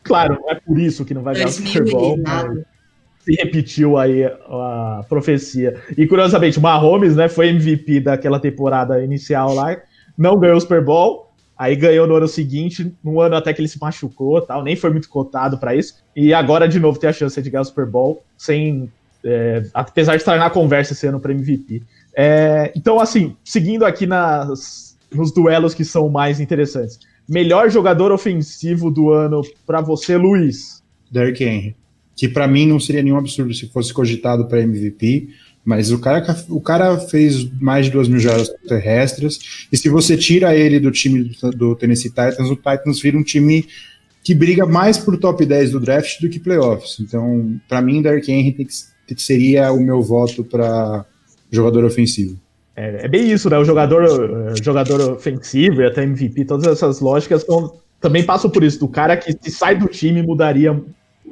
Claro, não é por isso que não vai ganhar o Super Bowl. Se repetiu aí a profecia. E curiosamente, o Mahomes, né? Foi MVP daquela temporada inicial lá, não ganhou o Super Bowl Aí ganhou no ano seguinte, no ano até que ele se machucou, tal, nem foi muito cotado para isso. E agora de novo tem a chance de ganhar o Super Bowl sem é, apesar de estar na conversa esse ano para MVP. É, então, assim, seguindo aqui nas, nos duelos que são mais interessantes. Melhor jogador ofensivo do ano para você, Luiz? Derrick Henry. Que para mim não seria nenhum absurdo se fosse cogitado para MVP. Mas o cara, o cara fez mais de duas mil jardas terrestres, e se você tira ele do time do, do Tennessee Titans, o Titans vira um time que briga mais por top 10 do draft do que playoffs. Então, para mim, Derrick Henry tem que, seria o meu voto para jogador ofensivo. É, é, bem isso, né? O jogador, eh, jogador ofensivo e até MVP, todas essas lógicas tão, também passam por isso. Do cara que se sai do time mudaria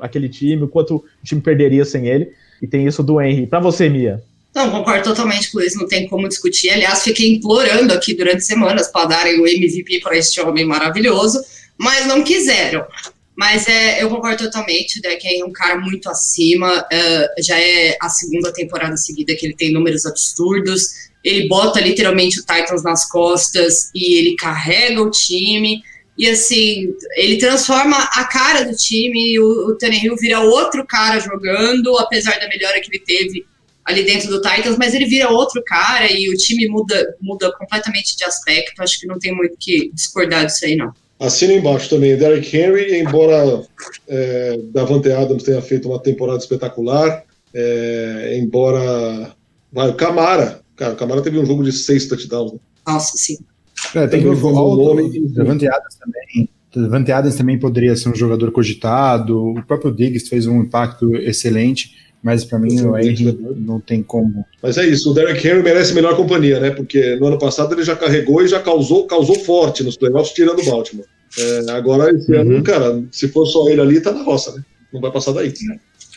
aquele time, o quanto o time perderia sem ele. E tem isso do Henry. Para você, Mia? Não, concordo totalmente com isso, não tem como discutir. Aliás, fiquei implorando aqui durante semanas para darem o MVP para este homem maravilhoso, mas não quiseram. Mas é, eu concordo totalmente, o Deck é um cara muito acima, uh, já é a segunda temporada seguida que ele tem números absurdos, ele bota literalmente o Titans nas costas e ele carrega o time, e assim, ele transforma a cara do time, e o, o Tannehill vira outro cara jogando, apesar da melhora que ele teve ali dentro do Titans, mas ele vira outro cara e o time muda, muda completamente de aspecto. Acho que não tem muito que discordar disso aí, não. Assina embaixo também, Derrick Henry, embora é, Davante Adams tenha feito uma temporada espetacular, é, embora. Vai, o Camara, cara, o Camara teve um jogo de seis touchdowns. Né? Nossa, sim. É, tem o Davante Adams também. Davante Adams também poderia ser um jogador cogitado. O próprio Diggs fez um impacto excelente, mas para mim o Henry não tem como. Mas é isso, o Derek Henry merece melhor companhia, né? Porque no ano passado ele já carregou e já causou, causou forte nos playoffs, tirando o Baltimore. É, agora, esse uhum. ano, cara, se for só ele ali, tá na roça, né? Não vai passar daí.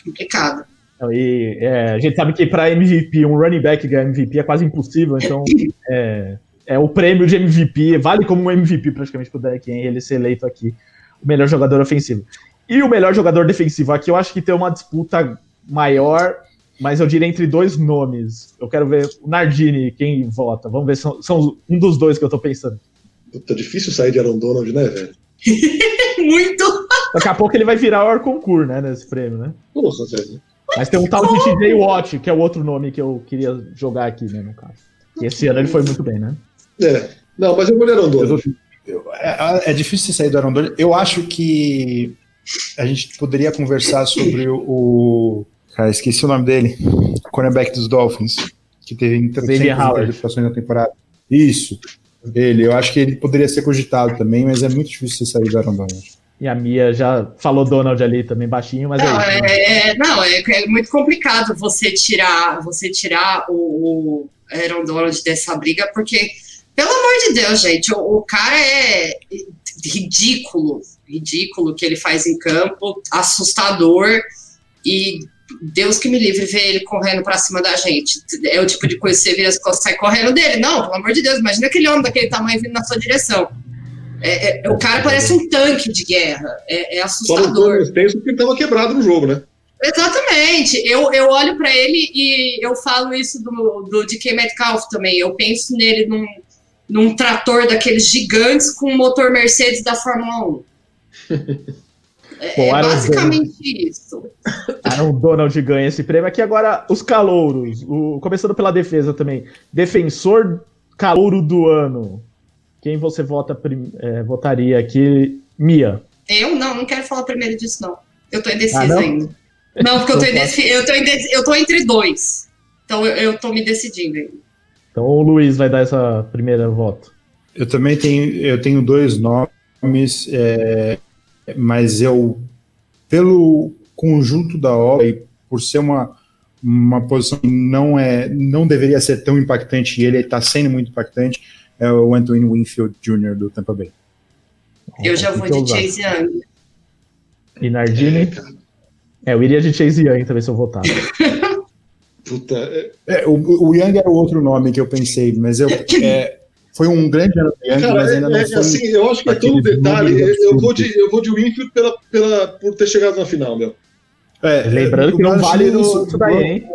Complicado. E, é, a gente sabe que para MVP, um running back ganhar MVP é quase impossível, então é, é, o prêmio de MVP vale como um MVP praticamente pro Derek Henry ele ser eleito aqui o melhor jogador ofensivo. E o melhor jogador defensivo aqui, eu acho que tem uma disputa maior, mas eu diria entre dois nomes. Eu quero ver o Nardini, quem vota. Vamos ver, são, são um dos dois que eu tô pensando. Tá difícil sair de Aaron Donald, né, velho? Muito! Daqui a pouco ele vai virar o Arconcourt, né, nesse prêmio, né? Nossa, velho. Mas tem um tal de TJ Watt, que é o outro nome que eu queria jogar aqui, né, no caso. E esse ano ele foi muito bem, né? É. Não, mas eu vou ler Aaron. É, é, difícil sair do Aaron Donald. Eu acho que a gente poderia conversar sobre o, Cara, esqueci o nome dele. Cornerback dos Dolphins. Que teve participações na temporada. Isso. Ele. Eu acho que ele poderia ser cogitado também, mas é muito difícil você sair do Aaron Donald. E a Mia já falou Donald ali também baixinho, mas é não, é, é, é não, é, é, muito complicado você tirar, você tirar o, o Aaron Donald dessa briga, porque Pelo amor de Deus, gente, o, o cara é ridículo, ridículo que ele faz em campo, assustador e Deus que me livre ver ele correndo pra cima da gente. É o tipo de coisa que você vira e sai correndo dele. Não, pelo amor de Deus, imagina aquele homem daquele tamanho vindo na sua direção. É, é, o cara parece um tanque de guerra. É, é assustador. Só não porque estava quebrado no jogo, né? Exatamente. Eu, eu olho para ele e eu falo isso do, do DK Metcalf também. Eu penso nele num, num trator daqueles gigantes com motor Mercedes da Fórmula 1. É, é basicamente Donald. isso. Aaron Donald ganha esse prêmio. Aqui agora os calouros. O, começando pela defesa também. Defensor calouro do ano. Quem você vota, é, votaria aqui? Mia. Eu não, não quero falar primeiro disso, não. Eu tô indecisa ah, não? ainda. Não, porque eu tô, indec... eu, tô indec... eu tô entre dois. Então eu, eu tô me decidindo ainda. Então o Luiz vai dar essa primeira voto. Eu também tenho, eu tenho dois nomes. É, mas eu, pelo conjunto da obra e por ser uma, uma posição que não, é, não deveria ser tão impactante e ele está sendo muito impactante, é o Anthony Winfield Jr. do Tampa Bay. Eu já vou de Chase Young. E Nardini? É, eu iria de Chase Young também se eu votar. Puta. É, é o, o Young era o outro nome que eu pensei, mas eu, é, foi um grande ano Young, Cara, mas ainda não é, foi. Assim, eu acho que é todo detalhe. Eu vou, de, eu vou de Winfield pela, pela, por ter chegado na final, meu. É, Lembrando que não vale isso daí, hein?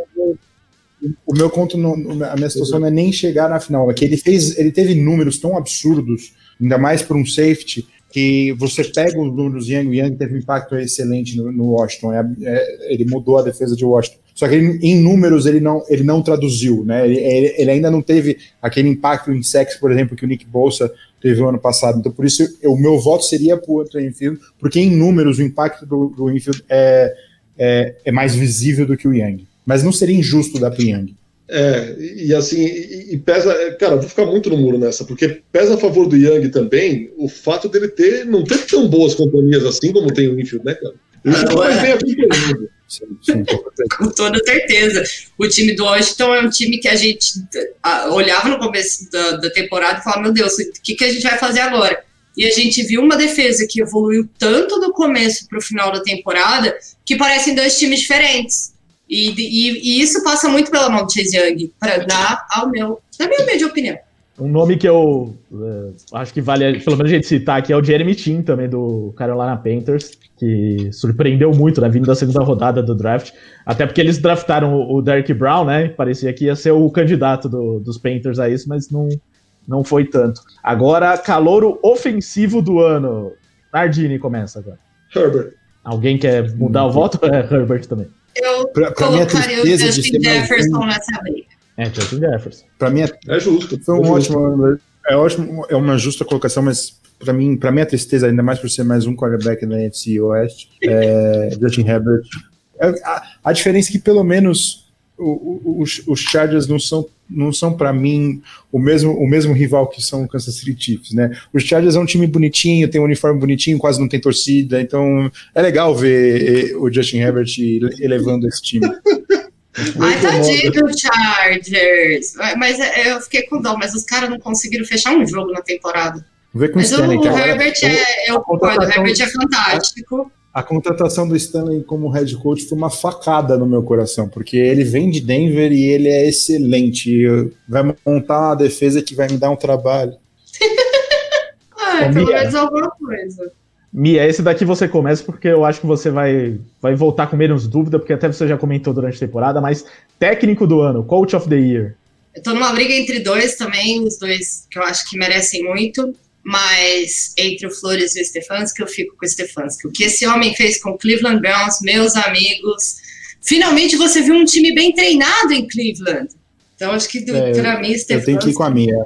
O meu conto, a minha situação não é nem chegar na final, é que ele fez, ele teve números tão absurdos, ainda mais por um safety, que você pega os números Young, o Young teve um impacto excelente no, no Washington, é, é, ele mudou a defesa de Washington. Só que ele, em números ele não, ele não traduziu, né? Ele, ele, ainda não teve aquele impacto em sexo, por exemplo, que o Nick Bolsa teve no ano passado. Então, por isso, o meu voto seria para o Anthony Infield, porque em números o impacto do, do Infield é, é, é, mais visível do que o Young. Mas não seria injusto dar para o Young. É, e assim, e, e, pesa, cara, vou ficar muito no muro nessa, porque pesa a favor do Young também o fato dele ter, não ter tão boas companhias assim como tem o Infield, né, cara? Ele ah, mais bem acompanhado. Com toda certeza. O time do Washington é um time que a gente olhava no começo da, da temporada e falava: meu Deus, o que, que a gente vai fazer agora? E a gente viu uma defesa que evoluiu tanto do começo para o final da temporada que parecem dois times diferentes. E, e, e isso passa muito pela mão do Chase Young, para dar ao meu, na minha humilde opinião. Um nome que eu uh, acho que vale pelo menos a gente citar aqui é o Jeremy Chin, também do Carolina Panthers, que surpreendeu muito, né, vindo da segunda rodada do draft, até porque eles draftaram o, Derek Brown, né, parecia que ia ser o candidato do, dos Panthers a isso, mas não, não foi tanto. Agora, calouro ofensivo do ano. Nardini começa agora. Herbert. Alguém quer mudar o voto? É Herbert também. Eu pra, pra colocaria o Justin Jefferson nessa briga. É, Justin Jefferson. Para mim é, justo. Foi um é ótimo, é ótimo, é uma justa colocação, mas para mim, para minha tristeza, ainda mais por ser mais um quarterback da NFC Oeste, é, Justin Herbert. É, a, a, diferença é que pelo menos os, os Chargers não são, não são para mim o mesmo, o mesmo rival que são o Kansas City Chiefs, né? Os Chargers é um time bonitinho, tem um uniforme bonitinho, quase não tem torcida, então é legal ver o Justin Herbert elevando esse time. Ai, tadinho do Chargers. Mas é, eu fiquei com dó, mas os caras não conseguiram fechar um jogo na temporada. Ver com mas o, o Herbert é, eu concordo, o Herbert é fantástico. A, a contratação do Stanley como head coach foi uma facada no meu coração, porque ele vem de Denver e ele é excelente. Vai montar uma defesa que vai me dar um trabalho. ah, pelo menos alguma coisa. Mia, esse daqui você começa porque eu acho que você vai, vai voltar com menos dúvida, porque até você já comentou durante a temporada, mas técnico do ano, coach of the year. Eu tô numa briga entre dois também, os dois que eu acho que merecem muito, mas entre o Flores e o Stefanski, eu fico com o Stefanski. O que esse homem fez com o Cleveland Browns, meus amigos, finalmente você viu um time bem treinado em Cleveland. Então acho que é, para mim, Stefanski... Eu tenho que ir com a minha.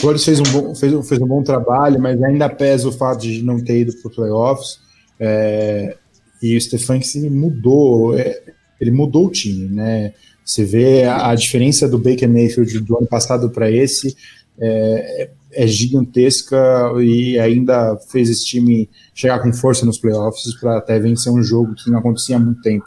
Flores fez um, bom, fez, fez um bom trabalho, mas ainda pesa o fato de não ter ido para os playoffs. É, e o Stefanski mudou, é, ele mudou o time, né? Você vê a, a diferença do Baker Mayfield do ano passado para esse é, é, gigantesca e ainda fez esse time chegar com força nos playoffs para até vencer um jogo que não acontecia há muito tempo.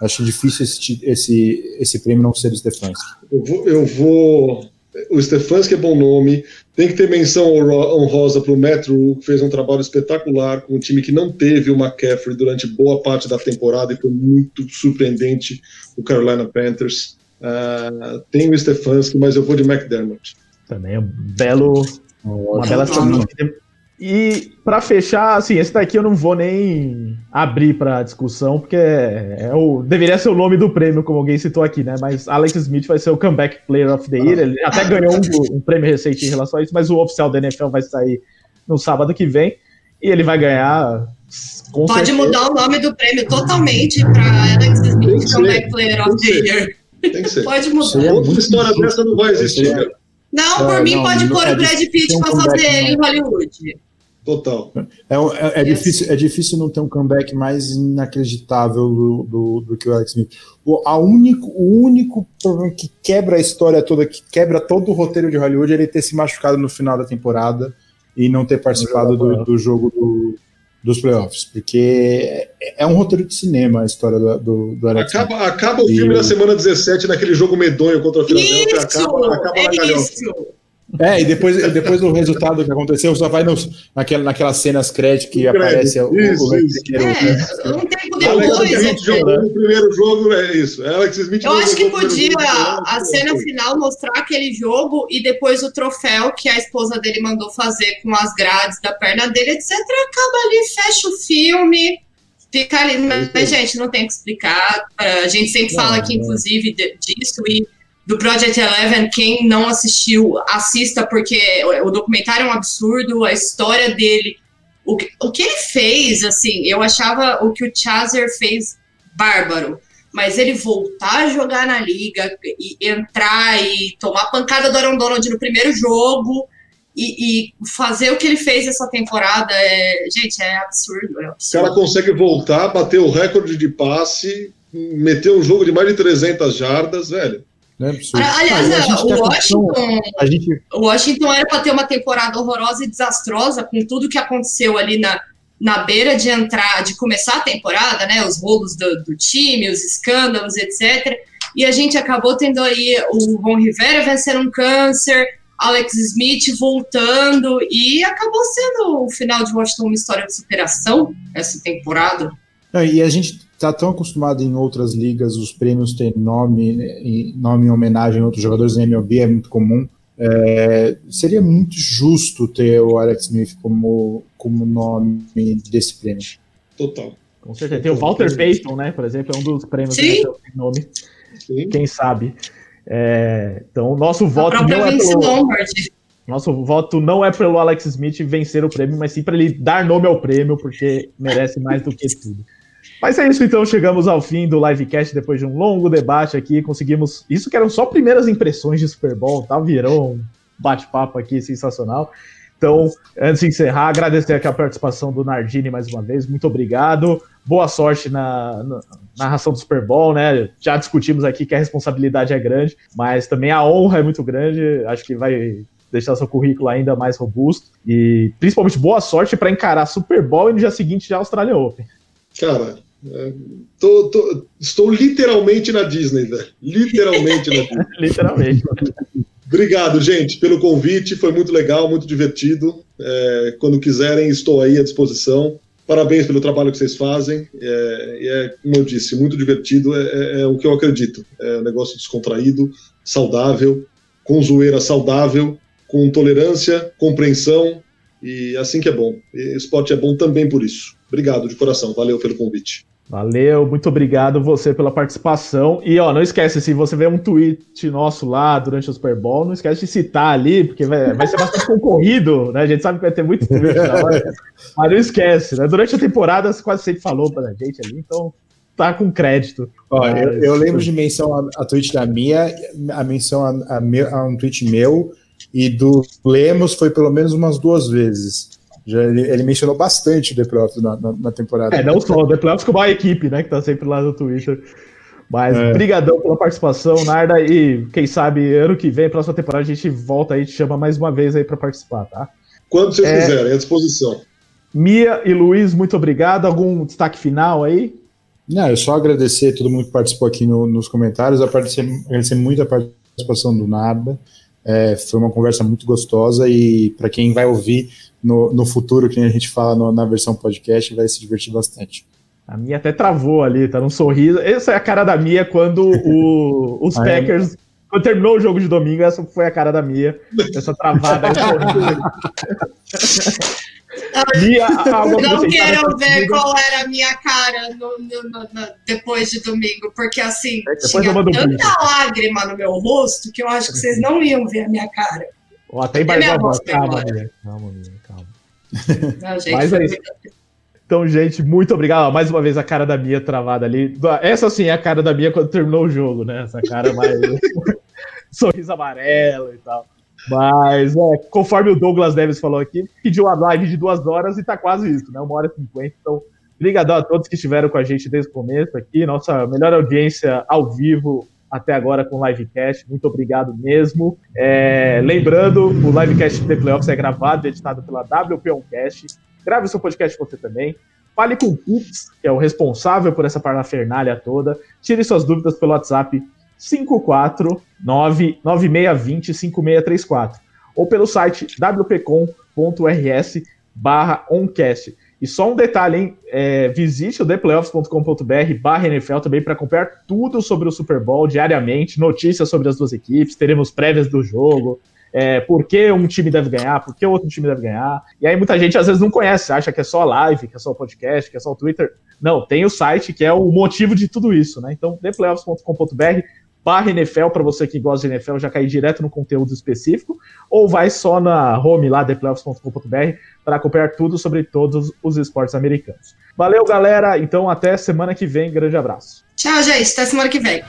Acho difícil esse, esse, esse prêmio não ser do Stefanski. Eu vou, eu vou o Stefanski é bom nome, tem que ter menção honrosa para o Rule, que fez um trabalho espetacular com um time que não teve o McCaffrey durante boa parte da temporada e foi muito surpreendente o Carolina Panthers. Uh, tem o Stefanski, mas eu vou de McDermott. Também é um belo, uma bela e para fechar, assim, esse daqui eu não vou nem abrir para discussão, porque é, o, deveria ser o nome do prêmio, como alguém citou aqui, né? Mas Alex Smith vai ser o Comeback Player of the Year. Ele até ganhou um, um prêmio recente em relação a isso, mas o oficial da NFL vai sair no sábado que vem. E ele vai ganhar. Pode certeza. mudar o nome do prêmio totalmente para Alex Smith Comeback Player of the Year. Tem que ser. Pode mudar. Outra história dessa não vai existir. Não, por mim não, pode pôr é o Brad Pitt para fazer ele em Hollywood. Total. É, é, é difícil, é difícil não ter um comeback mais inacreditável do, do, do que o Alex Smith. O, a único, o único problema que quebra a história toda, que quebra todo o roteiro de Hollywood, é ele ter se machucado no final da temporada e não ter participado do, do jogo do, dos playoffs, porque é, é um roteiro de cinema a história do, do, do Alex acaba. Acaba o filme e... na semana 17, naquele jogo medonho contra a Filadélfia, acaba, acaba é na galhofa. É, e depois, depois do resultado que aconteceu, só vai nos, naquela, naquelas cenas crédito que aparece o, isso, o, isso. É, um tempo depois. Alex Smith jogou no primeiro jogo, é isso. Alex Smith Eu acho que podia a cena final mostrar aquele jogo e depois o troféu que a esposa dele mandou fazer com as grades da perna dele, etc. Acaba ali, fecha o filme, fica ali. Mas, mas gente, não tem que explicar. A gente sempre fala aqui, inclusive, disso e do Project Eleven, quem não assistiu, assista, porque o documentário é um absurdo, a história dele, o que, o que ele fez, assim, eu achava o que o Chazer fez bárbaro, mas ele voltar a jogar na liga, e entrar e tomar pancada do Aaron Donald no primeiro jogo, e, e, fazer o que ele fez essa temporada, é, gente, é absurdo, é absurdo. O cara consegue voltar, bater o recorde de passe, meter um jogo de mais de 300 jardas, velho. Né? Aliás, ah, o, Washington, gente... o Washington era para ter uma temporada horrorosa e desastrosa com tudo que aconteceu ali na, na beira de entrar, de começar a temporada, né? Os rolos do, do time, os escândalos, etc. E a gente acabou tendo aí o Ron Rivera vencendo um câncer, Alex Smith voltando, e acabou sendo o final de Washington uma história de superação essa temporada. e a gente está tão acostumado em outras ligas os prêmios terem nome, nome em homenagem a outros jogadores, na MLB é muito comum. É, seria muito justo ter o Alex Smith como, como nome desse prêmio. Total. Com certeza. Tem o Walter Payton, né? Por exemplo, é um dos prêmios Sim. que tem nome. Sim. Quem sabe? É, então, o nosso voto não é pelo, nosso voto não é pelo Alex Smith vencer o prêmio, mas sim para ele dar nome ao prêmio, porque merece mais do que tudo. Mas é isso, então chegamos ao fim do livecast depois de um longo debate aqui. Conseguimos. Isso que eram só primeiras impressões de Super Bowl, tá? Virou um bate-papo aqui sensacional. Então, antes de encerrar, agradecer aqui a participação do Nardini mais uma vez. Muito obrigado. Boa sorte na, na narração do Super Bowl, né? Já discutimos aqui que a responsabilidade é grande, mas também a honra é muito grande. Acho que vai deixar seu currículo ainda mais robusto. E principalmente boa sorte para encarar Super Bowl e no dia seguinte já Australia Open. Cara, é, tô, tô, estou literalmente na Disney, velho. Literalmente na Disney. literalmente. Obrigado, gente, pelo convite. Foi muito legal, muito divertido. É, quando quiserem, estou aí à disposição. Parabéns pelo trabalho que vocês fazem. É, é como eu disse, muito divertido. É, é, é, o que eu acredito. É um negócio descontraído, saudável, com zoeira saudável, com tolerância, compreensão. E assim que é bom. E esporte é bom também por isso. Obrigado de coração. Valeu pelo convite. Valeu, muito obrigado você pela participação. E ó, não esquece, se você vê um tweet nosso lá durante o Super Bowl, não esquece de citar ali, porque vai, vai ser bastante concorrido, né? A gente sabe que vai ter muito tweet na hora, mas não esquece, né? Durante a temporada você quase sempre falou pra gente ali, então tá com crédito. Ó, mas... eu, eu, lembro de menção a, a tweet da minha, a menção a, a, a um tweet meu e do Lemos foi pelo menos umas duas vezes. Já ele, ele, mencionou bastante o The Playoffs na, na, na, temporada. É, não só o The Playoffs, como a equipe, né, que tá sempre lá no Twitter. Mas é. brigadão pela participação, Narda, e quem sabe ano que vem, próxima temporada, a gente volta aí e te chama mais uma vez aí para participar, tá? Quando vocês é... quiserem, à disposição. Mia e Luiz, muito obrigado. Algum destaque final aí? Não, eu só agradecer a todo mundo que participou aqui no, nos comentários, agradecer, agradecer muito a participação do Narda. É, foi uma conversa muito gostosa e para quem vai ouvir no, no futuro, que a gente fala no, na versão podcast, vai se divertir bastante. A minha até travou ali, tá num sorriso. Essa é a cara da Mia quando o, os Packers. Quando terminou o jogo de domingo, essa foi a cara da Mia. Essa travada. Mia, não quero ver qual era a minha cara no, no, no, depois de domingo, porque assim, é, tinha tanta lágrima no meu rosto que eu acho que vocês não iam ver a minha cara. Ó, até embargou a voz. Calma. Calma, calma. Não, gente, Mas é isso. Então, gente, muito obrigado. Mais uma vez a cara da Mia travada ali. Essa sim é a cara da Mia quando terminou o jogo, né? Essa cara mais. sorriso amarelo e tal. Mas, é, conforme o Douglas Neves falou aqui, pediu uma live de duas horas e tá quase isso, né? Uma hora e cinquenta. Então, obrigadão a todos que estiveram com a gente desde o começo aqui. Nossa melhor audiência ao vivo até agora com o livecast. Muito obrigado mesmo. É, lembrando, o livecast de Playoffs é gravado e editado pela WP Oncast grave seu podcast você também. Fale com o Pix, que é o responsável por essa parafernália toda. Tire suas dúvidas pelo WhatsApp 549-9620-5634 ou pelo site wpcom.rs barra oncast. E só um detalhe, hein? É, visite o theplayoffs.com.br barra NFL também para acompanhar tudo sobre o Super Bowl diariamente, notícias sobre as duas equipes, teremos prévias do jogo, é, por que um time deve ganhar, por que outro time deve ganhar. E aí muita gente às vezes não conhece, acha que é só live, que é só podcast, que é só Twitter. Não, tem o site que é o motivo de tudo isso, né? Então, theplayoffs.com.br barra NFL para você que gosta de NFL já cair direto no conteúdo específico, ou vai só na home lá, theplayoffs.com.br, para acompanhar tudo sobre todos os esportes americanos. Valeu, galera. Então, até semana que vem. Grande abraço. Tchau, gente. Até semana que vem.